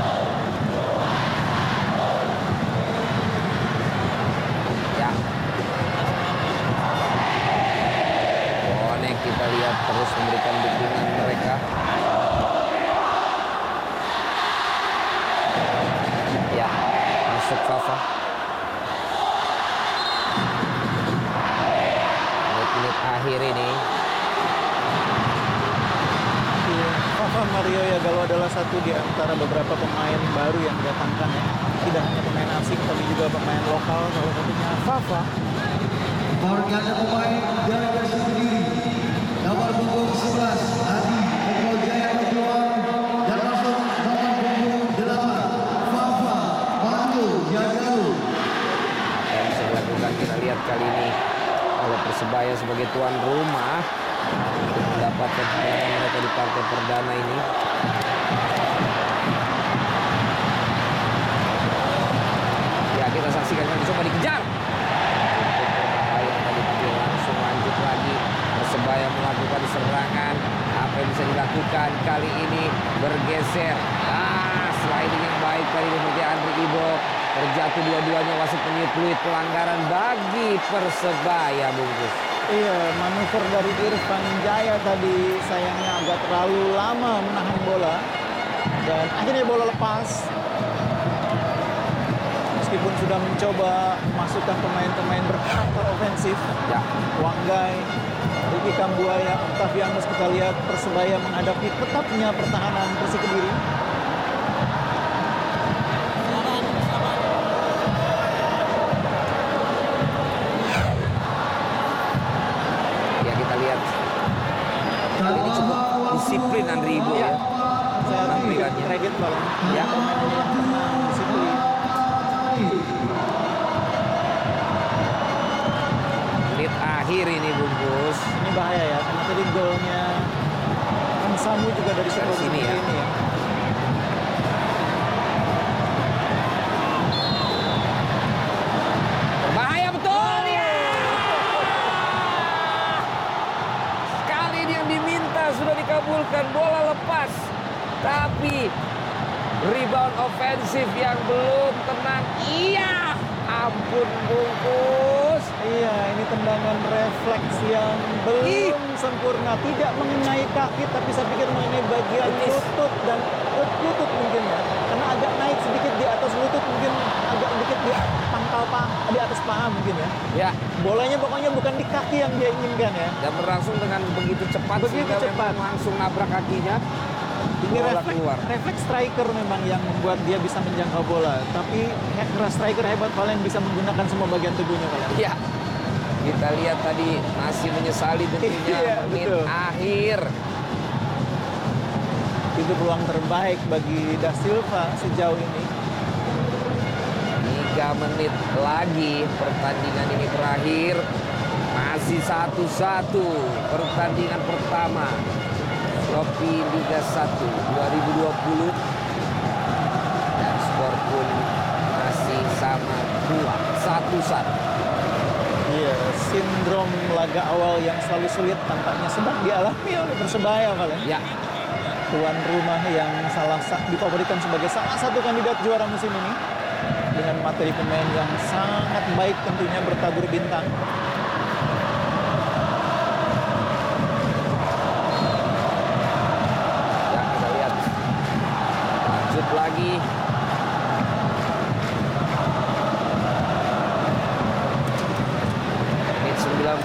Ya. Bonek kita lihat terus memberikan dukungan mereka. Ya, masuk Fafa. Mario ya Galo adalah satu di antara beberapa pemain baru yang didatangkan ya. Tidak hanya pemain asing tapi juga pemain lokal salah satunya Fafa. Margana pemain dari Kediri. Nomor punggung 11 Adi Eko Jaya Perjuangan dan masuk nomor punggung 8 Fafa Manu Jagalu. yang bisa dilakukan kita lihat kali ini oleh Persebaya sebagai tuan rumah mendapatkan kemenangan mereka di partai perdana ini. Ya kita saksikan kan coba dikejar. Berbahaya tadi langsung lanjut lagi. Persebaya melakukan serangan. Apa yang bisa dilakukan kali ini bergeser. Ah, sliding yang baik ini seperti Andri Ibo. Terjatuh dua-duanya wasit fluid pelanggaran bagi Persebaya bungkus. Iya, manuver dari Irfan Jaya tadi sayangnya agak terlalu lama menahan bola dan akhirnya bola lepas. Meskipun sudah mencoba masukkan pemain-pemain berkarakter ofensif, ya. Wanggai, Ricky Kambuaya, Octavianus kita lihat Persebaya menghadapi tetapnya pertahanan Persik disiplin Andri Ibo ya. Saya Penampilannya. kredit malah. Ya. Menit akhir ini bungkus. Ini bahaya ya, karena tadi golnya Kang Samu juga dari sini ya. ini ya. Berbahaya betul ya. Kali ini yang diminta sudah dikabulkan bola lepas. Tapi rebound ofensif yang belum tenang. Iya, ampun bungkus. Iya, ini tendangan refleks yang belum sempurna. Tidak mengenai kaki, tapi saya pikir mengenai bagian lutut dan lutut mungkin ya. Karena agak naik sedikit di atas lutut, mungkin agak sedikit di pangkal paha, di atas paha mungkin ya. Ya. Bolanya pokoknya bukan di kaki yang dia inginkan ya. Dan berlangsung dengan begitu cepat Begitu cepat. langsung nabrak kakinya. Ini refleks, keluar. refleks striker memang yang membuat dia bisa menjangkau bola. Tapi striker hebat Valen bisa menggunakan semua bagian tubuhnya Valen. Ya. Kita lihat tadi masih menyesali tentunya Iya, menit betul. akhir. Itu peluang terbaik bagi Da Silva sejauh ini. Tiga menit lagi pertandingan ini berakhir. Masih satu-satu pertandingan pertama. Trofi Liga 1 2020. Dan skor pun masih sama dua. Satu-satu. Iya, sindrom laga awal yang selalu sulit tampaknya sedang dialami oleh Persebaya Valen. Ya. Tuan rumah yang salah sa- difavorikan sebagai salah satu kandidat juara musim ini dengan materi pemain yang sangat baik tentunya bertabur bintang.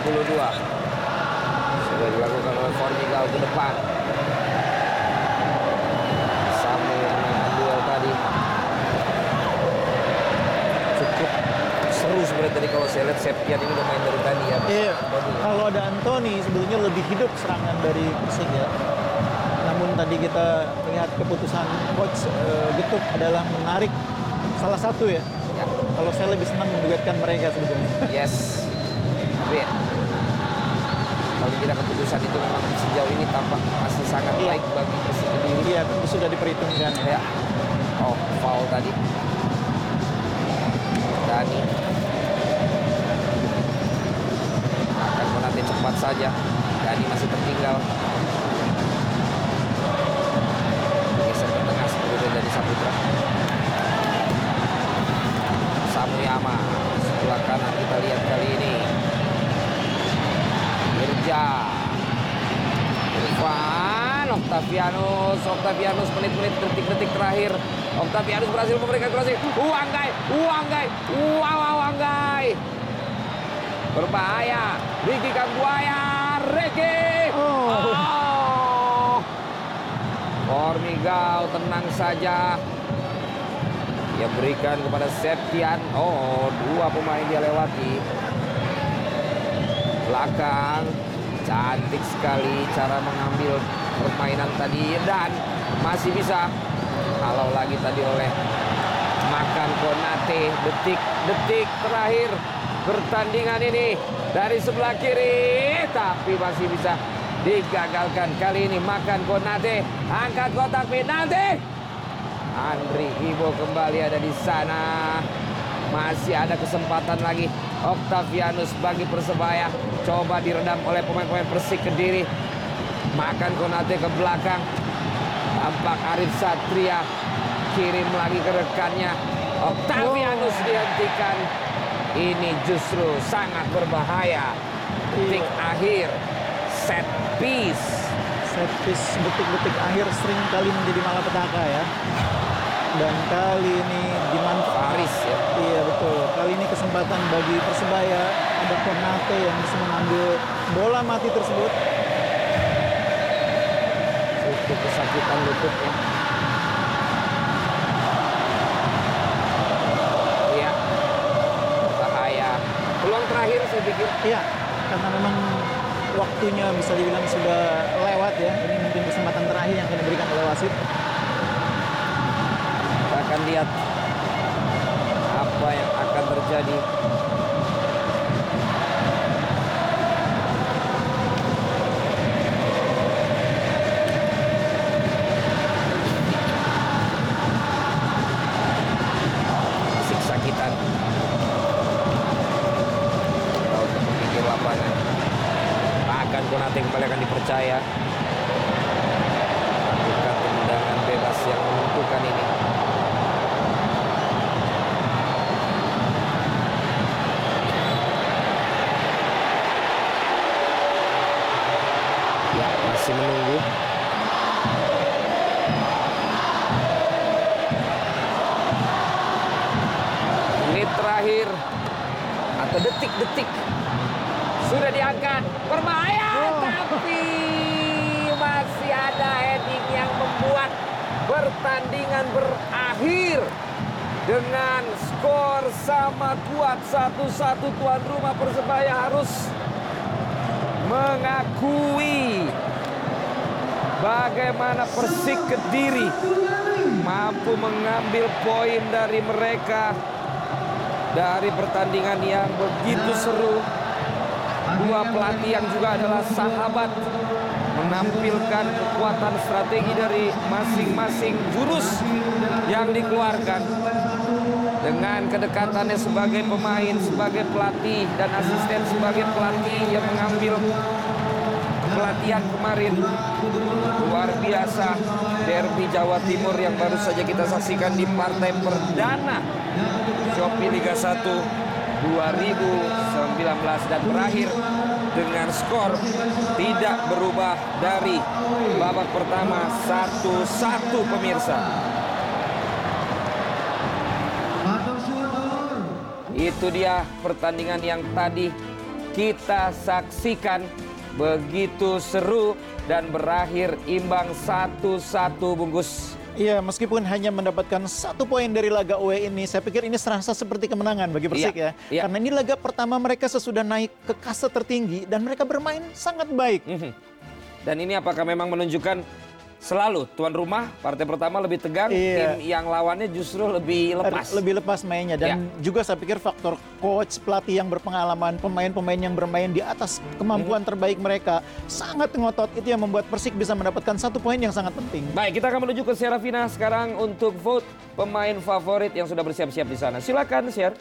92. Sudah dilakukan oleh Formigal ke depan. Samu yang menang duel tadi. Cukup seru sebenarnya tadi kalau saya lihat Septian ini udah main dari tadi ya. Iya, kalau ada Anthony sebetulnya lebih hidup serangan dari Persik ya. Namun tadi kita lihat keputusan coach eh, Getuk adalah menarik salah satu ya. Kalau saya lebih senang menduetkan mereka sebetulnya. Yes. Tapi ya, paling tidak keputusan itu memang sejauh ini tampak masih sangat Iya. baik bagi Persik Kediri. Iya, tentu sudah diperhitungkan ya. Oh, foul tadi. Dani akan menanti cepat saja. Dani masih tertinggal. Octavianus, Octavianus menit-menit detik-detik terakhir. Octavianus berhasil memberikan crossing. Uanggai, Uanggai, wow, Uanggai. Berbahaya. Ricky Kambuaya, Ricky. Oh. Formigao tenang saja. Dia berikan kepada Septian. Oh, dua pemain dia lewati. Belakang. Cantik sekali cara mengambil permainan tadi. Dan masih bisa. Kalau lagi tadi oleh Makan Konate. Detik-detik terakhir pertandingan ini. Dari sebelah kiri. Tapi masih bisa digagalkan. Kali ini Makan Konate. Angkat kotak penalti. Andri Ibo kembali ada di sana. Masih ada kesempatan lagi. Octavianus bagi Persebaya. Coba diredam oleh pemain-pemain Persik Kediri. Makan Konate ke belakang. Tampak Arif Satria. Kirim lagi ke rekannya. Octavianus dihentikan. Ini justru sangat berbahaya. Detik akhir. Set piece. Set piece detik-detik akhir sering kali menjadi malapetaka ya. Dan kali ini dimanfaatkan. Faris ya. Iya betul. Kali ini kesempatan bagi Persebaya. Ada Konate yang bisa mengambil bola mati tersebut. Itu kesakitan lututnya. Iya. Bahaya. Peluang terakhir saya pikir. Iya. Karena memang waktunya bisa dibilang sudah lewat ya. Ini mungkin kesempatan terakhir yang akan diberikan oleh wasit. Kita akan lihat apa yang akan terjadi. Satu-satu tuan rumah Persebaya harus mengakui bagaimana Persik Kediri mampu mengambil poin dari mereka dari pertandingan yang begitu seru. Dua pelatih yang juga adalah sahabat menampilkan kekuatan strategi dari masing-masing jurus yang dikeluarkan dengan kedekatannya sebagai pemain, sebagai pelatih dan asisten sebagai pelatih yang mengambil pelatihan kemarin luar biasa derby Jawa Timur yang baru saja kita saksikan di partai perdana Shopee Liga 1 2019 dan berakhir dengan skor tidak berubah dari babak pertama satu-satu pemirsa. Itu dia pertandingan yang tadi kita saksikan begitu seru dan berakhir imbang satu-satu bungkus. Iya, meskipun hanya mendapatkan satu poin dari laga UE ini, saya pikir ini serasa seperti kemenangan bagi Persik Iya, ya. iya. Karena ini laga pertama mereka sesudah naik ke kasta tertinggi dan mereka bermain sangat baik. Mhm. Dan ini apakah memang menunjukkan selalu tuan rumah partai pertama lebih tegang, Iya. tim yang lawannya justru lebih lepas. Lebih lepas mainnya dan juga saya pikir faktor coach, pelatih yang berpengalaman, pemain-pemain yang bermain di atas kemampuan terbaik mereka sangat ngotot itu yang membuat Persik bisa mendapatkan satu poin yang sangat penting. Baik, kita akan menuju ke Serafina sekarang untuk vote pemain favorit yang sudah bersiap-siap di sana. Silakan share.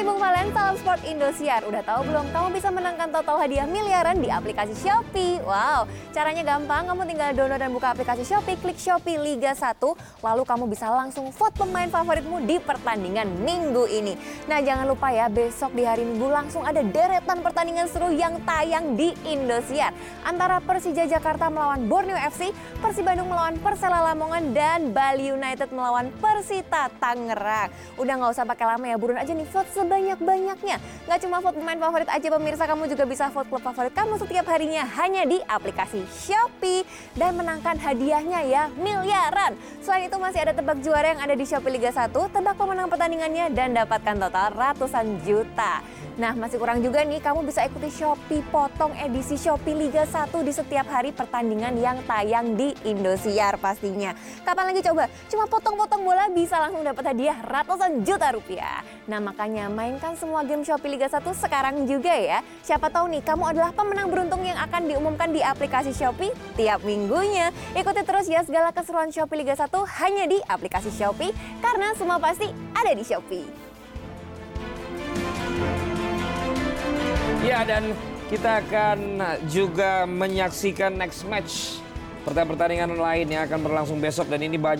Kasih Bung Valen, salam sport Indosiar. Udah tahu belum? Kamu bisa menangkan total hadiah miliaran di aplikasi Shopee. Wow, caranya gampang. Kamu tinggal download dan buka aplikasi Shopee, klik Shopee Liga 1, lalu kamu bisa langsung vote pemain favoritmu di pertandingan minggu ini. Nah, jangan lupa ya, besok di hari Minggu langsung ada deretan pertandingan seru yang tayang di Indosiar. Antara Persija Jakarta melawan Borneo FC, Persib Bandung melawan Persela Lamongan, dan Bali United melawan Persita Tangerang. Udah nggak usah pakai lama ya, buruan aja nih vote sebanyak-banyaknya. Nggak cuma vote pemain favorit aja pemirsa, kamu juga bisa vote klub favorit kamu setiap harinya hanya di aplikasi Shopee. Dan menangkan hadiahnya ya, miliaran. Selain itu masih ada tebak juara yang ada di Shopee Liga 1, tebak pemenang pertandingannya, dan dapatkan total ratusan juta. Nah masih kurang juga nih, kamu bisa ikuti Shopee Potong edisi Shopee Liga 1 di setiap hari pertandingan yang tayang di Indosiar pastinya. Kapan lagi coba? Cuma potong-potong bola bisa langsung dapat hadiah ratusan juta rupiah. Nah makanya mainkan semua game Shopee Liga 1 sekarang juga ya. Siapa tahu nih kamu adalah pemenang beruntung yang akan diumumkan di aplikasi Shopee tiap minggunya. Ikuti terus ya segala keseruan Shopee Liga 1 hanya di aplikasi Shopee karena semua pasti ada di Shopee. Ya dan kita akan juga menyaksikan next match pertandingan lain yang akan berlangsung besok dan ini banyak